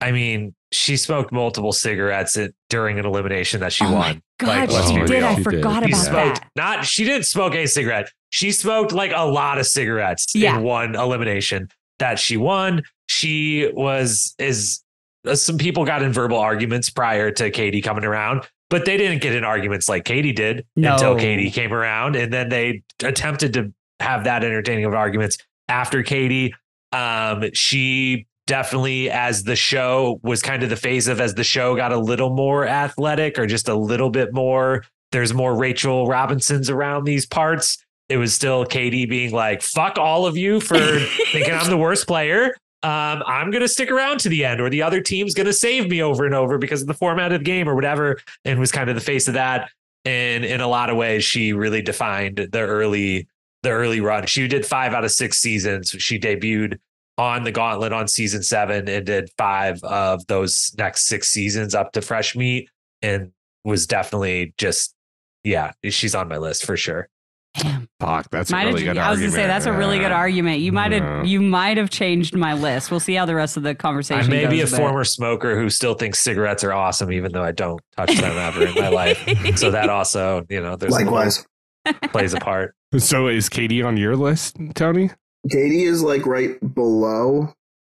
I mean, she smoked multiple cigarettes at, during an elimination that she Oh my won. God, Like, she did. real. I She did. forgot She about smoked that. not she didn't smoke a cigarette. She smoked like a lot of cigarettes Yeah. in one elimination that she won. She was is uh, some people got in verbal arguments prior to Katie coming around, but they didn't get in arguments like Katie did No. until Katie came around, and then they attempted to have that entertaining of arguments after Katie. Um, she definitely, as the show was kind of the phase of as the show got a little more athletic or just a little bit more. There's more Rachel Robinsons around these parts. It was still Katie being like, fuck all of you for thinking I'm the worst player. Um, I'm going to stick around to the end, or the other team's going to save me over and over because of the format of the game or whatever. And was kind of the face of that. And in a lot of ways, she really defined the early the early run. She did five out of six seasons. She debuted on the gauntlet on season seven and did five of those next six seasons up to fresh meat and was definitely just yeah, she's on my list for sure. Damn. Fuck, that's a really have, good I was argument. gonna say that's a really good argument. You might have Yeah. you might have changed my list. We'll see how the rest of the conversation. I conversation. may be a goes, but- former smoker who still thinks cigarettes are awesome, even though I don't touch them ever in my life. So that also, you know, there's a little- Likewise, plays a part. So is Katie on your list, Tony? Katie is like right below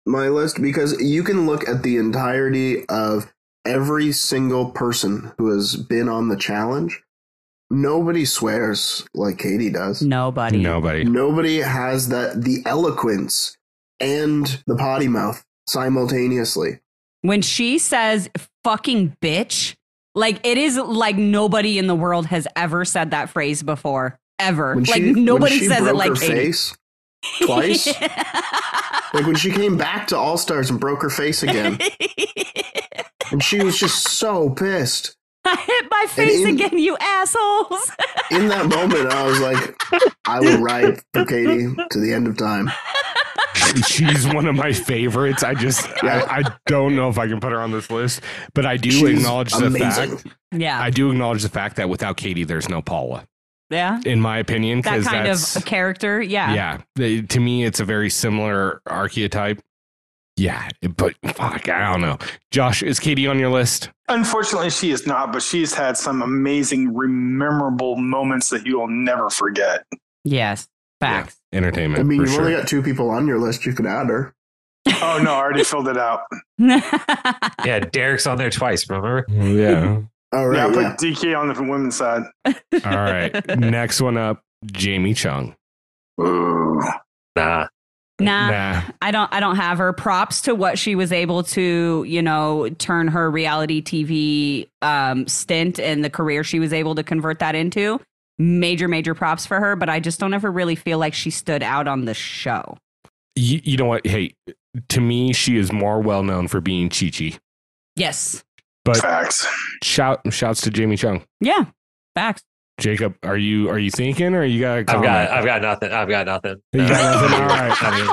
my list because you can look at the entirety of every single person who has been on the challenge. Nobody swears like Katie does. Nobody. Nobody. Nobody has that the eloquence and the potty mouth simultaneously. When she says "fucking bitch," like it is like nobody in the world has ever said that phrase before. Ever. When like she, nobody when she says it like face twice. like when she came back to All Stars and broke her face again, and she was just so pissed. I hit my face in- again, you assholes. In that moment, I was like, I will ride for Katie to the end of time. She's one of my favorites. I just Yeah. I, I don't know if I can put her on this list, but I do She's acknowledge the amazing. fact. yeah. I do acknowledge the fact that without Katie, there's no Paula, yeah. in my opinion. That Because kind that's of character. Yeah. yeah. They- to me, it's a very similar archetype. Yeah, but fuck, I don't know. Josh, is Katie on your list? Unfortunately, she is not, but she's had some amazing, memorable moments that you will never forget. Yes. Facts. Entertainment. I mean, you've sure. only got two people on your list. You could add her. Oh no, I already filled it out. Yeah, Derrick's on there twice, remember? yeah. All right. yeah, I put Yeah. DK on the women's side. All right. Next one up, Jamie Chung. Ooh. Nah. nah. Nah. I don't I don't have her props to what she was able to, you know, turn her reality TV um stint and the career she was able to convert that into. Major major props for her, but I just don't ever really feel like she stood out on the show. You, you know what? Hey, to me, she is more well known for being Chi Chi. Yes. But Facts. shout shouts to Jamie Chung. Yeah. Facts. Jacob, are you are you thinking or you got? a I've got I've got nothing. I've got nothing. You got nothing? All right. I mean,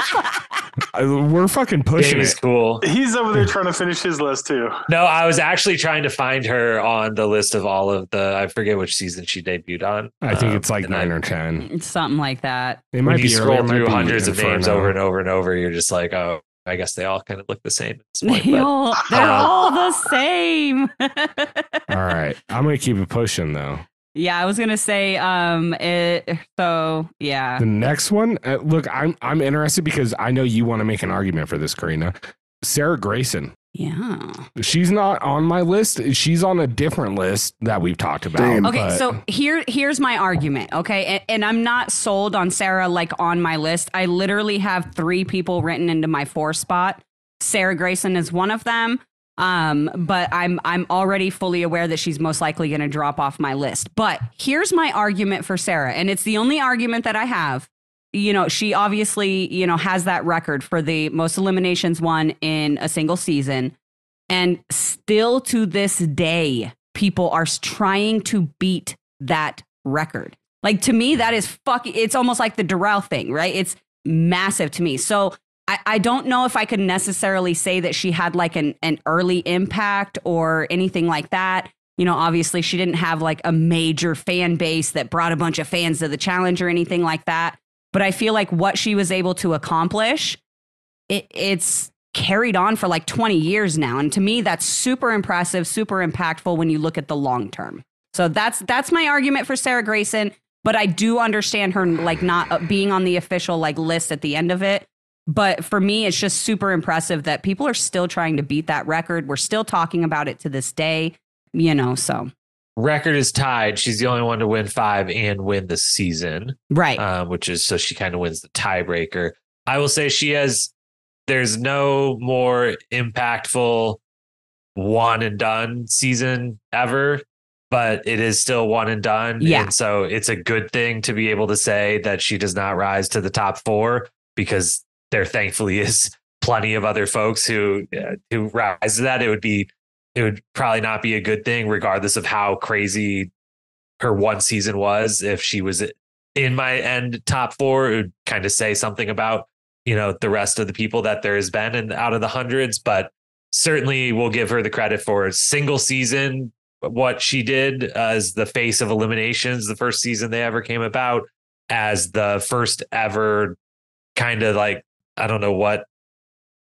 We're fucking pushing Jamie's it. cool. He's over there trying to finish his list too. No, I was actually trying to find her on the list of all of the. I forget which season she debuted on. I think Um, it's like and I- nine or ten. Something like that. It When might you be scroll earlier, might through be hundreds of names Inferno. over and over and over, you're just like, oh, I guess they all kind of look the same. At this point, They but- all, they're Uh, all the same. All right, I'm gonna keep it pushing though. Yeah, I was gonna say, um, it, so yeah, The next one, uh, look, I'm I'm interested because I know you want to make an argument for this, Corrina. Sarah Greyson. yeah. She's not on my list. She's on a different list that we've talked about. Damn. Okay, but- so here here's my argument. Okay, and, and I'm not sold on Sarah like on my list. I literally have three people written into my four spot. Sarah Greyson is one of them. Um, but I'm I'm already fully aware that she's most likely going to drop off my list. But here's my argument for Sarah, and it's the only argument that I have. You know, she obviously you know has that record for the most eliminations won in a single season, and still to this day, people are trying to beat that record. Like to me, that is fucking. It's almost like the Darrell thing, right? It's massive to me. So I, don't know if I could necessarily say that she had like an, an early impact or anything like that. You know, obviously she didn't have like a major fan base that brought a bunch of fans to the challenge or anything like that. But I feel like what she was able to accomplish, it, it's carried on for like 20 years now. And to me, that's super impressive, super impactful when you look at the long term. So that's that's my argument for Sarah Greyson. But I do understand her like not uh, being on the official like list at the end of it but for me, it's just super impressive that people are still trying to beat that record. We're still talking about it to this day, you know, so. Record is tied. She's the only one to win five and win the season. Right. Um, which is so she kind of wins the tiebreaker. I will say she has, there's no more impactful one and done season ever, but it is still one and done. Yeah. And so it's a good thing to be able to say that she does not rise to the top four because there thankfully is plenty of other folks who uh, who rise to that. It would be it would probably not be a good thing, regardless of how crazy her one season was. If she was in my end top four, it would kind of say something about you know the rest of the people that there has been and out of the hundreds. But certainly, we'll give her the credit for a single season. What she did as the face of eliminations, the first season they ever came about, as the first ever kind of like I don't know what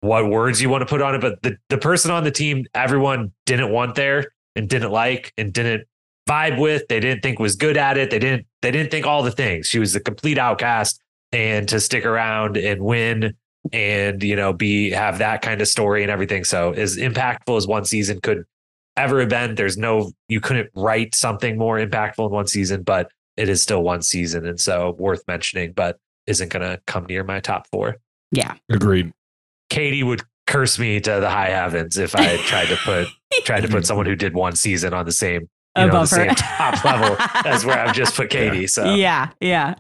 what words you want to put on it, but the, the person on the team everyone didn't want there and didn't like and didn't vibe with, they didn't think was good at it. They didn't they didn't think all the things. She was a complete outcast and to stick around and win and you know be have that kind of story and everything. So as impactful as one season could ever have been, there's no you couldn't write something more impactful in one season, but it is still one season and so worth mentioning, but isn't gonna come near my top four. Yeah. Agreed. Katie would curse me to the high heavens if I tried to put tried to put someone who did one season on the same you know, the same top level as where I've just put Katie. So Yeah, yeah.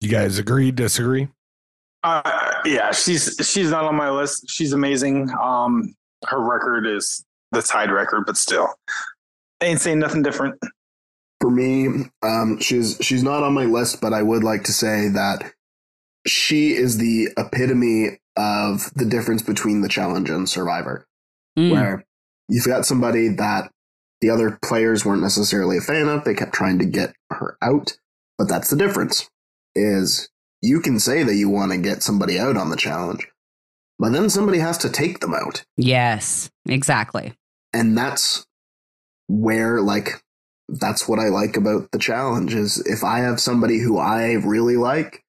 You guys agree, disagree? Uh, yeah, she's she's not on my list. She's amazing. Um, her record is the tied record, but still, ain't saying nothing different. For me, um, she's she's not on my list, but I would like to say that she is the epitome of the difference between the challenge and survivor. Mm. where you've got somebody that the other players weren't necessarily a fan of. They kept trying to get her out, but that's the difference. Is you can say that you want to get somebody out on the challenge, but then somebody has to take them out, yes, exactly. and that's where like that's what I like about the challenge is if I have somebody who I really like,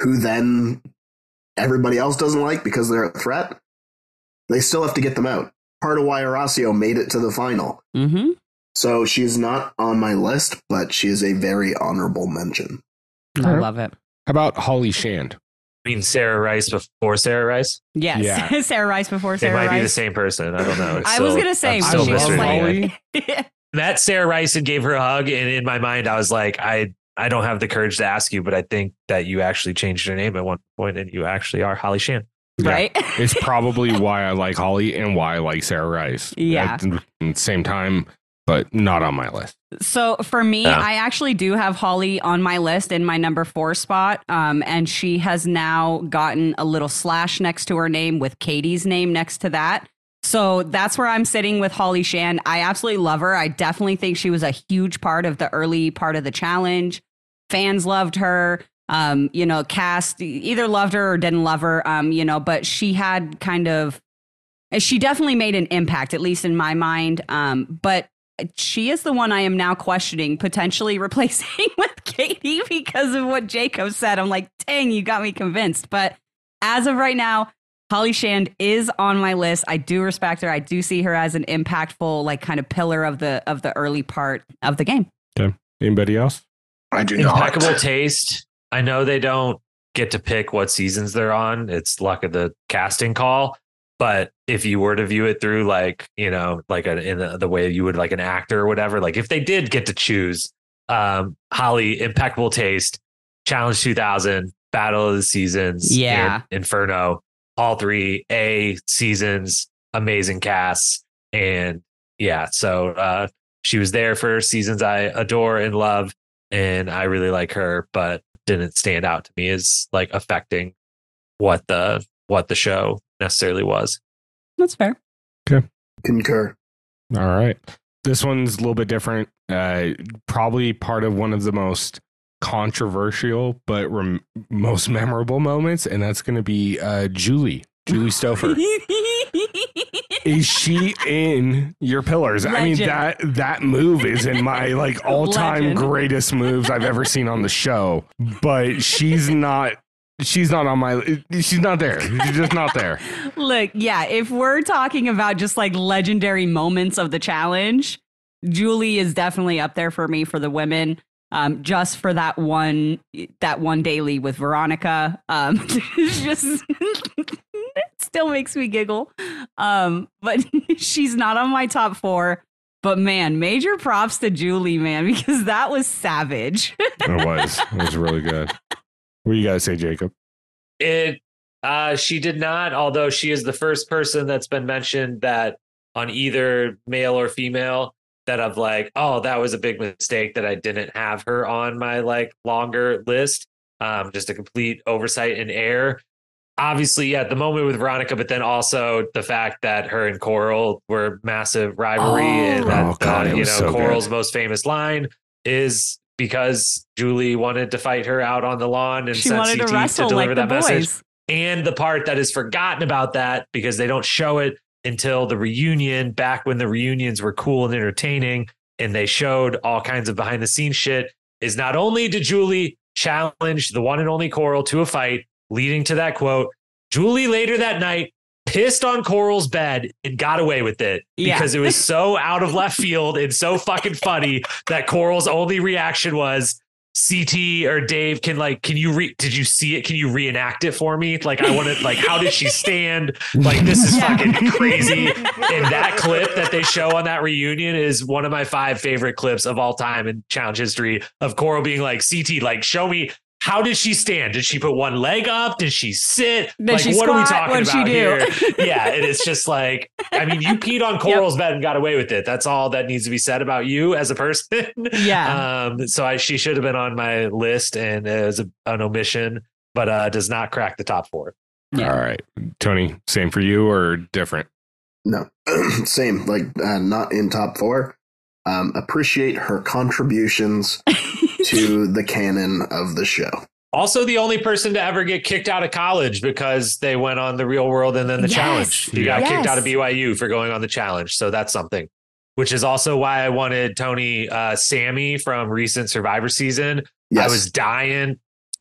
who then everybody else doesn't like because they're a threat, they still have to get them out. Part of why Horacio made it to the final. hmm So she's not on my list, but she is a very honorable mention. I love it. How about Holly Shand? I mean Sarah Rice before Sarah Rice. Yes. Yeah. Sarah Rice before Sarah Rice. They might Rice. be the same person. I don't know. It's I was gonna say, I'm but still she was like- met Sarah Rice and gave her a hug, and in my mind, I was like, I I don't have the courage to ask you, but I think that you actually changed your name at one point, and you actually are Holly Shand. Yeah. right? It's probably why I like Holly and why I like Sarah Rice. Yeah. At the same time, but not on my list. So for me, Yeah. I actually do have Holly on my list in my number four spot. Um, and she has now gotten a little slash next to her name with Katie's name next to that. So that's where I'm sitting with Holly Shand. I absolutely love her. I definitely think she was a huge part of the early part of the challenge. Fans loved her. Um, you know, cast either loved her or didn't love her. Um, you know, but she had kind of she definitely made an impact, at least in my mind. Um, but she is the one I am now questioning potentially replacing with Katie because of what Jacob said. I'm like, dang, you got me convinced. But as of right now, Holly Shand is on my list. I do respect her. I do see her as an impactful, like kind of pillar of the of the early part of the game. Okay. Anybody else? I do Impeccable not. taste. I know they don't get to pick what seasons they're on. It's luck of the casting call. But if you were to view it through like, you know, like a, in the, the way you would like an actor or whatever, like if they did get to choose, um, Holly, impeccable taste, challenge 2000, battle of the seasons, Yeah. In- Inferno, all three A seasons, amazing casts. And yeah, so uh, she was there for seasons I adore and love. And I really like her, but didn't stand out to me as like affecting what the what the show necessarily was. That's fair. Okay. Concur. All right. This one's a little bit different. Uh, probably part of one of the most controversial but rem- most memorable moments, and that's going to be uh, Julie. Julie Stouffer. is she in your pillars? I mean that that move is in my like all time Legend. greatest moves I've ever seen on the show. But she's not. She's not on my. She's not there. She's just not there. Look, yeah, if we're talking about just like legendary moments of the challenge, Julie is definitely up there for me for the women. Um, just for that one, that one daily with Veronica, um, just still makes me giggle. Um, but she's not on my top four. But man, major props to Julie, man, because that was savage. It was. It was really good. What do you guys say, Jacob? It uh she did not, although she is the first person that's been mentioned that on either male or female that I've like, oh, that was a big mistake that I didn't have her on my like longer list. Um, just a complete oversight and error. Obviously, yeah, the moment with Veronica, but then also the fact that her and Coral were massive rivalry, and that Oh, God, uh, you know so good. Coral's most famous line is because Julie wanted to fight her out on the lawn and she sent wanted CT to wrestle deliver like the that boys. message and the part that is forgotten about that because they don't show it until the reunion back when the reunions were cool and entertaining and they showed all kinds of behind the scenes shit is not only did Julie challenge the one and only Coral to a fight leading to that quote Julie later that night pissed on Coral's bed and got away with it Yeah. because it was so out of left field and so fucking funny that Coral's only reaction was CT or Dave can like can you re did you see it? Can you reenact it for me? Like I want to like how did she stand? Like this is Yeah. fucking crazy. And that clip that they show on that reunion is one of my five favorite clips of all time in challenge history of Coral being like CT like show me how did she stand? Did she put one leg up? Did she sit? Did like, she what are we talking What'd she about do? here? yeah, and it's just like, I mean, you peed on Coral's bed and got away with it. That's all that needs to be said about you as a person. Yeah. Um, so I, she should have been on my list, and it was a, an omission, but uh, does not crack the top four. Yeah. All right, Tony. Same for you or different? No, same. Like uh, not in top four. Um, appreciate her contributions to the canon of the show. Also, the only person to ever get kicked out of college because they went on the real world and then the Yes. challenge. You got Yes. kicked out of BYU for going on the challenge. So that's something. Which is also why I wanted Tony uh, Sammy from recent Survivor season. Yes, I was dying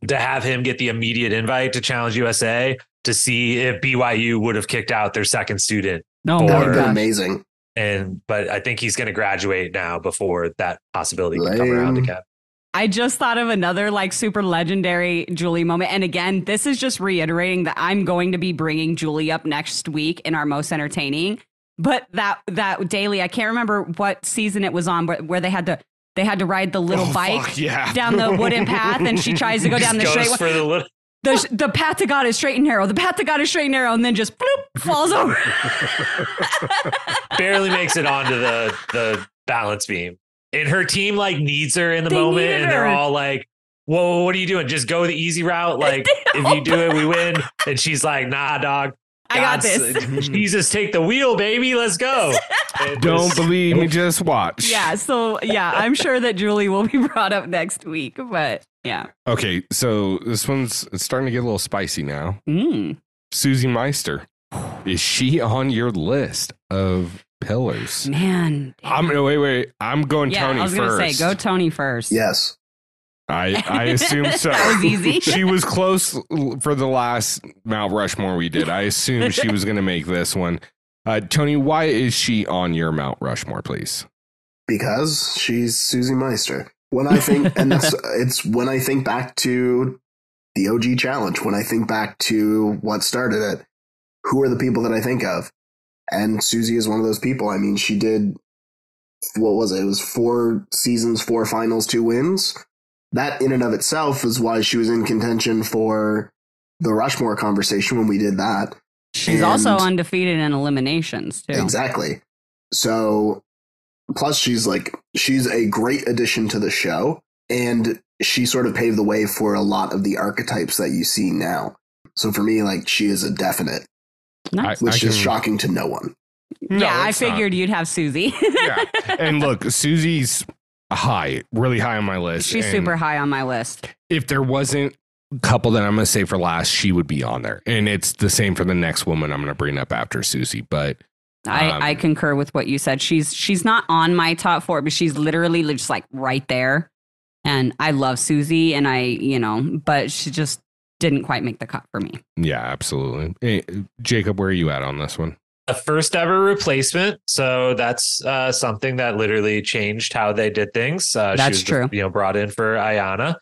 to have him get the immediate invite to Challenge USA to see if BYU would have kicked out their second student. No, that would have been gosh. amazing. And but I think he's going to graduate now before that possibility can come around again. I just thought of another like super legendary Julie moment. And again, this is just reiterating that I'm going to be bringing Julie up next week in our most entertaining. But that that daily, I can't remember what season it was on, but where they had to they had to ride the little Oh, bike fuck, yeah. down the wooden path, and she tries to go down the straight for the little The, the path to God is straight and narrow. The path to God is straight and narrow, and then just bloop, falls over. barely makes it onto the the balance beam. And her team like needs her in the They moment, and they're her. all like, "Whoa, what are you doing? Just go the easy route. Like if you do it, we win." And she's like, "Nah, dog. I got God's- this. Jesus, take the wheel, baby. Let's go." Don't believe me, just watch. Yeah, so yeah, I'm sure that Julie will be brought up next week. But yeah. Okay, so this one's it's starting to get a little spicy now. Mm. Susie Meister. Is she on your list of pillars? Man. I'm no wait, wait. I'm going yeah, Tony I was gonna first. say go Tony first. Yes, I I assume so. That was easy. she was close for the last Mount Rushmore we did. I assume she was going to make this one. Uh, Tony, why is she on your Mount Rushmore, please? because she's Susie Meister. When I think, and that's it's when I think back to the OG challenge. When I think back to what started it, who are the people that I think of? And Susie is one of those people. I mean, she did what was it? It was four seasons, four finals, two wins. That in and of itself is why she was in contention for the Rushmore conversation when we did that. She's And- also undefeated in eliminations too. Exactly. So, plus she's like she's a great addition to the show, and she sort of paved the way for a lot of the archetypes that you see now. So for me, like she is a definite, Nice. I- which is can- shocking to no one. No, yeah, I it's not. figured you'd have Susie. Yeah. And look, Susie's high, really high on my list. She's and super high on my list. If there wasn't a couple that I'm going to say for last, she would be on there. And it's the same for the next woman I'm going to bring up after Susie. But I, Um, I concur with what you said. She's she's not on my top four, but she's literally just like right there. And I love Susie, and I you know, but she just didn't quite make the cut for me. yeah, absolutely. Hey, Jacob, where are you at on this one? A first ever replacement. So that's uh, something that literally changed how they did things. Uh, That's she was, true. You know, brought in for Ayana,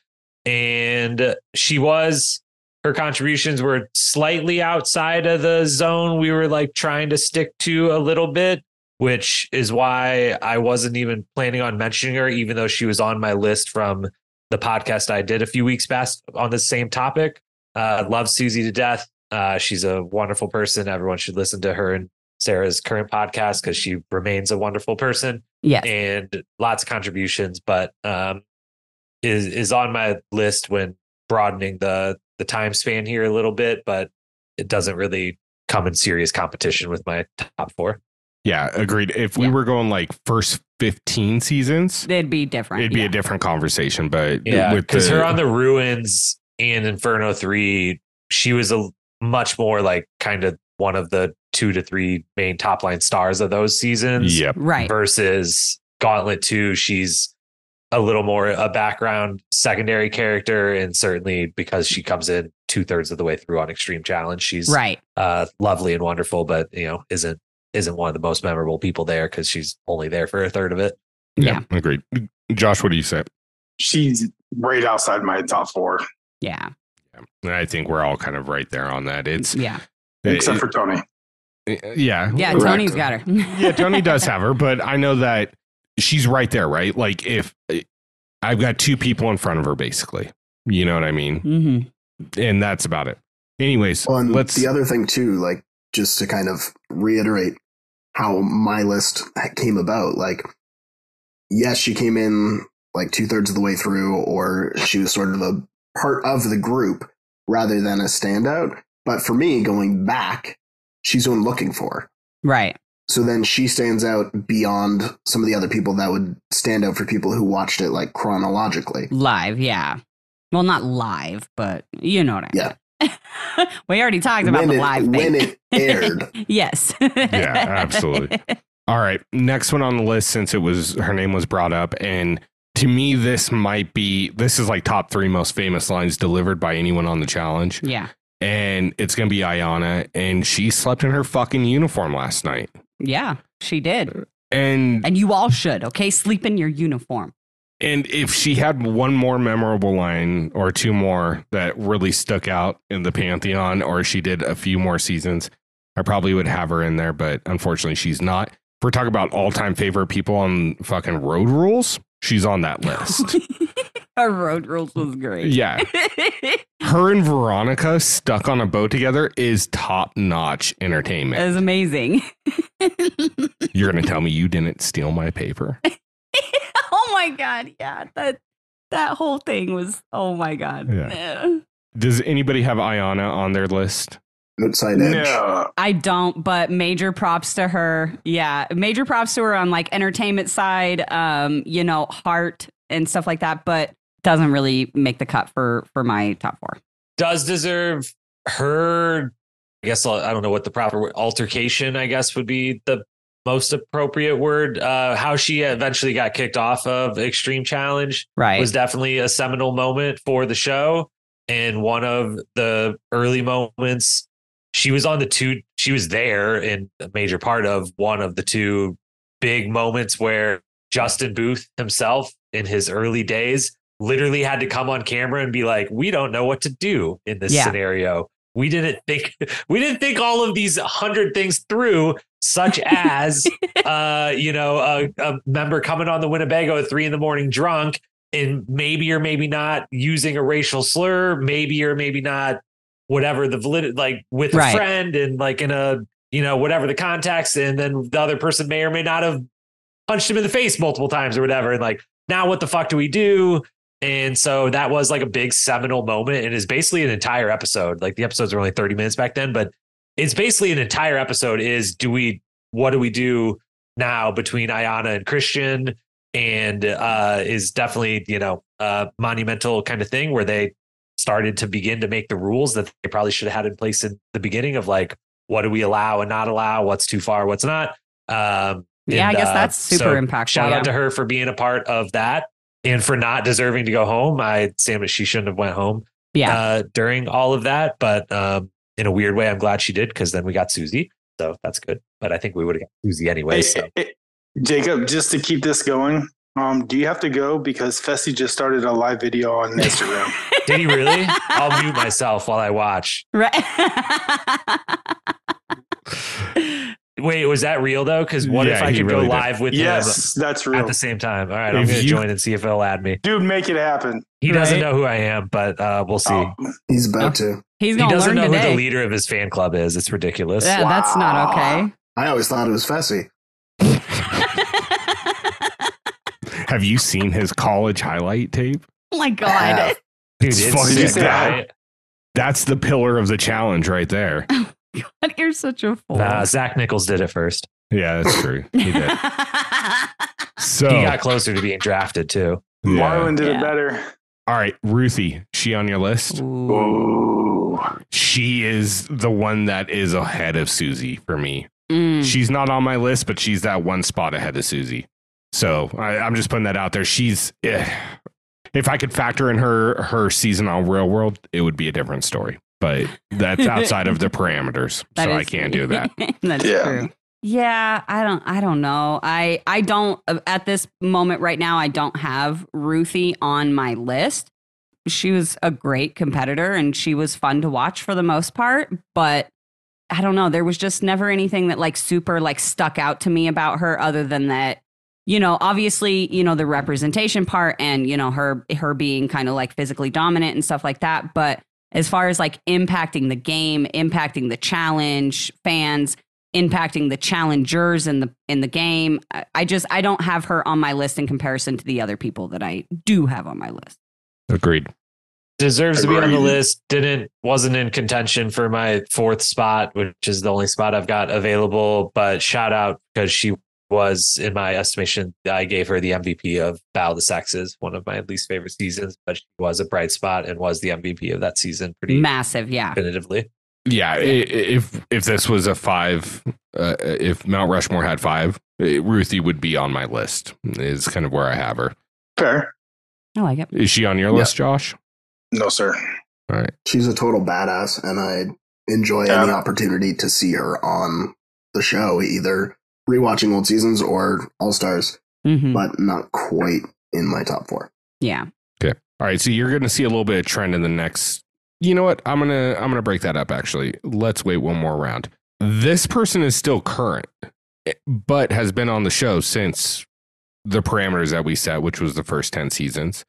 and she was her contributions were slightly outside of the zone we were like trying to stick to a little bit. Which is why I wasn't even planning on mentioning her, even though she was on my list from the podcast I did a few weeks back on the same topic. Uh, love Susie to death. Uh, she's a wonderful person. Everyone should listen to her and Sarah's current podcast because she remains a wonderful person Yeah, and lots of contributions, but um, is is on my list when broadening the the time span here a little bit, but it doesn't really come in serious competition with my top four. Yeah, agreed. If we Yeah. were going like first 15 seasons, It'd be different. it'd be yeah. a different conversation. But Yeah, because the, her on the ruins and Inferno three, she was a much more like kind of one of the two to three main top line stars of those seasons. Yep. right. versus Gauntlet 2, she's a little more a background secondary character. And certainly because she comes in two thirds of the way through on Extreme Challenge, she's Right. uh, lovely and wonderful, but you know, isn't isn't one of the most memorable people there because she's only there for a third of it. Yeah, agreed. Josh, what do you say? She's right outside my top four, Yeah. And I think we're all kind of right there on that. It's Yeah. except for Tony. Eh, eh, yeah, Yeah. correct. Tony's got her. yeah, Tony does have her, but I know that she's right there, right? Like if eh, I've got two people in front of her, basically, you know what I mean, hmm and that's about it. Anyways, Well, and let's. the other thing too, like just to kind of reiterate how my list came about. Like, yes, she came in like two thirds of the way through, or she was sort of a part of the group rather than a standout. But for me, going back, she's who I'm looking for. Right. So then she stands out beyond some of the other people that would stand out for people who watched it like chronologically. Live. Yeah. Well, not live, but you know what I mean. Yeah. we already talked about when the it, live when thing. it aired. yes. Yeah, absolutely. All right, next one on the list since it was her name was brought up, and to me, this might be this is like top three most famous lines delivered by anyone on the challenge, yeah. and it's gonna be Ayana, and she slept in her fucking uniform last night, Yeah. She did. and And you all should, okay? Sleep in your uniform. and if she had one more memorable line or two more that really stuck out in the pantheon, or she did a few more seasons, I probably would have her in there, but unfortunately, she's not. If we're talking about all time favorite people on fucking road rules, she's on that list. Her road rules was great. yeah. Her and Veronica stuck on a boat together is top notch it entertainment. was amazing. You're going to tell me you didn't steal my paper? oh my god, yeah. That that whole thing was oh my god. Yeah. Does anybody have Ayana on their list? Outside edge. No, I don't, but major props to her. Yeah, major props to her on like entertainment side, um, you know, heart and stuff like that, but doesn't really make the cut for for my top four. Does deserve her I guess I'll- I don't know what the proper word, altercation, I guess would be the most appropriate word. Uh, how she eventually got kicked off of Extreme Challenge Right. was definitely a seminal moment for the show and one of the early moments she was on the two she was there in a major part of one of the two big moments where Justin Booth himself in his early days literally had to come on camera and be like we don't know what to do in this Yeah. scenario we didn't think we didn't think all of these hundred things through, such as uh, you know, a, a member coming on the Winnebago at three in the morning drunk and maybe or maybe not using a racial slur, maybe or maybe not whatever the validity like with a Right. friend and like in a you know whatever the context and then the other person may or may not have punched him in the face multiple times or whatever and like now what the fuck do we do? And so that was like a big seminal moment and is basically an entire episode. Like the episodes were only 30 minutes back then but it's basically an entire episode is do we what do we do now between Ayana and Christian? And uh is definitely you know a monumental kind of thing where they started to begin to make the rules that they probably should have had in place in the beginning of like what do we allow and not allow what's too far what's not um Yeah, I guess uh, that's super so impactful, shout yeah. out to her for being a part of that and for not deserving to go home i say that she shouldn't have went home Yeah. uh, during all of that. But um, in a weird way, I'm glad she did because then we got Susie. So that's good. But I think we would have got Susie anyway. Hey, So hey, Jacob, just to keep this going, um, do you have to go because Fessy just started a live video on Instagram? did he really? I'll mute myself while I watch. right. Wait, was that real though? Because what if I could really go did. live with yes, that's real. at the same time? All right, I'm If going to join and see if he'll add me. Dude, make it happen. He doesn't know who I am, but uh, we'll see. Oh, He's about to. He's he gonna doesn't learn know who the leader of his fan club is. It's ridiculous. Yeah, that's not okay. I always thought it was Fessy. Have you seen his college highlight tape? oh my god. Yeah. Dude, It's it's sick, sad. right? That's the pillar of the challenge right there. God, You're such a fool. Nah, Zach Nichols did it first. Yeah, that's true. He did. So He got closer to being drafted too. yeah. Marlon did Yeah. it better. All right, Ruthie, she on your list? Ooh. Ooh. She is the one that is ahead of Susie for me. Mm. She's not on my list, but she's that one spot ahead of Susie. So I, I'm just putting that out there. She's eh, if I could factor in her her season on Real World, it would be a different story. But that's outside of the parameters, That so I can't do that. That's Yeah. true. Yeah, I don't I don't know. I I don't uh, at this moment right now I don't have Ruthie on my list. She was a great competitor and she was fun to watch for the most part, but I don't know, there was just never anything that like super like stuck out to me about her other than that you know, obviously, you know, the representation part and, you know, her her being kind of like physically dominant and stuff like that, but as far as like impacting the game, impacting the challenge, fans, impacting the challengers in the in the game, I, I just I don't have her on my list in comparison to the other people that I do have on my list. Agreed. deserves to be on the list. Didn't wasn't in contention for my fourth spot, which is the only spot I've got available. But shout out because she was, in my estimation, I gave her the MVP of Battle of the Sexes, one of my least favorite seasons. But she was a bright spot and was the MVP of that season pretty Massive, yeah. definitively. Yeah, i- i- if if this was a five, uh, if Mount Rushmore had five, eh, Ruthie would be on my list. Is kind of where I have her. Fair. I like it. Is she on your Yeah. list, Josh? No, sir. All right. She's a total badass, and I enjoy Yeah. any opportunity to see her on the show, either rewatching old seasons or All Stars, Mhm. but not quite in my top four. Yeah. Okay. All right, so you're going to see a little bit of trend in the next. You know what? I'm gonna I'm gonna break that up. Actually, let's wait one more round. This person is still current, eh, but has been on the show since the parameters that we set, which was the first ten seasons.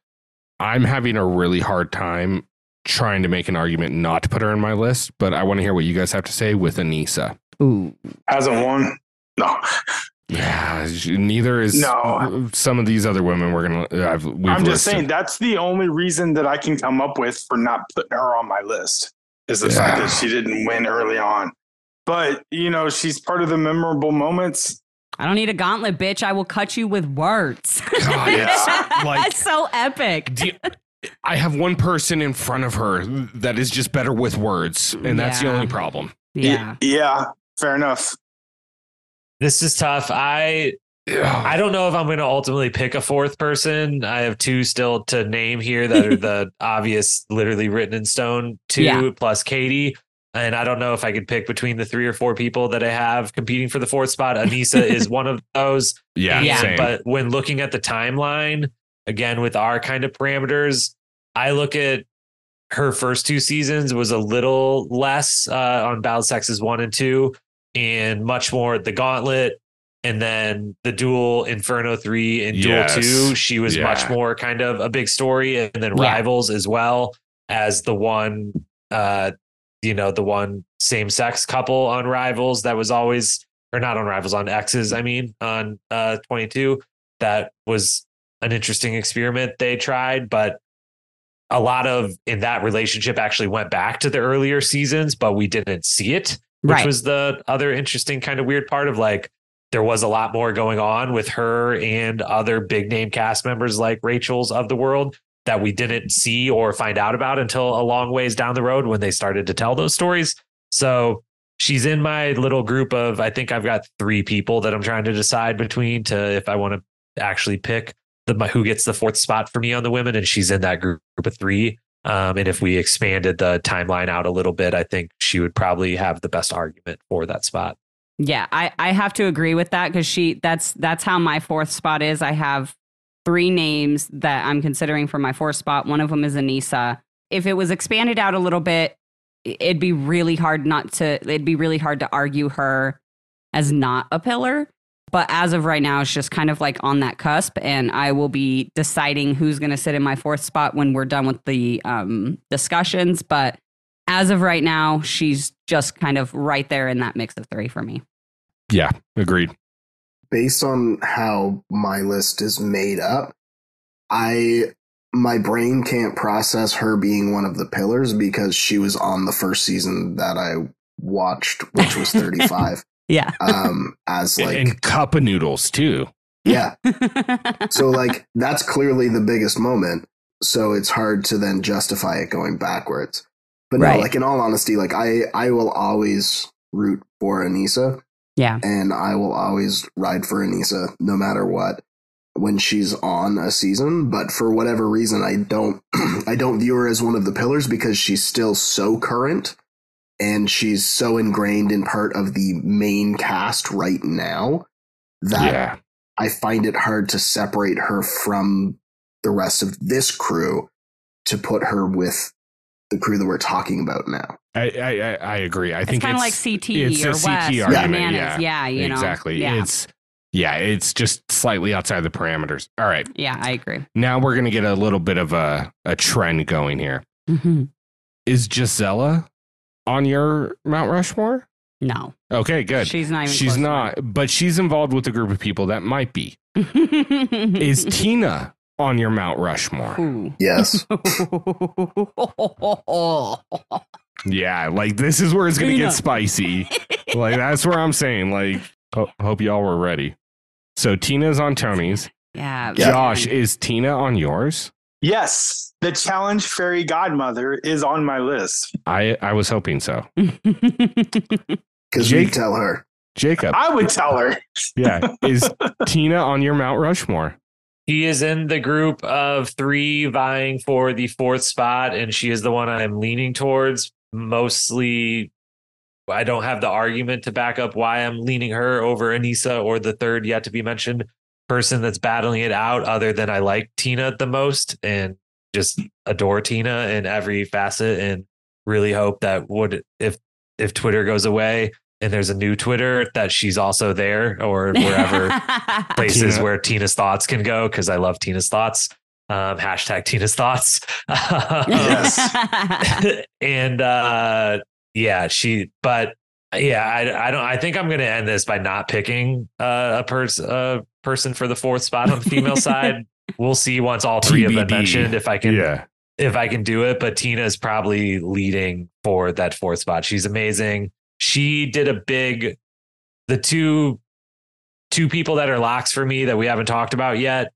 I'm having a really hard time trying to make an argument not to put her in my list, but I want to hear what you guys have to say with Aneesa. Ooh. Hasn't won. No. Yeah, neither is No. some of these other women we're gonna. Uh, I've, we've I'm just listed. saying that's the only reason that I can come up with for not putting her on my list is the Yeah. fact that she didn't win early on. But you know, she's part of the memorable moments. I don't need a gauntlet, bitch. I will cut you with words. God, it's like That's so epic. You- I have one person in front of her that is just better with words, and that's the only problem. Yeah. Yeah. Fair enough. This is tough. I I don't know if I'm going to ultimately pick a fourth person. I have two still to name here that are the obvious, literally written in stone. Two Yeah. plus Katie. And I don't know if I could pick between the three or four people that I have competing for the fourth spot. Aneesa is one of those. Yeah, Yeah. But when looking at the timeline, again, with our kind of parameters, I look at her first two seasons was a little less uh, on Battle Sexes one and two, and much more the Gauntlet, and then the Duel Inferno three and Yes. Duel two. She was Yeah. much more kind of a big story, and then Yeah. Rivals as well as the one, uh, you know, the one same sex couple on Rivals that was always or not on Rivals on X's. I mean on uh twenty two that was an interesting experiment they tried, but a lot of in that relationship actually went back to the earlier seasons, but we didn't see it, which Right. was the other interesting kind of weird part of like there was a lot more going on with her and other big name cast members like Rachel's of the world that we didn't see or find out about until a long ways down the road when they started to tell those stories. So she's in my little group of I think I've got three people that I'm trying to decide between to if I want to actually pick the who gets the fourth spot for me on the women, and she's in that group of three. Um, and if we expanded the timeline out a little bit, I think she would probably have the best argument for that spot. Yeah, I, I have to agree with that because she that's that's how my fourth spot is. I have three names that I'm considering for my fourth spot. One of them is Aneesa. If it was expanded out a little bit, it'd be really hard not to it'd be really hard to argue her as not a pillar. But as of right now, it's just kind of like on that cusp, and I will be deciding who's going to sit in my fourth spot when we're done with the um, discussions. But as of right now, she's just kind of right there in that mix of three for me. Yeah, agreed. based on how my list is made up, I my brain can't process her being one of the pillars because she was on the first season that I watched, which was 35. Yeah. um, as like and cup of noodles too. yeah. So like that's clearly the biggest moment. So it's hard to then justify it going backwards. But Right. no, like in all honesty, like I I will always root for Aneesa yeah. and I will always ride for Aneesa no matter what when she's on a season. But for whatever reason, I don't I don't view her as one of the pillars because she's still so current and she's so ingrained in part of the main cast right now that yeah. I find it hard to separate her from the rest of this crew to put her with the crew that we're talking about now. I, I I- I agree. I It's think kind of like CT it's or a Wes CT or argument, Bananas. yeah. Yeah, you know. exactly. Yeah. It's yeah, it's just slightly outside the parameters. All right. yeah, I agree. Now we're gonna get a little bit of a, a trend going here. Mhm. Is Gisela on your Mount Rushmore? No, Okay, good. she's not even. She's close not, but she's involved with a group of people that might be. Is Tina on your Mount Rushmore? Ooh. Yes. Yeah, like this is where it's gonna Tina. get spicy. like that's where I'm saying. Like, ho- hope y'all were ready. So Tina's on Tony's. yeah, Josh, man. is Tina on yours? Yes, the challenge fairy godmother is on my list. I I was hoping so. Because you Jake- tell her. Jacob, I would tell her. yeah, is Tina on your Mount Rushmore? He is in the group of three vying for the fourth spot, and she is the one I'm leaning towards. Mostly, I don't have the argument to back up why I'm leaning her over Aneesa or the third yet to be mentioned person that's battling it out, other than I like Tina the most and just adore Tina in every facet, and really hope that would if if Twitter goes away and there's a new Twitter that she's also there or wherever places Tina. where Tina's thoughts can go because I love Tina's thoughts. Um, hashtag Tina's thoughts. Yes. and uh, yeah, she. But yeah, I, I don't. I think I'm going to end this by not picking uh, a person a person for the fourth spot on the female side. We'll see once all three have been TBD. mentioned if I can Yeah, if I can do it. But Tina is probably leading for that fourth spot. She's amazing. She did a big, the two, two people that are locks for me that we haven't talked about yet.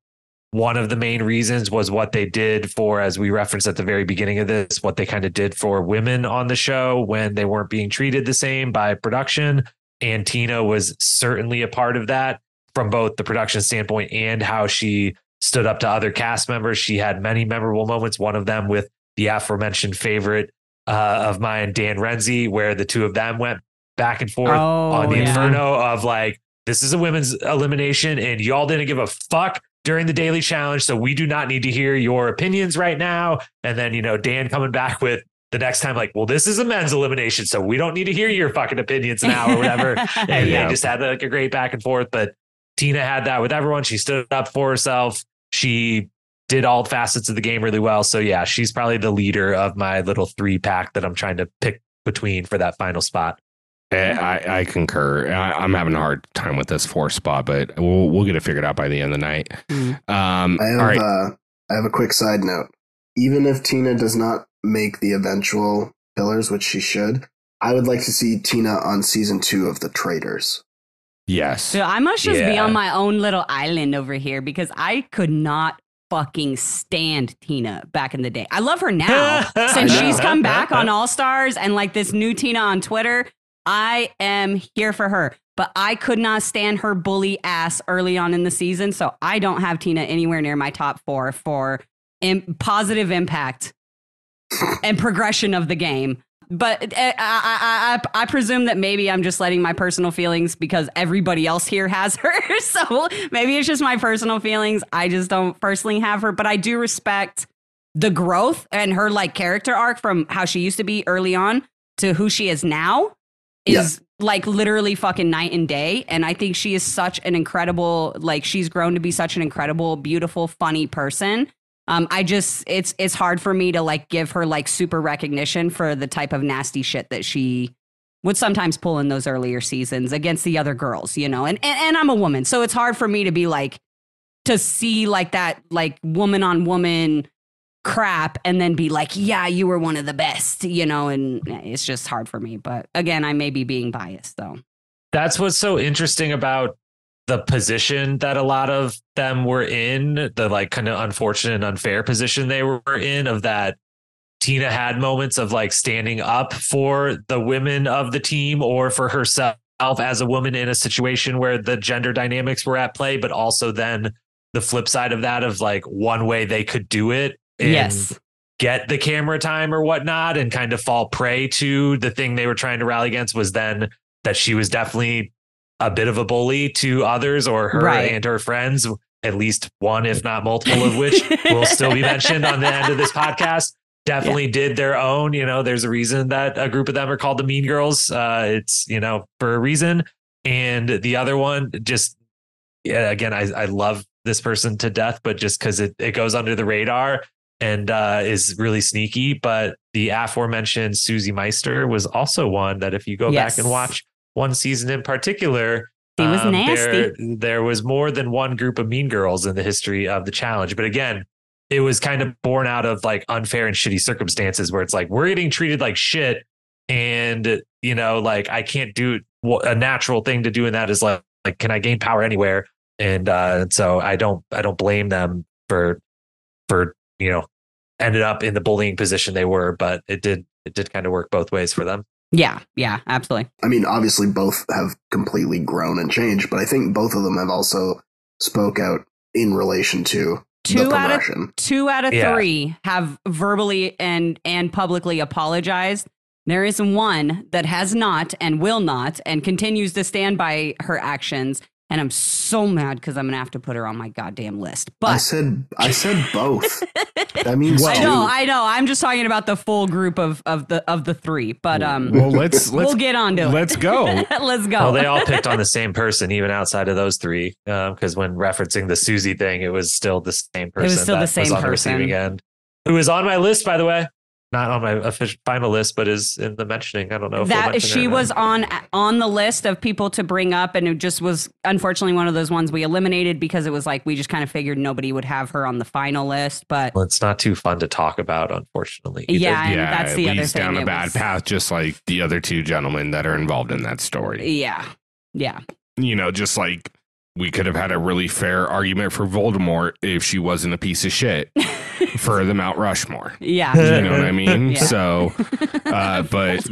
One of the main reasons was what they did for, as we referenced at the very beginning of this, what they kind of did for women on the show when they weren't being treated the same by production. And Tina was certainly a part of that from both the production standpoint and how she stood up to other cast members. She had many memorable moments, one of them with the aforementioned favorite uh, of mine, Dan Renzi, where the two of them went back and forth Oh, on the yeah. Inferno of like, this is a women's elimination and y'all didn't give a fuck during the daily challenge. So we do not need to hear your opinions right now. And then, you know, Dan coming back with the next time, like, well, this is a men's elimination. So we don't need to hear your fucking opinions now or whatever. and Yeah. they just had like a great back and forth. But Tina had that with everyone. She stood up for herself. She did all facets of the game really well. So yeah, she's probably the leader of my little three pack that I'm trying to pick between for that final spot. Eh, I, I concur. I, I'm having a hard time with this four spot, but we'll we'll get it figured out by the end of the night. Mm. Um, I have all right. uh, I have a quick side note. Even if Tina does not make the eventual pillars, which she should, I would like to see Tina on season two of The Traitors. yes. So I must just be on my own little island over here because I could not fucking stand Tina back in the day. I love her now since she's come back on All Stars and like this new Tina on Twitter. I am here for her, but I could not stand her bully ass early on in the season. So I don't have Tina anywhere near my top four for im- positive impact and progression of the game. But uh, I, I, I, I presume that maybe I'm just letting my personal feelings because everybody else here has her. so maybe it's just my personal feelings. I just don't personally have her, but I do respect the growth and her like character arc from how she used to be early on to who she is now is like literally fucking night and day. And I think she is such an incredible, like she's grown to be such an incredible, beautiful, funny person. Um, I just it's it's hard for me to like give her like super recognition for the type of nasty shit that she would sometimes pull in those earlier seasons against the other girls, you know. And and, and I'm a woman, so it's hard for me to be like to see like that like woman on woman crap and then be like, yeah, you were one of the best, you know, and it's just hard for me. But again, I may be being biased though. That's what's so interesting about the position that a lot of them were in, the like kind of unfortunate and unfair position they were in of that Tina had moments of like standing up for the women of the team or for herself as a woman in a situation where the gender dynamics were at play, but also then the flip side of that of like one way they could do it yes. get the camera time or whatnot and kind of fall prey to the thing they were trying to rally against was then that she was definitely a bit of a bully to others or her Right. and her friends, at least one, if not multiple of which will still be mentioned on the end of this podcast. Definitely did their own. You know, there's a reason that a group of them are called the Mean Girls. Uh, it's, you know, for a reason. And the other one, just yeah, again, I, I love this person to death, but just because it, it goes under the radar and uh, is really sneaky. But the aforementioned Susie Meister was also one that if you go Yes. back and watch one season in particular, She was um, nasty. There, there was more than one group of mean girls in the history of the challenge. But again, it was kind of born out of like unfair and shitty circumstances where it's like we're getting treated like shit. And, you know, like I can't do what a natural thing to do in that is like, like, can I gain power anywhere? And uh, so I don't, I don't blame them for, for, you know, ended up in the bullying position they were, but it did, it did kind of work both ways for them. Yeah, yeah, absolutely. I mean, obviously both have completely grown and changed, but I think both of them have also spoke out in relation to the Two out of two out of Yeah. three have verbally and and publicly apologized. There is one that has not and will not and continues to stand by her actions. And I'm so mad because I'm gonna have to put her on my goddamn list. But I said I said both. that means I know, I know. I'm just talking about the full group of of the of the three. But um, well, let's let's we'll get on to it. let's go. let's go. Well, they all picked on the same person, even outside of those three. Because when referencing the Susie thing, it was still the same person. It was still the that same on the person. receiving end. Who is on my list, by the way? Not on my official final list, but is in the mentioning. I don't know if we'll that she was on on the list of people to bring up and it just was unfortunately one of those ones we eliminated because it was like we just kind of figured nobody would have her on the final list but Well, it's not too fun to talk about, unfortunately. either. Yeah, and yeah, that's the it other thing. down a It bad was- path, just like the other two gentlemen that are involved in that story. yeah yeah You know, just like we could have had a really fair argument for Voldemort if she wasn't a piece of shit for the Mount Rushmore. yeah You know what I mean? Yeah. So, uh, but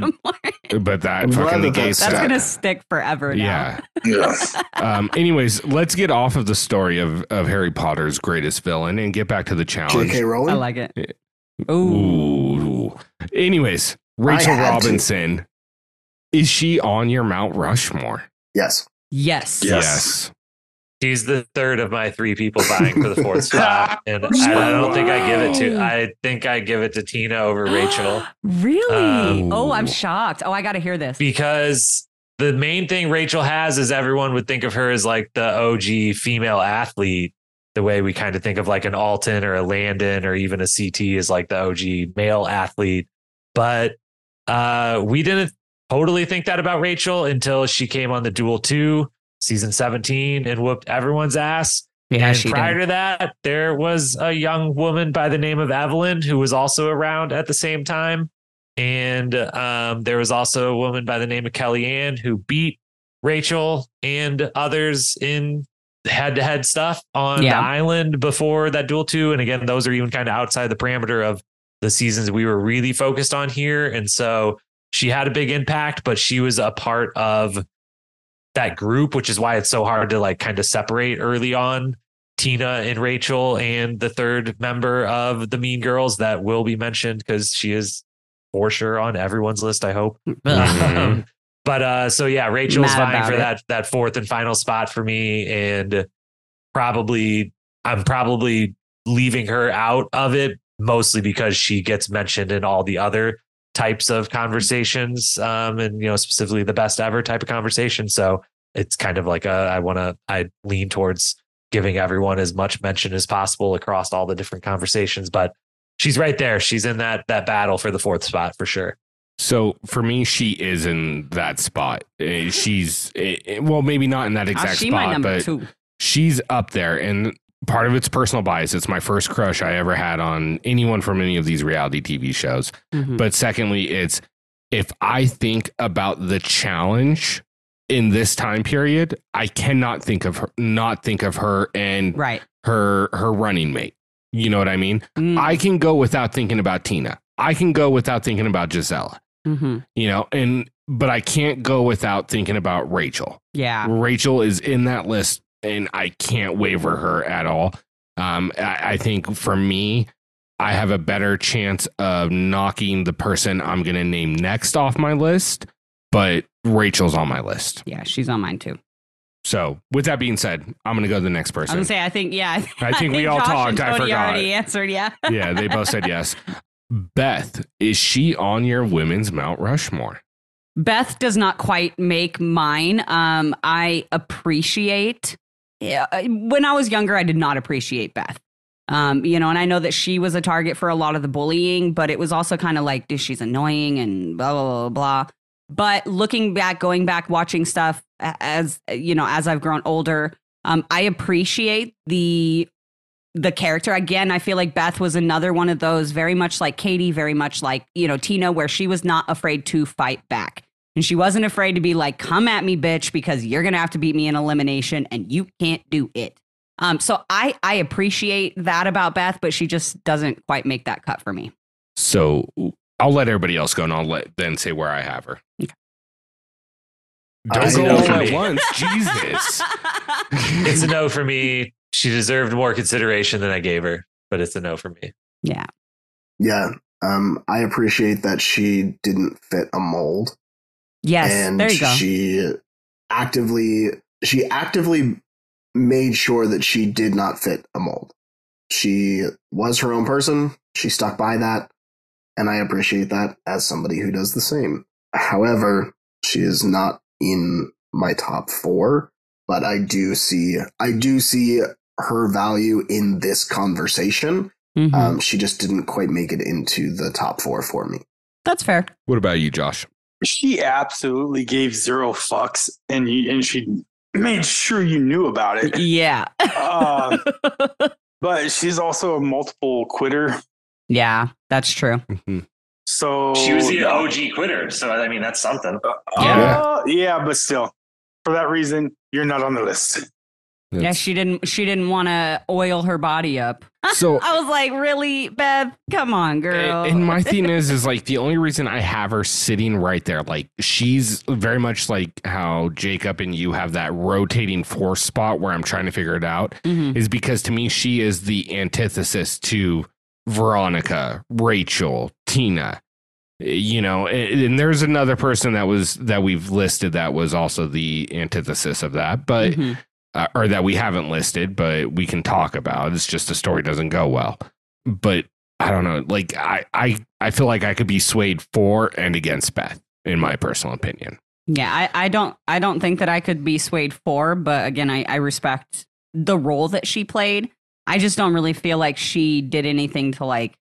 but that I'm fucking that negates that's- that's gonna stick forever now yeah. Yeah. Um, anyways, let's get off of the story of, of Harry Potter's greatest villain and get back to the challenge. J.K. Rowling. i like it Ooh. Ooh. Anyways, Rachel I had to. Robinson. Is she on your Mount Rushmore? yes. yes Yes. She's the third of my three people vying for the fourth spot, and I, I don't think I give it to. I think I give it to Tina over Rachel really? Um, oh, I'm shocked. Oh, I got to hear this. because the main thing Rachel has is everyone would think of her as like the OG female athlete, the way we kind of think of like an Alton or a Landon or even a CT is like the OG male athlete. But uh, we didn't totally think that about Rachel until she came on the Duel 2 season 17 and whooped everyone's ass. Yeah, and prior did. to that, there was a young woman by the name of Evelyn who was also around at the same time. And um, there was also a woman by the name of Kellyanne who beat Rachel and others in head to head stuff on Yeah. the island before that duel two. And again, those are even kind of outside the parameter of the seasons we were really focused on here. And so she had a big impact, but she was a part of that group, which is why it's so hard to like kind of separate early on Tina and Rachel and the third member of the Mean Girls that will be mentioned because she is for sure on everyone's list, I hope. Mhm. but uh so yeah, Rachel's Mad vying for it. that that fourth and final spot for me. And probably I'm probably leaving her out of it mostly because she gets mentioned in all the other types of conversations um and you know specifically the best ever type of conversation so it's kind of like a, I want to I lean towards giving everyone as much mention as possible across all the different conversations but she's right there she's in that that battle for the fourth spot for sure So for me, she is in that spot. Eh, She's eh, eh, well, maybe not in that Ah, exact she my spot, number but two. she's up there. And part of it's personal bias. It's my first crush I ever had on anyone from any of these reality TV shows. Mhm. But secondly, it's if I think about the challenge in this time period, I cannot think of her, not think of her and Right. her her running mate. You know what I mean? Mm, I can go without thinking about Tina. I can go without thinking about Gisela. mhm. You know, and but I can't go without thinking about Rachel. Yeah. Rachel is in that list, and I can't waver her at all. Um, I, I think for me, I have a better chance of knocking the person I'm going to name next off my list, but Rachel's on my list. Yeah. She's on mine too. So, with that being said, I'm going to go to the next I was person. gonna say. I think. Yeah. I think we all Josh talked, I forgot. Already answered. Yeah. yeah, they both said yes. Beth, is she on your women's Mount Rushmore? Beth does not quite make mine. Um, I appreciate. Uh, when I was younger, I did not appreciate Beth. Um, you know, and I know that she was a target for a lot of the bullying, but it was also kind of like, she's annoying and blah blah blah blah. But looking back, going back, watching stuff as you know, as I've grown older, um, I appreciate the the character again i feel like beth was another one of those very much like katie very much like you know tina where she was not afraid to fight back and she wasn't afraid to be like come at me bitch because you're gonna have to beat me in elimination and you can't do it um so i i appreciate that about beth but she just doesn't quite make that cut for me So, I'll let everybody else go and I'll let then say where I have her. Okay. Don't I go all at me. once. Jesus. it's a no for me she deserved more consideration than i gave her but it's a no for me yeah Yeah. Um, I appreciate that she didn't fit a mold. Yes and there you go she actively she actively made sure that she did not fit a mold. She was her own person. She stuck by that, and I appreciate that as somebody who does the same. However, she is not in my top 4, but I do see I do see her value in this conversation. Mhm. Um, she just didn't quite make it into the top 4 for me. that's fair What about you, Josh? She absolutely gave zero fucks, and you, and she made sure you knew about it. yeah Uh, but she's also a multiple quitter. yeah that's true So she was the OG quitter so i mean that's something Uh, yeah, but still, for that reason, you're not on the list. Yeah she didn't she didn't want to oil her body up So I was like, really, Beth? Come on, girl. And my thing is, is like the only reason I have her sitting right there, like she's very much like how Jacob and you have that rotating force spot where I'm trying to figure it out, Mhm. is because to me she is the antithesis to Veronica, Rachel, Tina. You know, and and there's another person that was that we've listed that was also the antithesis of that, but Mhm. Uh, or that we haven't listed, but we can talk about. It's just the story doesn't go well. But I don't know. Like I, I, I feel like I could be swayed for and against Beth, in my personal opinion. Yeah, I, I don't I don't think that I could be swayed for, but again, I, I respect the role that she played. I just don't really feel like she did anything to like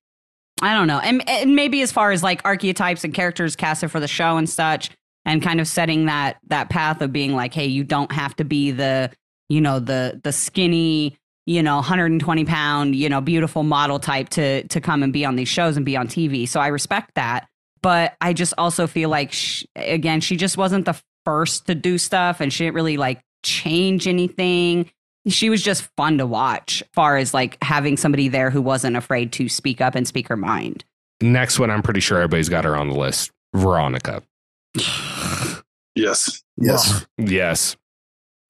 I don't know. And, and maybe as far as like archetypes and characters casted for the show and such, and kind of setting that that path of being like, hey, you don't have to be the, you know, the the skinny, you know, 120 pound, you know, beautiful model type to to come and be on these shows and be on TV. So I respect that. But I just also feel like, she, again, she just wasn't the first to do stuff and she didn't really like change anything she was just fun to watch, far as like having somebody there who wasn't afraid to speak up and speak her mind. Next one, I'm pretty sure everybody's got her on the list. Veronica. Yes. Yes. Yes.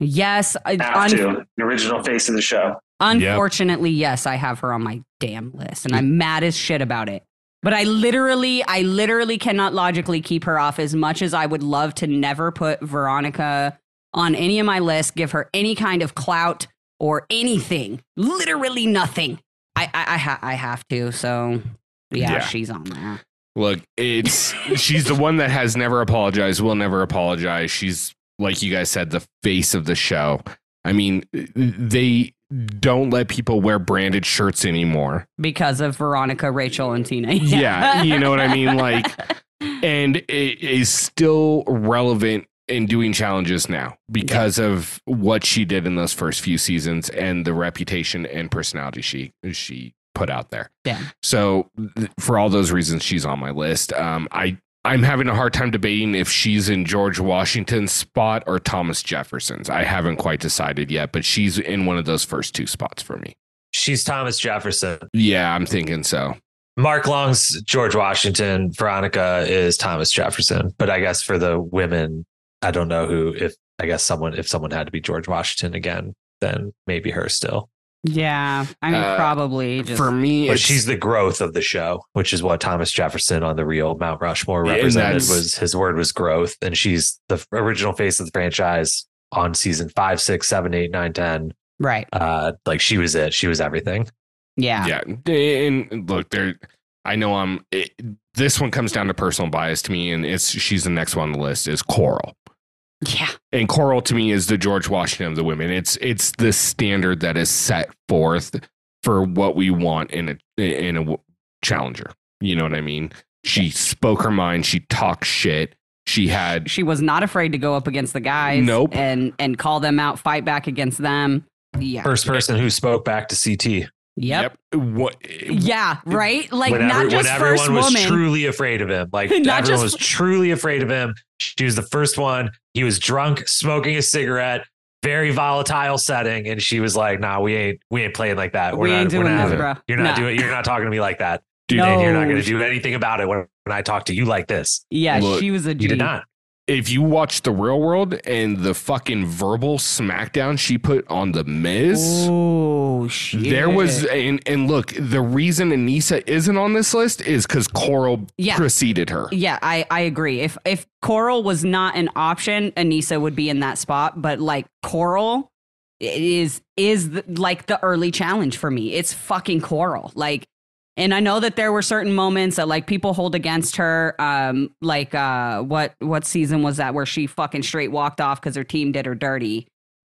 Yes, I- Have un- to. The original face of the show. unfortunately, yes, I have her on my damn list, and I'm mad as shit about it. But I literally, I literally cannot logically keep her off as much as I would love to never put Veronica on any of my lists, give her any kind of clout or anything. Literally nothing. I, I, I, ha- I have to. So yeah, Yeah. she's on there. Look, it's she's the one that has never apologized, will never apologize. She's like you guys said, the face of the show. I mean, they don't let people wear branded shirts anymore. because of Veronica, Rachel, and Tina. Yeah, you know what I mean? Like, and it is still relevant in doing challenges now because of what she did in those first few seasons and the reputation and personality she she put out there. Yeah. So th- for all those reasons, she's on my list. Um, I I'm having a hard time debating if she's in George Washington's spot or Thomas Jefferson's. I haven't quite decided yet, but she's in one of those first two spots for me. She's Thomas Jefferson. Yeah, I'm thinking so. Mark Long's George Washington. Veronica is Thomas Jefferson. But I guess for the women, I don't know who. If I guess someone, if someone had to be George Washington again, then maybe her still. Yeah, I mean, Uh, probably just For me, But it's- she's the growth of the show, which is what Thomas Jefferson on the real Mount Rushmore represented. Was his word was growth, and she's the original face of the franchise on season five, six, seven, eight, nine, ten. right. Uh, like she was it. She was everything. Yeah. yeah and look there i know i'm it, this one comes down to personal bias to me and it's she's the next one on the list is coral Yeah. and coral to me is the george washington of the women it's it's the standard that is set forth for what we want in a in a challenger you know what i mean she spoke her mind she talked shit she had She was not afraid to go up against the guys. Nope. And and call them out, fight back against them. Yeah. First person who spoke back to CT Yep. what Yeah. Right. Like when, not every- just when first everyone was woman. truly afraid of him. Like Not everyone just- was truly afraid of him. She was the first one. He was drunk, smoking a cigarette, very volatile setting, and she was like, "Nah, we ain't we ain't playing like that. We're We not, ain't we're doing not this, bro. You're not Nah. doing. You're not talking to me like that, Dude, No. you're not going to do anything about it when, when I talk to you like this. yeah. Look, she was a G. You did not. if you watch the real world and the fucking verbal smackdown she put on the miz Oh shit. There was and and look, the reason Aneesa isn't on this list is because Coral Yeah. preceded her. Yeah, I, I agree. If if Coral was not an option, Aneesa would be in that spot. But like Coral is is the, like the early challenge for me. It's fucking Coral. Like, and I know that there were certain moments that like people hold against her. Um, like uh, what what season was that where she fucking straight walked off because her team did her dirty.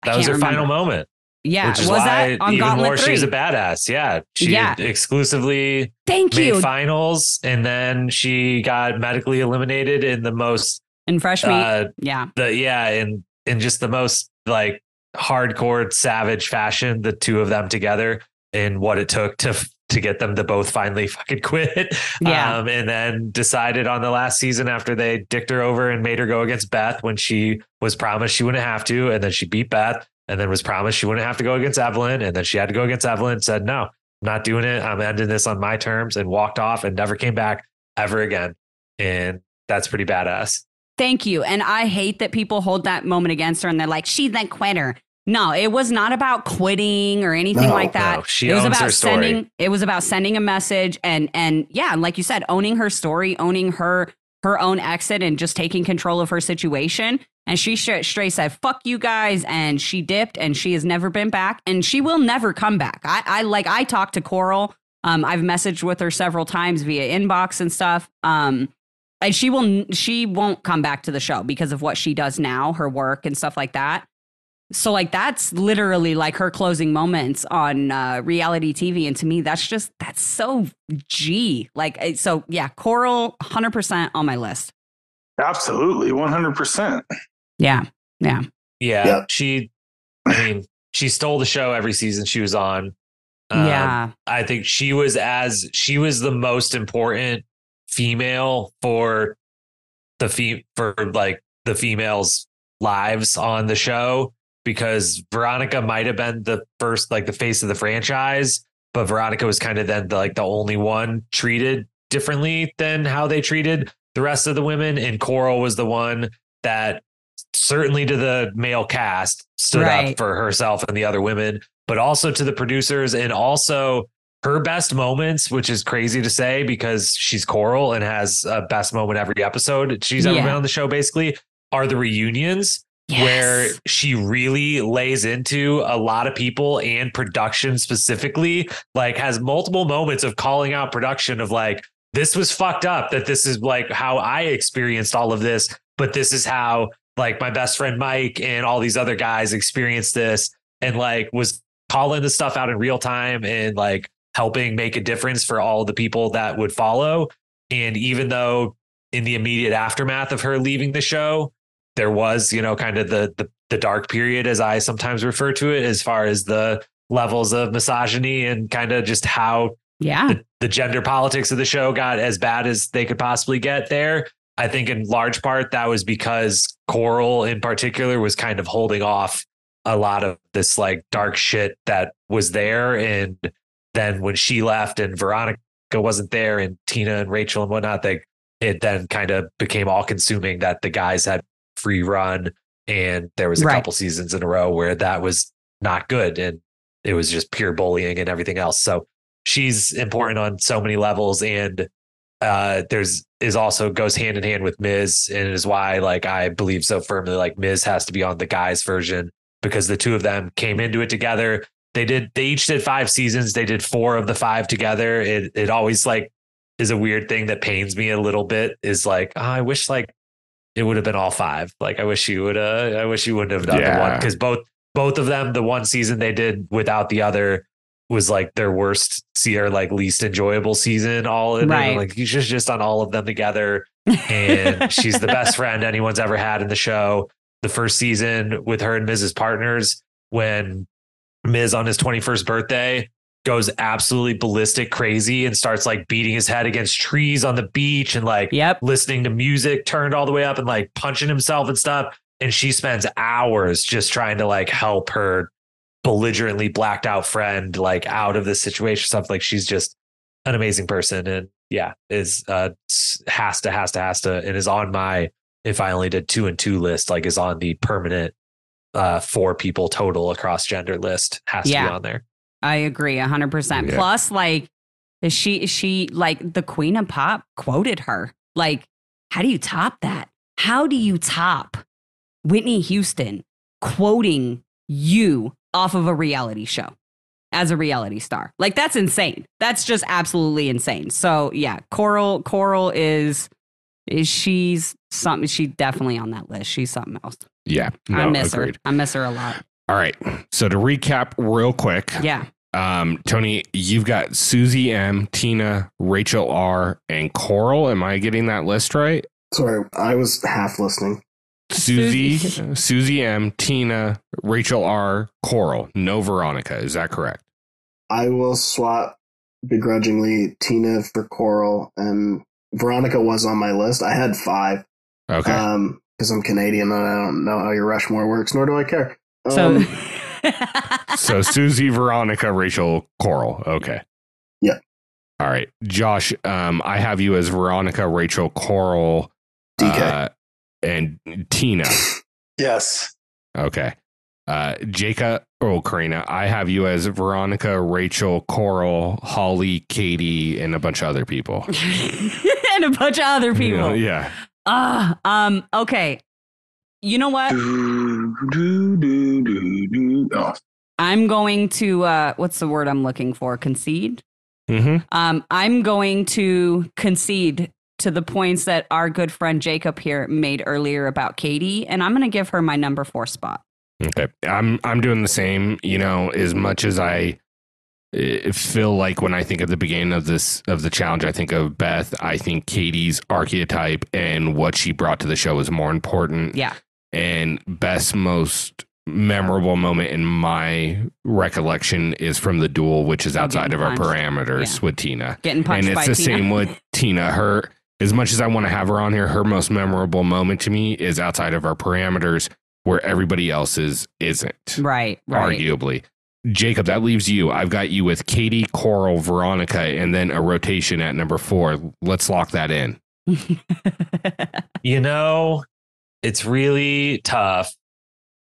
I That was her can't final moment. Yeah, which is was why that on even Gauntlet more three? she's a badass. Yeah, she Yeah. exclusively Thank made you. finals, and then she got medically eliminated in the most and fresh meat. uh, yeah, the yeah, in in just the most like hardcore savage fashion, the two of them together and what it took to to get them to both finally fucking quit. Yeah. Um, and then decided on the last season after they dicked her over and made her go against Beth when she was promised she wouldn't have to, and then she beat Beth and then was promised she wouldn't have to go against Evelyn, and then she had to go against Evelyn said, No, I'm not doing it. I'm ending this on my terms and walked off and never came back ever again. And that's pretty badass. Thank you. And I hate that people hold that moment against her and they're like, she's that quitter. No, it was not about quitting or anything No, like that. no, she it was owns about her story. sending it was about sending a message and and yeah, like you said, owning her story, owning her her own exit and just taking control of her situation. And she sh- straight said, fuck you guys. And she dipped and she has never been back and she will never come back. I, I like, I talked to Coral. Um, I've messaged with her several times via inbox and stuff. Um, and she will, she won't come back to the show because of what she does now, her work and stuff like that. So like that's literally like her closing moments on uh, reality TV, and to me, that's just that's so G. Like eh, so, yeah, Coral, hundred percent on my list. Absolutely, one hundred percent. Yeah, yeah, Yeah, Yeah. she. I mean, she stole the show every season she was on. Um, yeah, I think she was as she was the most important female for the fe- for like the females' lives on the show because Veronica might have been the first like the face of the franchise, but Veronica was kind of then the, like the only one treated differently than how they treated the rest of the women, and Coral was the one that certainly to the male cast stood Right. up for herself and the other women, but also to the producers and also her best moments, which is crazy to say because she's Coral and has a best moment every episode she's ever Yeah. been on the show, basically, are the reunions where she really lays into a lot of people and production specifically, like has multiple moments of calling out production of like, this was fucked up, that this is like how I experienced all of this, but this is how like my best friend Mike and all these other guys experienced this and like was calling the stuff out in real time and like helping make a difference for all the people that would follow. And even though in the immediate aftermath of her leaving the show, there was, you know, kind of the the, the dark period, as I sometimes refer to it, as far as the levels of misogyny and kind of just how yeah, the, the gender politics of the show got as bad as they could possibly get there. I think in large part that was because Coral in particular was kind of holding off a lot of this like dark shit that was there. And then when she left and Veronica wasn't there and Tina and Rachel and whatnot, they it then kind of became all consuming that the guys had free run and there was a Right. couple seasons in a row where that was not good and it was just pure bullying and everything else. So she's important on so many levels and uh there's is also goes hand in hand with Miz and is why like I believe so firmly like Miz has to be on the guys version because the two of them came into it together. They did they each did five seasons. They did four of the five together. It it always like is a weird thing that pains me a little bit is like oh, I wish like it would have been all five. Like I wish you would uh I wish you wouldn't have done the one because both both of them the one season they did without the other was like their worst see or like least enjoyable season all in Right. like you should have just on all of them together and she's the best friend anyone's ever had in the show the first season with her and miz's Partners when Miz on his 21st birthday goes absolutely ballistic crazy and starts like beating his head against trees on the beach and like yep, listening to music turned all the way up and like punching himself and stuff. And she spends hours just trying to like help her belligerently blacked out friend like out of this situation. Stuff like she's just an amazing person. And yeah, is uh has to, has to, has to, and is on my if I only did two and two list, like is on the permanent uh four people total across gender list. Has to be on there. I agree, hundred percent. Yeah. Plus, like, is she is she like the Queen of Pop quoted her? Like, how do you top that? How do you top Whitney Houston quoting you off of a reality show as a reality star? Like, that's insane. That's just absolutely insane. So yeah, Coral Coral is is she's something. She definitely on that list. She's something else. Yeah. I miss agreed. her. I miss her a lot. All right. So to recap real quick, Yeah. um, Tony, you've got Susie M, Tina, Rachel R, and Coral. Am I getting that list right? Sorry, I was half listening. Susie, Susie. Susie M, Tina, Rachel R, Coral. No Veronica. Is that correct? I will swap begrudgingly Tina for Coral, and Veronica was on my list. I had five Okay. um, because I'm Canadian and I don't know how your Rushmore works, nor do I care. So. Um, so Susie, Veronica, Rachel, Coral. Okay. Yeah. All right. Josh, um, I have you as Veronica, Rachel, Coral, DK. uh, and Tina. Yes. Okay. Uh, Jacob, oh, Corrina, I have you as Veronica, Rachel, Coral, Holly, Katie, and a bunch of other people. and a bunch of other people. Yeah. Ah, um, okay. you know what? Do, do, do, do, do. Oh, I'm going to uh what's the word I'm looking for? Concede. hmm Um, I'm going to concede to the points that our good friend Jacob here made earlier about Katie, and I'm going to give her my number four spot. Okay, I'm I'm doing the same. You know, as much as I uh, feel like when I think of the beginning of this of the challenge, I think of Beth. I think Katie's archetype and what she brought to the show is more important. Yeah. And Beth's most memorable moment in my recollection is from the duel, which is outside of our punched. parameters Yeah. with Tina. Getting punched and it's the Tina. same with Tina. Her as much as I want to have her on here, her most memorable moment to me is outside of our parameters, where everybody else's isn't. Right, right. Arguably, Jacob, that leaves you. I've got you with Katie, Coral, Veronica, and then a rotation at number four. Let's lock that in. You know, it's really tough.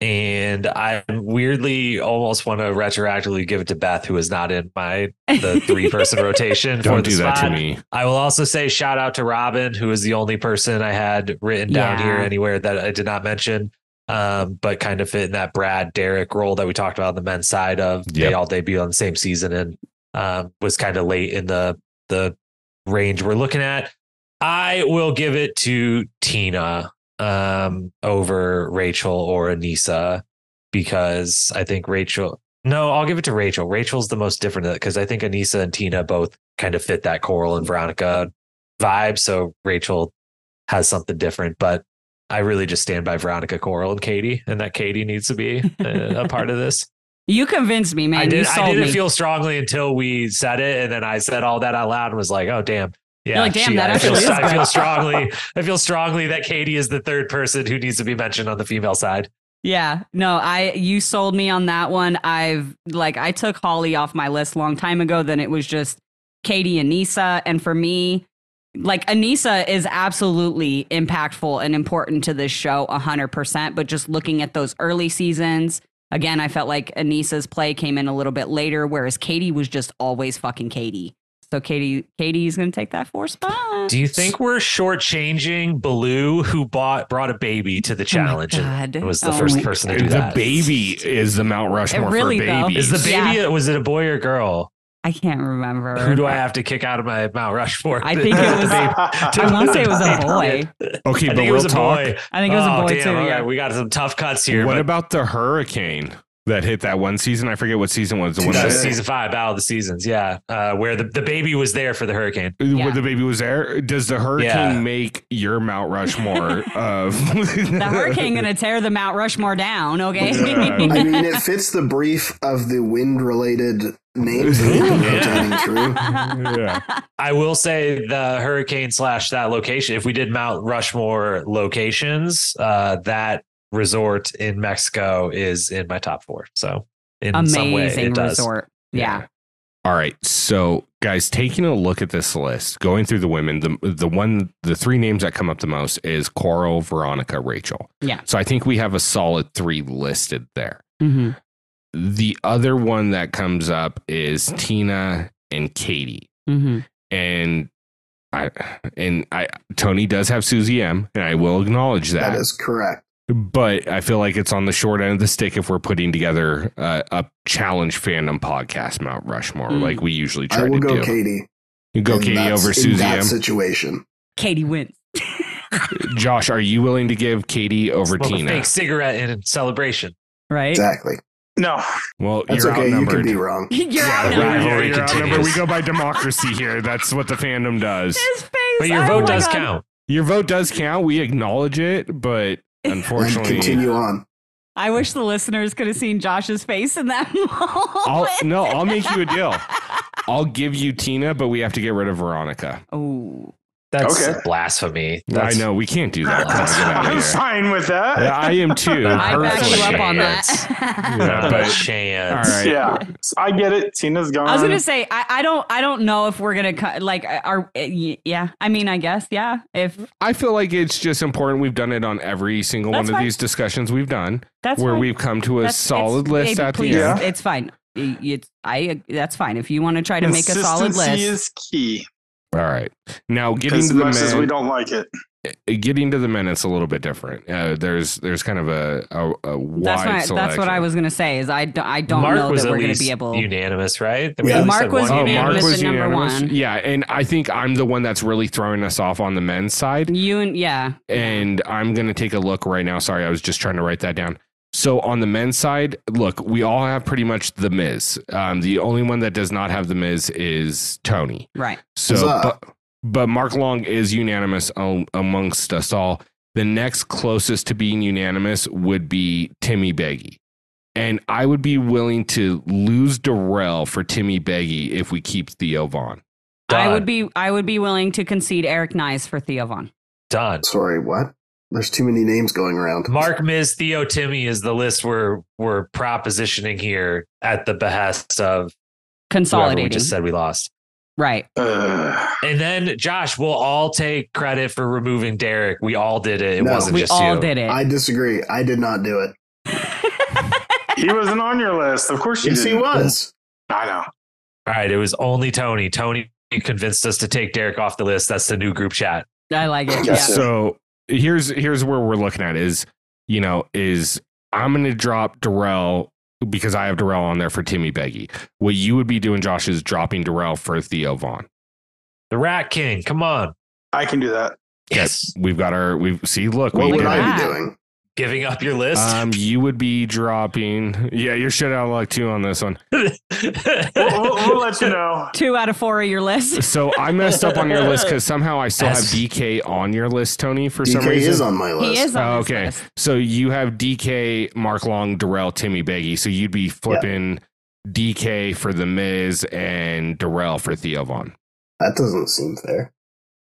And I weirdly almost want to retroactively give it to Beth, who is not in my the three person rotation. Don't the do that to me. I will also say shout out to Robin, who is the only person I had written down Yeah. here anywhere that I did not mention, um, but kind of fit in that Brad Derrick role that we talked about on the men's side of Yep. they all debuted on the same season and um, was kind of late in the the range we're looking at. I will give it to Tina um, over Rachel or Aneesa because I think Rachel. No, I'll give it to Rachel. Rachel's the most different because I think Aneesa and Tina both kind of fit that Coral and Veronica vibe. So Rachel has something different, but I really just stand by Veronica, Coral, and Katie, and that Katie needs to be a, a part of this. you convinced me, man. I you did. sold I didn't me. feel strongly until we said it, and then I said all that out loud and was like, "Oh, damn." Yeah, like, "Damn, that I feel, is I feel strongly. I feel strongly that Katie is the third person who needs to be mentioned on the female side. Yeah, no, I you sold me on that one. I've like I took Holly off my list a long time ago. Then it was just Katie and Nisa, and for me, like Aneesa is absolutely impactful and important to this show, hundred percent. But just looking at those early seasons, again, I felt like Aneesa's play came in a little bit later, whereas Katie was just always fucking Katie. So Katie, Katie is gonna take that four spot. Do you think we're shortchanging Baloo, who bought brought a baby to the oh challenge Oh God. and was the Oh first my person to do that? The baby is the Mount Rushmore really, for though. babies. Is the baby? Yeah. Was it a boy or girl? I can't remember. Who do I have to kick out of my Mount Rushmore? I think it was- I want to say it was a boy. okay, I but think it we'll was a talk. boy. I think it was a Oh, boy damn, too. Yeah. right, we got some tough cuts here. What but about the hurricane that hit that one season? I forget what season was. The one that that season five, Battle of the Seasons. Yeah, uh, where the, the baby was there for the hurricane. Yeah. where the baby was there. Does the hurricane Yeah. make your Mount Rushmore of the hurricane gonna tear the Mount Rushmore down, okay? Yeah. I mean, it fits the brief of the wind-related names that we've been rotating through. yeah. I will say the hurricane slash that location. If we did Mount Rushmore locations, uh, that resort in Mexico is in my top four. So in some way, Amazing it does. resort. Yeah. All right. So, guys, taking a look at this list, going through the women, the the one, the three names that come up the most is Coral, Veronica, Rachel. Yeah. So I think we have a solid three listed there. hmm The other one that comes up is Tina and Katie, hmm and I and I Tony does have Susie M, and I will acknowledge that. That is correct. But I feel like it's on the short end of the stick if we're putting together uh, a challenge fandom podcast, Mount Rushmore, Mm. like we usually try to do. I will to go do. Katie. You go and Katie that's- over in Susie that M. situation. Katie wins. Josh, are you willing to give Katie over Smoke a Tina? fake cigarette in celebration. right? Exactly. no, Well, That's you're okay. You can be wrong. You're Yeah, out rivalry you're outnumbered. We go by democracy here. That's what the fandom does. His face. But your oh vote my does God. count. Your vote does count. We acknowledge it, but And unfortunately, continue on. I wish the listeners could have seen Josh's face in that moment. I'll no. I'll make you a deal. I'll give you Tina, but we have to get rid of Veronica. Oh, That's Okay. blasphemy. That's, I know we can't do that. Let's get out of I'm here. fine with that. Yeah, I am too. I back you up on that. Yeah, but- chance. All right. Yeah, I get it. Tina's gone. I was gonna say I, I don't I don't know if we're gonna cut like are eh, yeah I mean I guess yeah if I feel like it's just important. We've done it on every single That's one of fine. these discussions we've done, that's where fine. we've come to a That's- solid list hey, at please, the end. It's fine. It's I that's fine if you want to try to make a solid Consistency list. is key. All right. Now getting to the men, as we don't like it. getting to the men, it's a little bit different. Uh, there's there's kind of a a, a wide That's what I, selection. that's what I was gonna say. Is I don't, I don't Mark know that we're gonna be able. unanimous, right? Yeah. at least Mark had was one Oh, Mark unanimous was at number unanimous. one. Yeah, and I think I'm the one that's really throwing us off on the men's side. You and yeah, and I'm going to take a look right now. Sorry, I was just trying to write that down. So on the men's side, look, we all have pretty much the Miz. Um, the only one that does not have the Miz is Tony. right. So, but, but Mark Long is unanimous am- amongst us all. The next closest to being unanimous would be Timmy Beggy. And I would be willing to lose Darrell for Timmy Beggy if we keep Theo Von. I would be I would be willing to concede Eric Nies for Theo Von. done. Sorry, what? There's too many names going around. Mark, Miz, Theo, Timmy is the list we're we're propositioning here at the behest of whoever we Consolidating. just said we lost. right. Uh, And then Josh, we'll all take credit for removing Derrick. We all did it. It No. wasn't We just all you. did it. I disagree. I did not do it. he wasn't on your list. Of course you Yes, he was. I know. All right, it was only Tony. Tony convinced us to take Derrick off the list. That's the new group chat. I like it. Yeah. So here's here's where we're looking at is you know is I'm going to drop Darrell because I have Darrell on there for Timmy Beggy. What you would be doing, Josh, is dropping Darrell for Theo Von. The Rat King, come on. I can do that. Yes. We've got our we see. Look, What we would did I be doing? Giving up your list. Um, you would be dropping. Yeah, you're shit out of luck too on this one. We'll, we'll, we'll let you know. Two out of four of your list. So I messed up on your list because somehow I still have DK on your list, Tony. For some reason, is on my list. He is on Oh, okay. list. So you have DK, Mark Long, Darrell, Timmy Beggy. So you'd be flipping DK for the Miz and Darrell for Theo Von. That doesn't seem fair.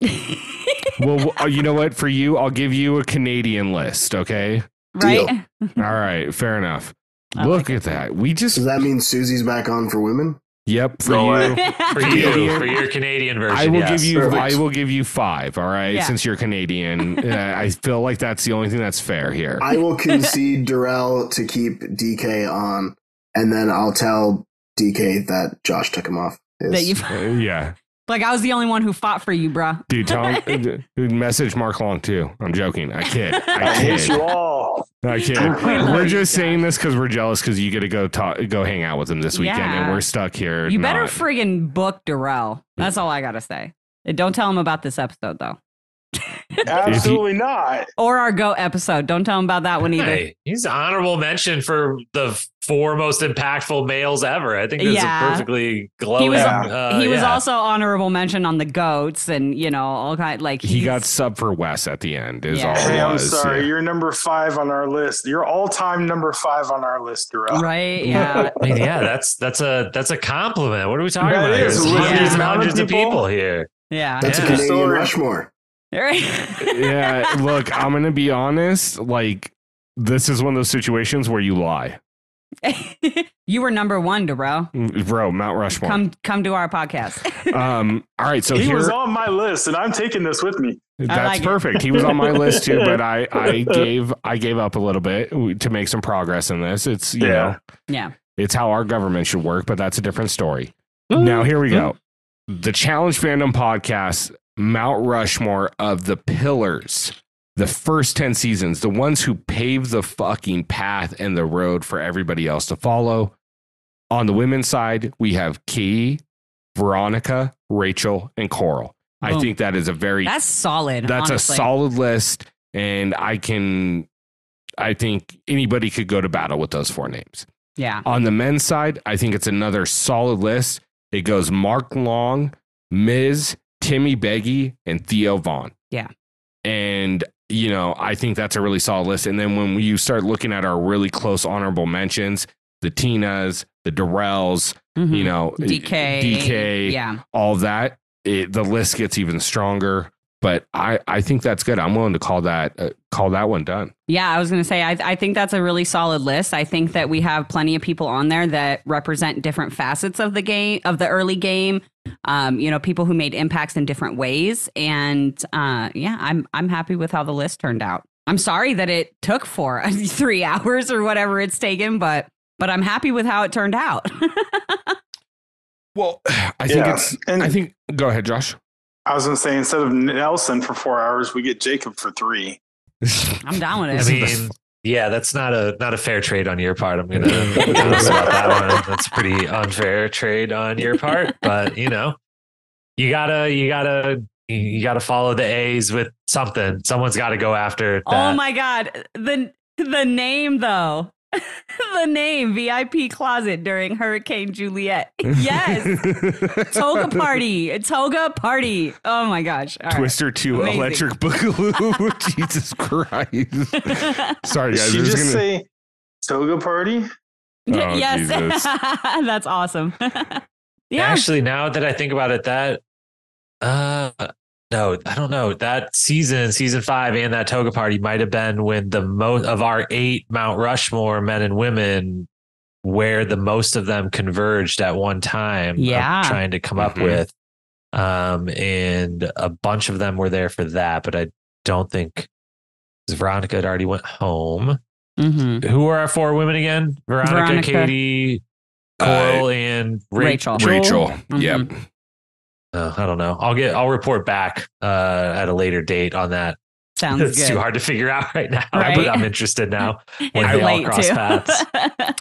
Well, w- uh, you know what? For you, I'll give you a Canadian list. Okay. right? All right. Fair enough. I Look like at that. We just. Does that mean Susie's back on for women? Yep. For No you. for you, for your Canadian version. I will yes. give you. Perfect. I will give you five. All right. Yeah. Since you're Canadian, uh, I feel like that's the only thing that's fair here. I will concede Darrell to keep DK on, and then I'll tell DK that Josh took him off. his- that you Uh, yeah, like I was the only one who fought for you, bruh. dude. Tell him, uh, message Mark Long too. I'm joking. I kid. I I hate kid. you all. I kid. We love We're just saying this because we're jealous because you get to go talk, go hang out with him this weekend, and we're stuck here. You better not- friggin' book Darrell. That's all I gotta say. Don't tell him about this episode though, Absolutely not. or our go episode. Don't tell him about that one either. Hey, he's honorable mention for the four most impactful males ever. I think that's Yeah. a perfectly glowing. He was uh, he was yeah. also honorable mention on the goats and you know all kind like he got sub for Wes at the end. Is Yeah. all Hey, I'm was. sorry. yeah. You're number five on our list. You're all time number five on our list, Darrell. right. Yeah, I mean, yeah, that's that's a that's a compliment. What are we talking That about? here? is. There's With hundreds the and of hundreds of people- people here. yeah. That's Yeah. a Canadian Rushmore. Right. yeah. Look, I'm gonna be honest. Like, this is one of those situations where you lie, you were number one, Darrell. bro. Mount Rushmore. Come come to our podcast. um. All right. So he here, was on my list, and I'm taking this with me. That's like it. perfect. He was on my list too, but I I gave I gave up a little bit to make some progress in this. It's you Yeah. know Yeah. it's how our government should work, but that's a different story. Now here we go. The Challenge Fandom podcast, Mount Rushmore of the pillars, the first 10 seasons, the ones who paved the fucking path and the road for everybody else to follow. On the women's side, we have Key, Veronica, Rachel, and Coral. I think that is a very That's solid. that's honestly. a solid list and i can i think anybody could go to battle with those four names Yeah. on the men's side i think it's another solid list it goes mark long miz timmy beggy and theo von Yeah. and you know i think that's a really solid list and then when you start looking at our really close honorable mentions the tinas the darrells Mhm. you know DK. dk Yeah. all that, it, the list gets even stronger. But I, I think that's good. I'm willing to call that uh, call that one done. Yeah, I was going to say, I, I think that's a really solid list. I think that we have plenty of people on there that represent different facets of the game, of the early game. Um, you know, people who made impacts in different ways, and uh, yeah, I'm I'm happy with how the list turned out. I'm sorry that it took four, three hours or whatever it's taken, but but I'm happy with how it turned out. Well, I think Yeah, it's. and- I think. Go ahead, Josh. I was gonna say instead of Nelson for four hours, we get Jacob for three. I'm down with it. I mean, yeah, that's not a not a fair trade on your part. I'm gonna be honest about that one. That's a pretty unfair trade on your part. But you know, you gotta you gotta you gotta follow the A's with something. Someone's got to go after oh that. oh my god, the the name though. the name VIP closet during Hurricane Juliet. Yes. Toga party. Toga party. Oh my gosh. All right. Twister 2 Amazing. Electric Boogaloo. Jesus Christ. Sorry, Did guys. she I'm just gonna- say toga party? Oh, yes. Jesus. That's awesome. yeah. Actually, now that I think about it, that uh no, I don't know. That season, season five, and that toga party might have been when the most of our eight Mount Rushmore men and women, where the most of them converged at one time. of Yeah. trying to come up Mhm. with. Um, and a bunch of them were there for that, but I don't think Veronica had already went home. Mhm. Who were our four women again? Veronica, Veronica. Katie, Uh, Coral, and Rachel. Rachel. Mhm. Yep. Uh, I don't know. I'll get. I'll report back uh, at a later date on that. Sounds it's good. too hard to figure out right now, Right? but I'm interested now. when It's they all cross too. paths.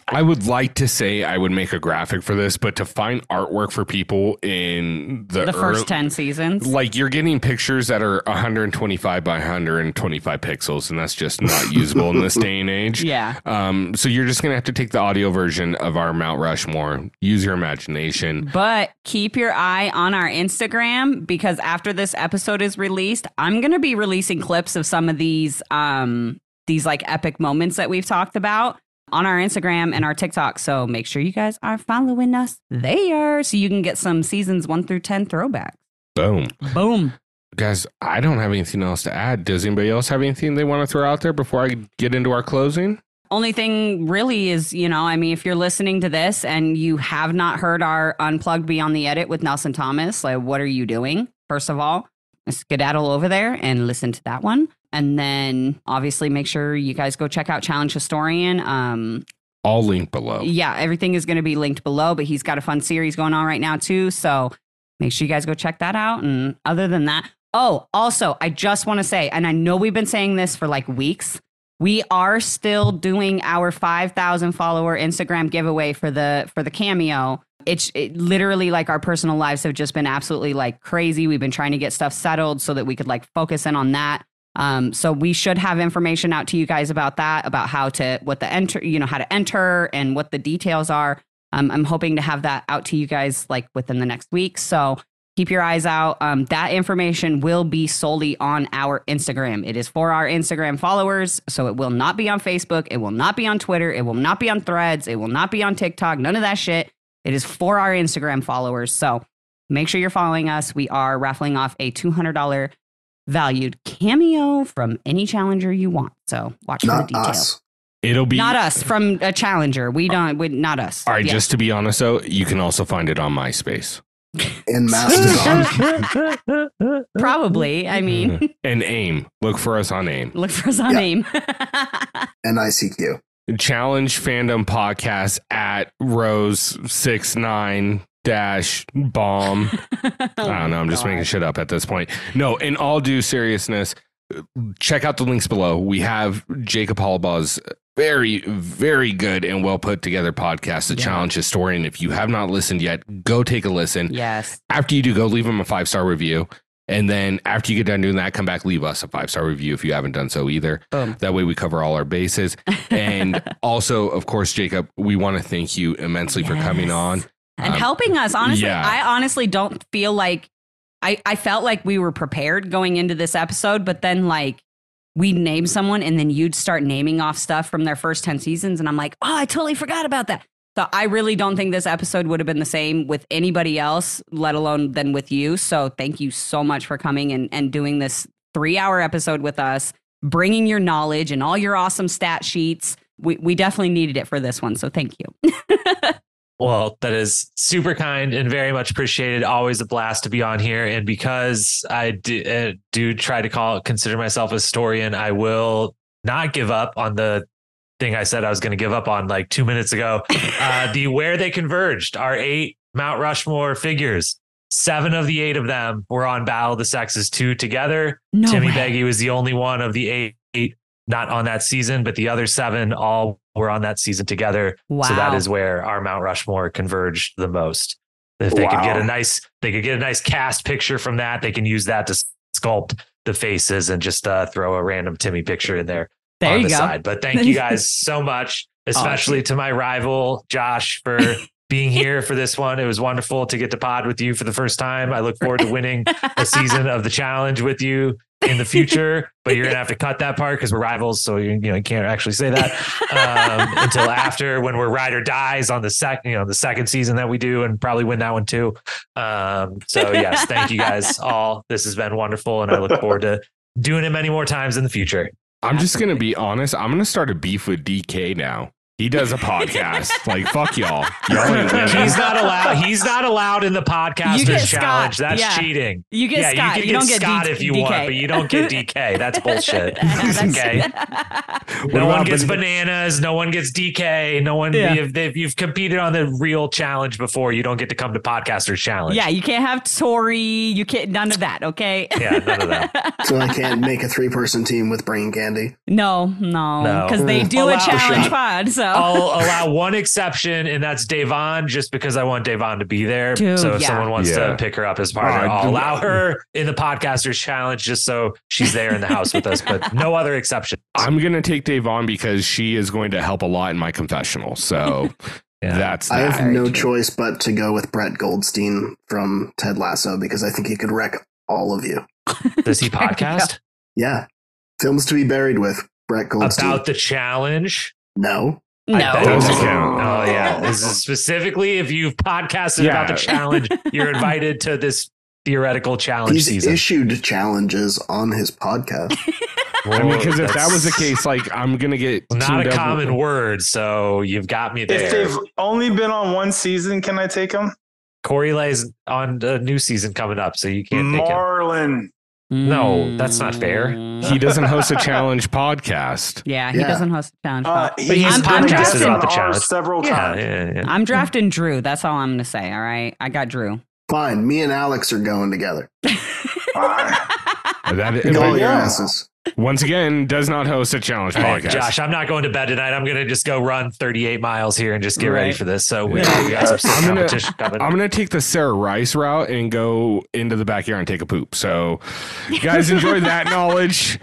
I would like to say I would make a graphic for this, but to find artwork for people in the, the first early- 10 seasons. like you're getting pictures that are 125 by 125 pixels, and that's just not usable in this day and age. Yeah. Um, so you're just gonna have to take the audio version of our Mount Rushmore, use your imagination. But keep your eye on our Instagram because after this episode is released, I'm going to be releasing clips of some of these um these like epic moments that we've talked about on our Instagram and our TikTok. So make sure you guys are following us there so you can get some seasons 1 through 10 throwbacks. Boom. Boom. Guys, I don't have anything else to add. Does anybody else have anything they want to throw out there before I get into our closing? Only thing really is, you know, I mean, if you're listening to this and you have not heard our Unplugged Beyond the Edit with Nelson Thomas, like, what are you doing? First of all, skedaddle over there and listen to that one. And then obviously make sure you guys go check out Challenge Historian. Um, I'll link below. yeah, everything is going to be linked below, but he's got a fun series going on right now too. So make sure you guys go check that out. And other than that, oh, also, I just want to say, and I know we've been saying this for like weeks, we are still doing our 5,000 follower Instagram giveaway for the for the cameo. It's it, literally like our personal lives have just been absolutely like crazy. We've been trying to get stuff settled so that we could like focus in on that. Um, so we should have information out to you guys about that, about how to what the enter, you know, how to enter and what the details are. Um, I'm hoping to have that out to you guys like within the next week. So keep your eyes out. Um, that information will be solely on our Instagram. It is for our Instagram followers, so it will not be on Facebook. It will not be on Twitter. It will not be on Threads. It will not be on TikTok. None of that shit. It is for our Instagram followers. So make sure you're following us. We are raffling off a $200 valued cameo from any challenger you want. So watch for the details. us. It'll be Not us from a challenger. We don't. We, not us. All right, Yeah. just to be honest though, you can also find it on MySpace. And Mastodon. probably. I mean, mm-hmm. And AIM. Look for us on AIM. look for us on Yeah. name. and ICQ. Challenge Fandom Podcast at Rose six nine dash bomb. I don't oh know. I'm just making shit up at this point. No, in all due seriousness, check out the links below. We have Jacob Hollabaugh's very, very good and well put together podcast, The Yeah. Challenge Historian. If you have not listened yet, go take a listen. Yes. After you do, go leave him a five star review. And then after you get done doing that, come back, leave us a five star review if you haven't done so either. Boom. That way we cover all our bases. And also, of course, Jacob, we want to thank you immensely for coming on. and Um, helping us. Honestly, yeah. I honestly don't feel like I, I felt like we were prepared going into this episode, but then like we'd name someone and then you'd start naming off stuff from their first 10 seasons. And I'm like, oh, I totally forgot about that. So I really don't think this episode would have been the same with anybody else, let alone than with you. So thank you so much for coming and, and doing this three hour episode with us, bringing your knowledge and all your awesome stat sheets. We, we definitely needed it for this one. So thank you. Well, that is super kind and very much appreciated. Always a blast to be on here. And because I do, uh, do try to call consider myself a historian, I will not give up on the thing I said I was going to give up on like two minutes ago. Uh, the where they converged, are eight Mount Rushmore figures. seven of the eight of them were on Battle of the Sexes two together. No Timmy way. Beggy was the only one of the eight, eight not on that season, but the other seven all were on that season together. Wow. So that is where our Mount Rushmore converged the most. If they could get a nice, they could get a nice cast picture from that. They can use that to sculpt the faces and just uh, throw a random Timmy picture in there there on you the go. side. But thank you guys so much, especially to my rival Josh for being here for this one. It was wonderful to get to pod with you for the first time. I look forward to winning a season of the challenge with you in the future. But you're gonna have to cut that part because we're rivals, so you, you know you can't actually say that um, until after when we're ride or dies on the second you know the second season that we do, and probably win that one too. Um, so yes, thank you guys all. This has been wonderful, and I look forward to doing it many more times in the future. I'm just gonna be honest. I'm gonna start a beef with DK now. He does a podcast. like fuck y'all. Y'all ain't winning. He's not allowed. He's not allowed in the You podcasters get challenge. Scott. That's Yeah. cheating. You get yeah, Scott. you can You, get don't get Scott D- if you DK. want, but you don't get DK. That's bullshit. That's- okay. No one gets ban- bananas. No one gets DK. No one. Yeah. If, if you've competed on the real challenge before, you don't get to come to podcasters challenge. yeah, you can't have Tori. You can't none of that. Okay. Yeah, none of that. So I can't make a three person team with brain candy. no, no, No. because they hmm. do a Allow- challenge pod. So I'll allow one exception, and that's Davon, just because I want Davon to be there. Dude, so if yeah. someone wants Yeah. to pick her up as partner, Oh, I'll dude. allow her in the podcasters challenge just so she's there in the house with us, but no other exception. I'm gonna take Dave on because she is going to help a lot in my confessional. So Yeah. that's I have no choice but to go with Brett Goldstein from Ted Lasso because I think he could wreck all of you. Does he There you go. podcast Yeah. Films to be buried with Brett Goldstein. about the challenge? no. I no. bet Doesn't count. Oh yeah, this is specifically if you've podcasted about the challenge, you're invited to this theoretical challenge He's season. issued challenges on his podcast. I mean, because if that was the case, like I'm gonna get not a up common with- word, so you've got me there. If they've only been on one season, can I take them? Corey Lay's on a new season coming up, so you can't take him. Marlon. No, that's not fair. He doesn't host a challenge podcast. Yeah, he Yeah. doesn't host a challenge. Uh, pod. But he's I'm- I'm a drafting- on the ours challenge. several Yeah, times. yeah, yeah. I'm drafting Drew. That's all I'm gonna say. All right, I got Drew. Fine. Me and Alex are going together. That Pick all your asses. Once again does not host a challenge All right, podcast. Josh, I'm not going to bed tonight. I'm going to just go run 38 miles here and just get ready for this. So we, Yeah. we got some I'm gonna- competition coming. I'm gonna take the Sarah Rice route and go into the backyard and take a poop. So, you guys enjoy that knowledge.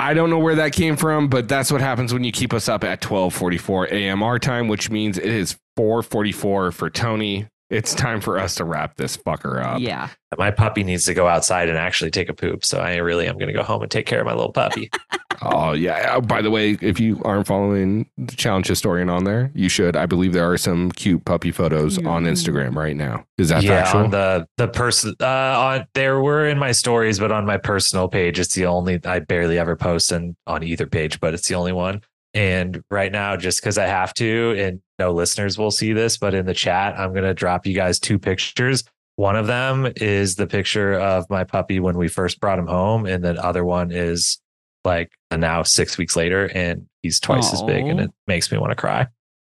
I don't know where that came from, but that's what happens when you keep us up at 12:44 a.m. our time, which means it is 4:44 for Tony. It's time for us to wrap this fucker up. yeah. My puppy needs to go outside and actually take a poop. So I really am going to go home and take care of my little puppy. Oh yeah. Oh, by the way, if you aren't following the challenge historian on there, you should. I believe there are some cute puppy photos on Instagram right now. Is that yeah, factual? on the the person uh, on there were in my stories, but on my personal page, it's the only I barely ever post and on either page, but it's the only one. And right now, just because I have to, and no listeners will see this, but in the chat, I'm gonna drop you guys two pictures. One of them is the picture of my puppy when we first brought him home, and the other one is like now six weeks later, and he's twice as big, and it makes me want to cry.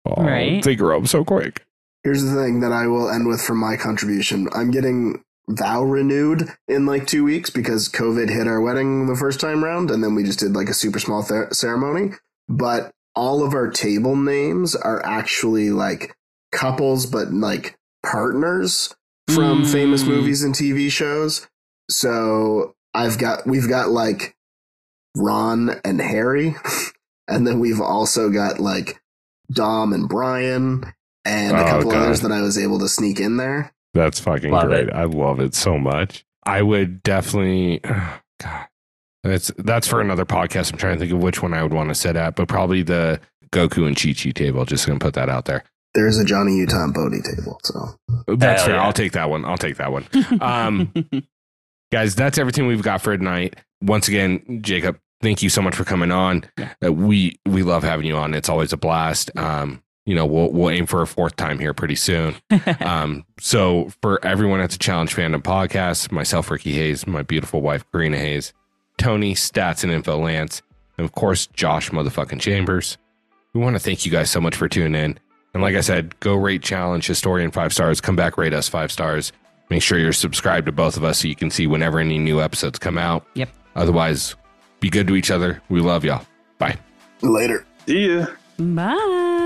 oh, Right. They grow up so quick. Here's the thing that I will end with for my contribution. I'm getting vow renewed in like two weeks because COVID hit our wedding the first time round, and then we just did like a super small th- ceremony. But all of our table names are actually like couples, but like partners from Mm. famous movies and TV shows. So I've got we've got like Ron and Harry, and then we've also got like Dom and Brian and a Oh, couple God. others that I was able to sneak in there. That's fucking Love great. it. I love it so much. I would definitely God. That's that's for another podcast. I'm trying to think of which one I would want to sit at, but probably the Goku and Chi Chi table. Just gonna put that out there. There's a Johnny Utah and Bodhi table. So That's Hell fair. yeah. I'll take that one. I'll take that one. Um, Guys, that's everything we've got for tonight. Once again, Jacob, thank you so much for coming on. Yeah. Uh, we we love having you on. It's always a blast. Um, you know, we'll we'll aim for a fourth time here pretty soon. Um, so for everyone at the Challenge Fandom Podcast, myself, Ricky Hayes, my beautiful wife, Corrina Hayes, Tony, Stats and Info Lance, and of course, Josh motherfucking Chambers. We want to thank you guys so much for tuning in. And like I said, go rate Challenge Historian five stars. Come back, rate us five stars. Make sure you're subscribed to both of us so you can see whenever any new episodes come out. Yep. Otherwise, be good to each other. We love y'all. Bye. Later. See ya. Bye.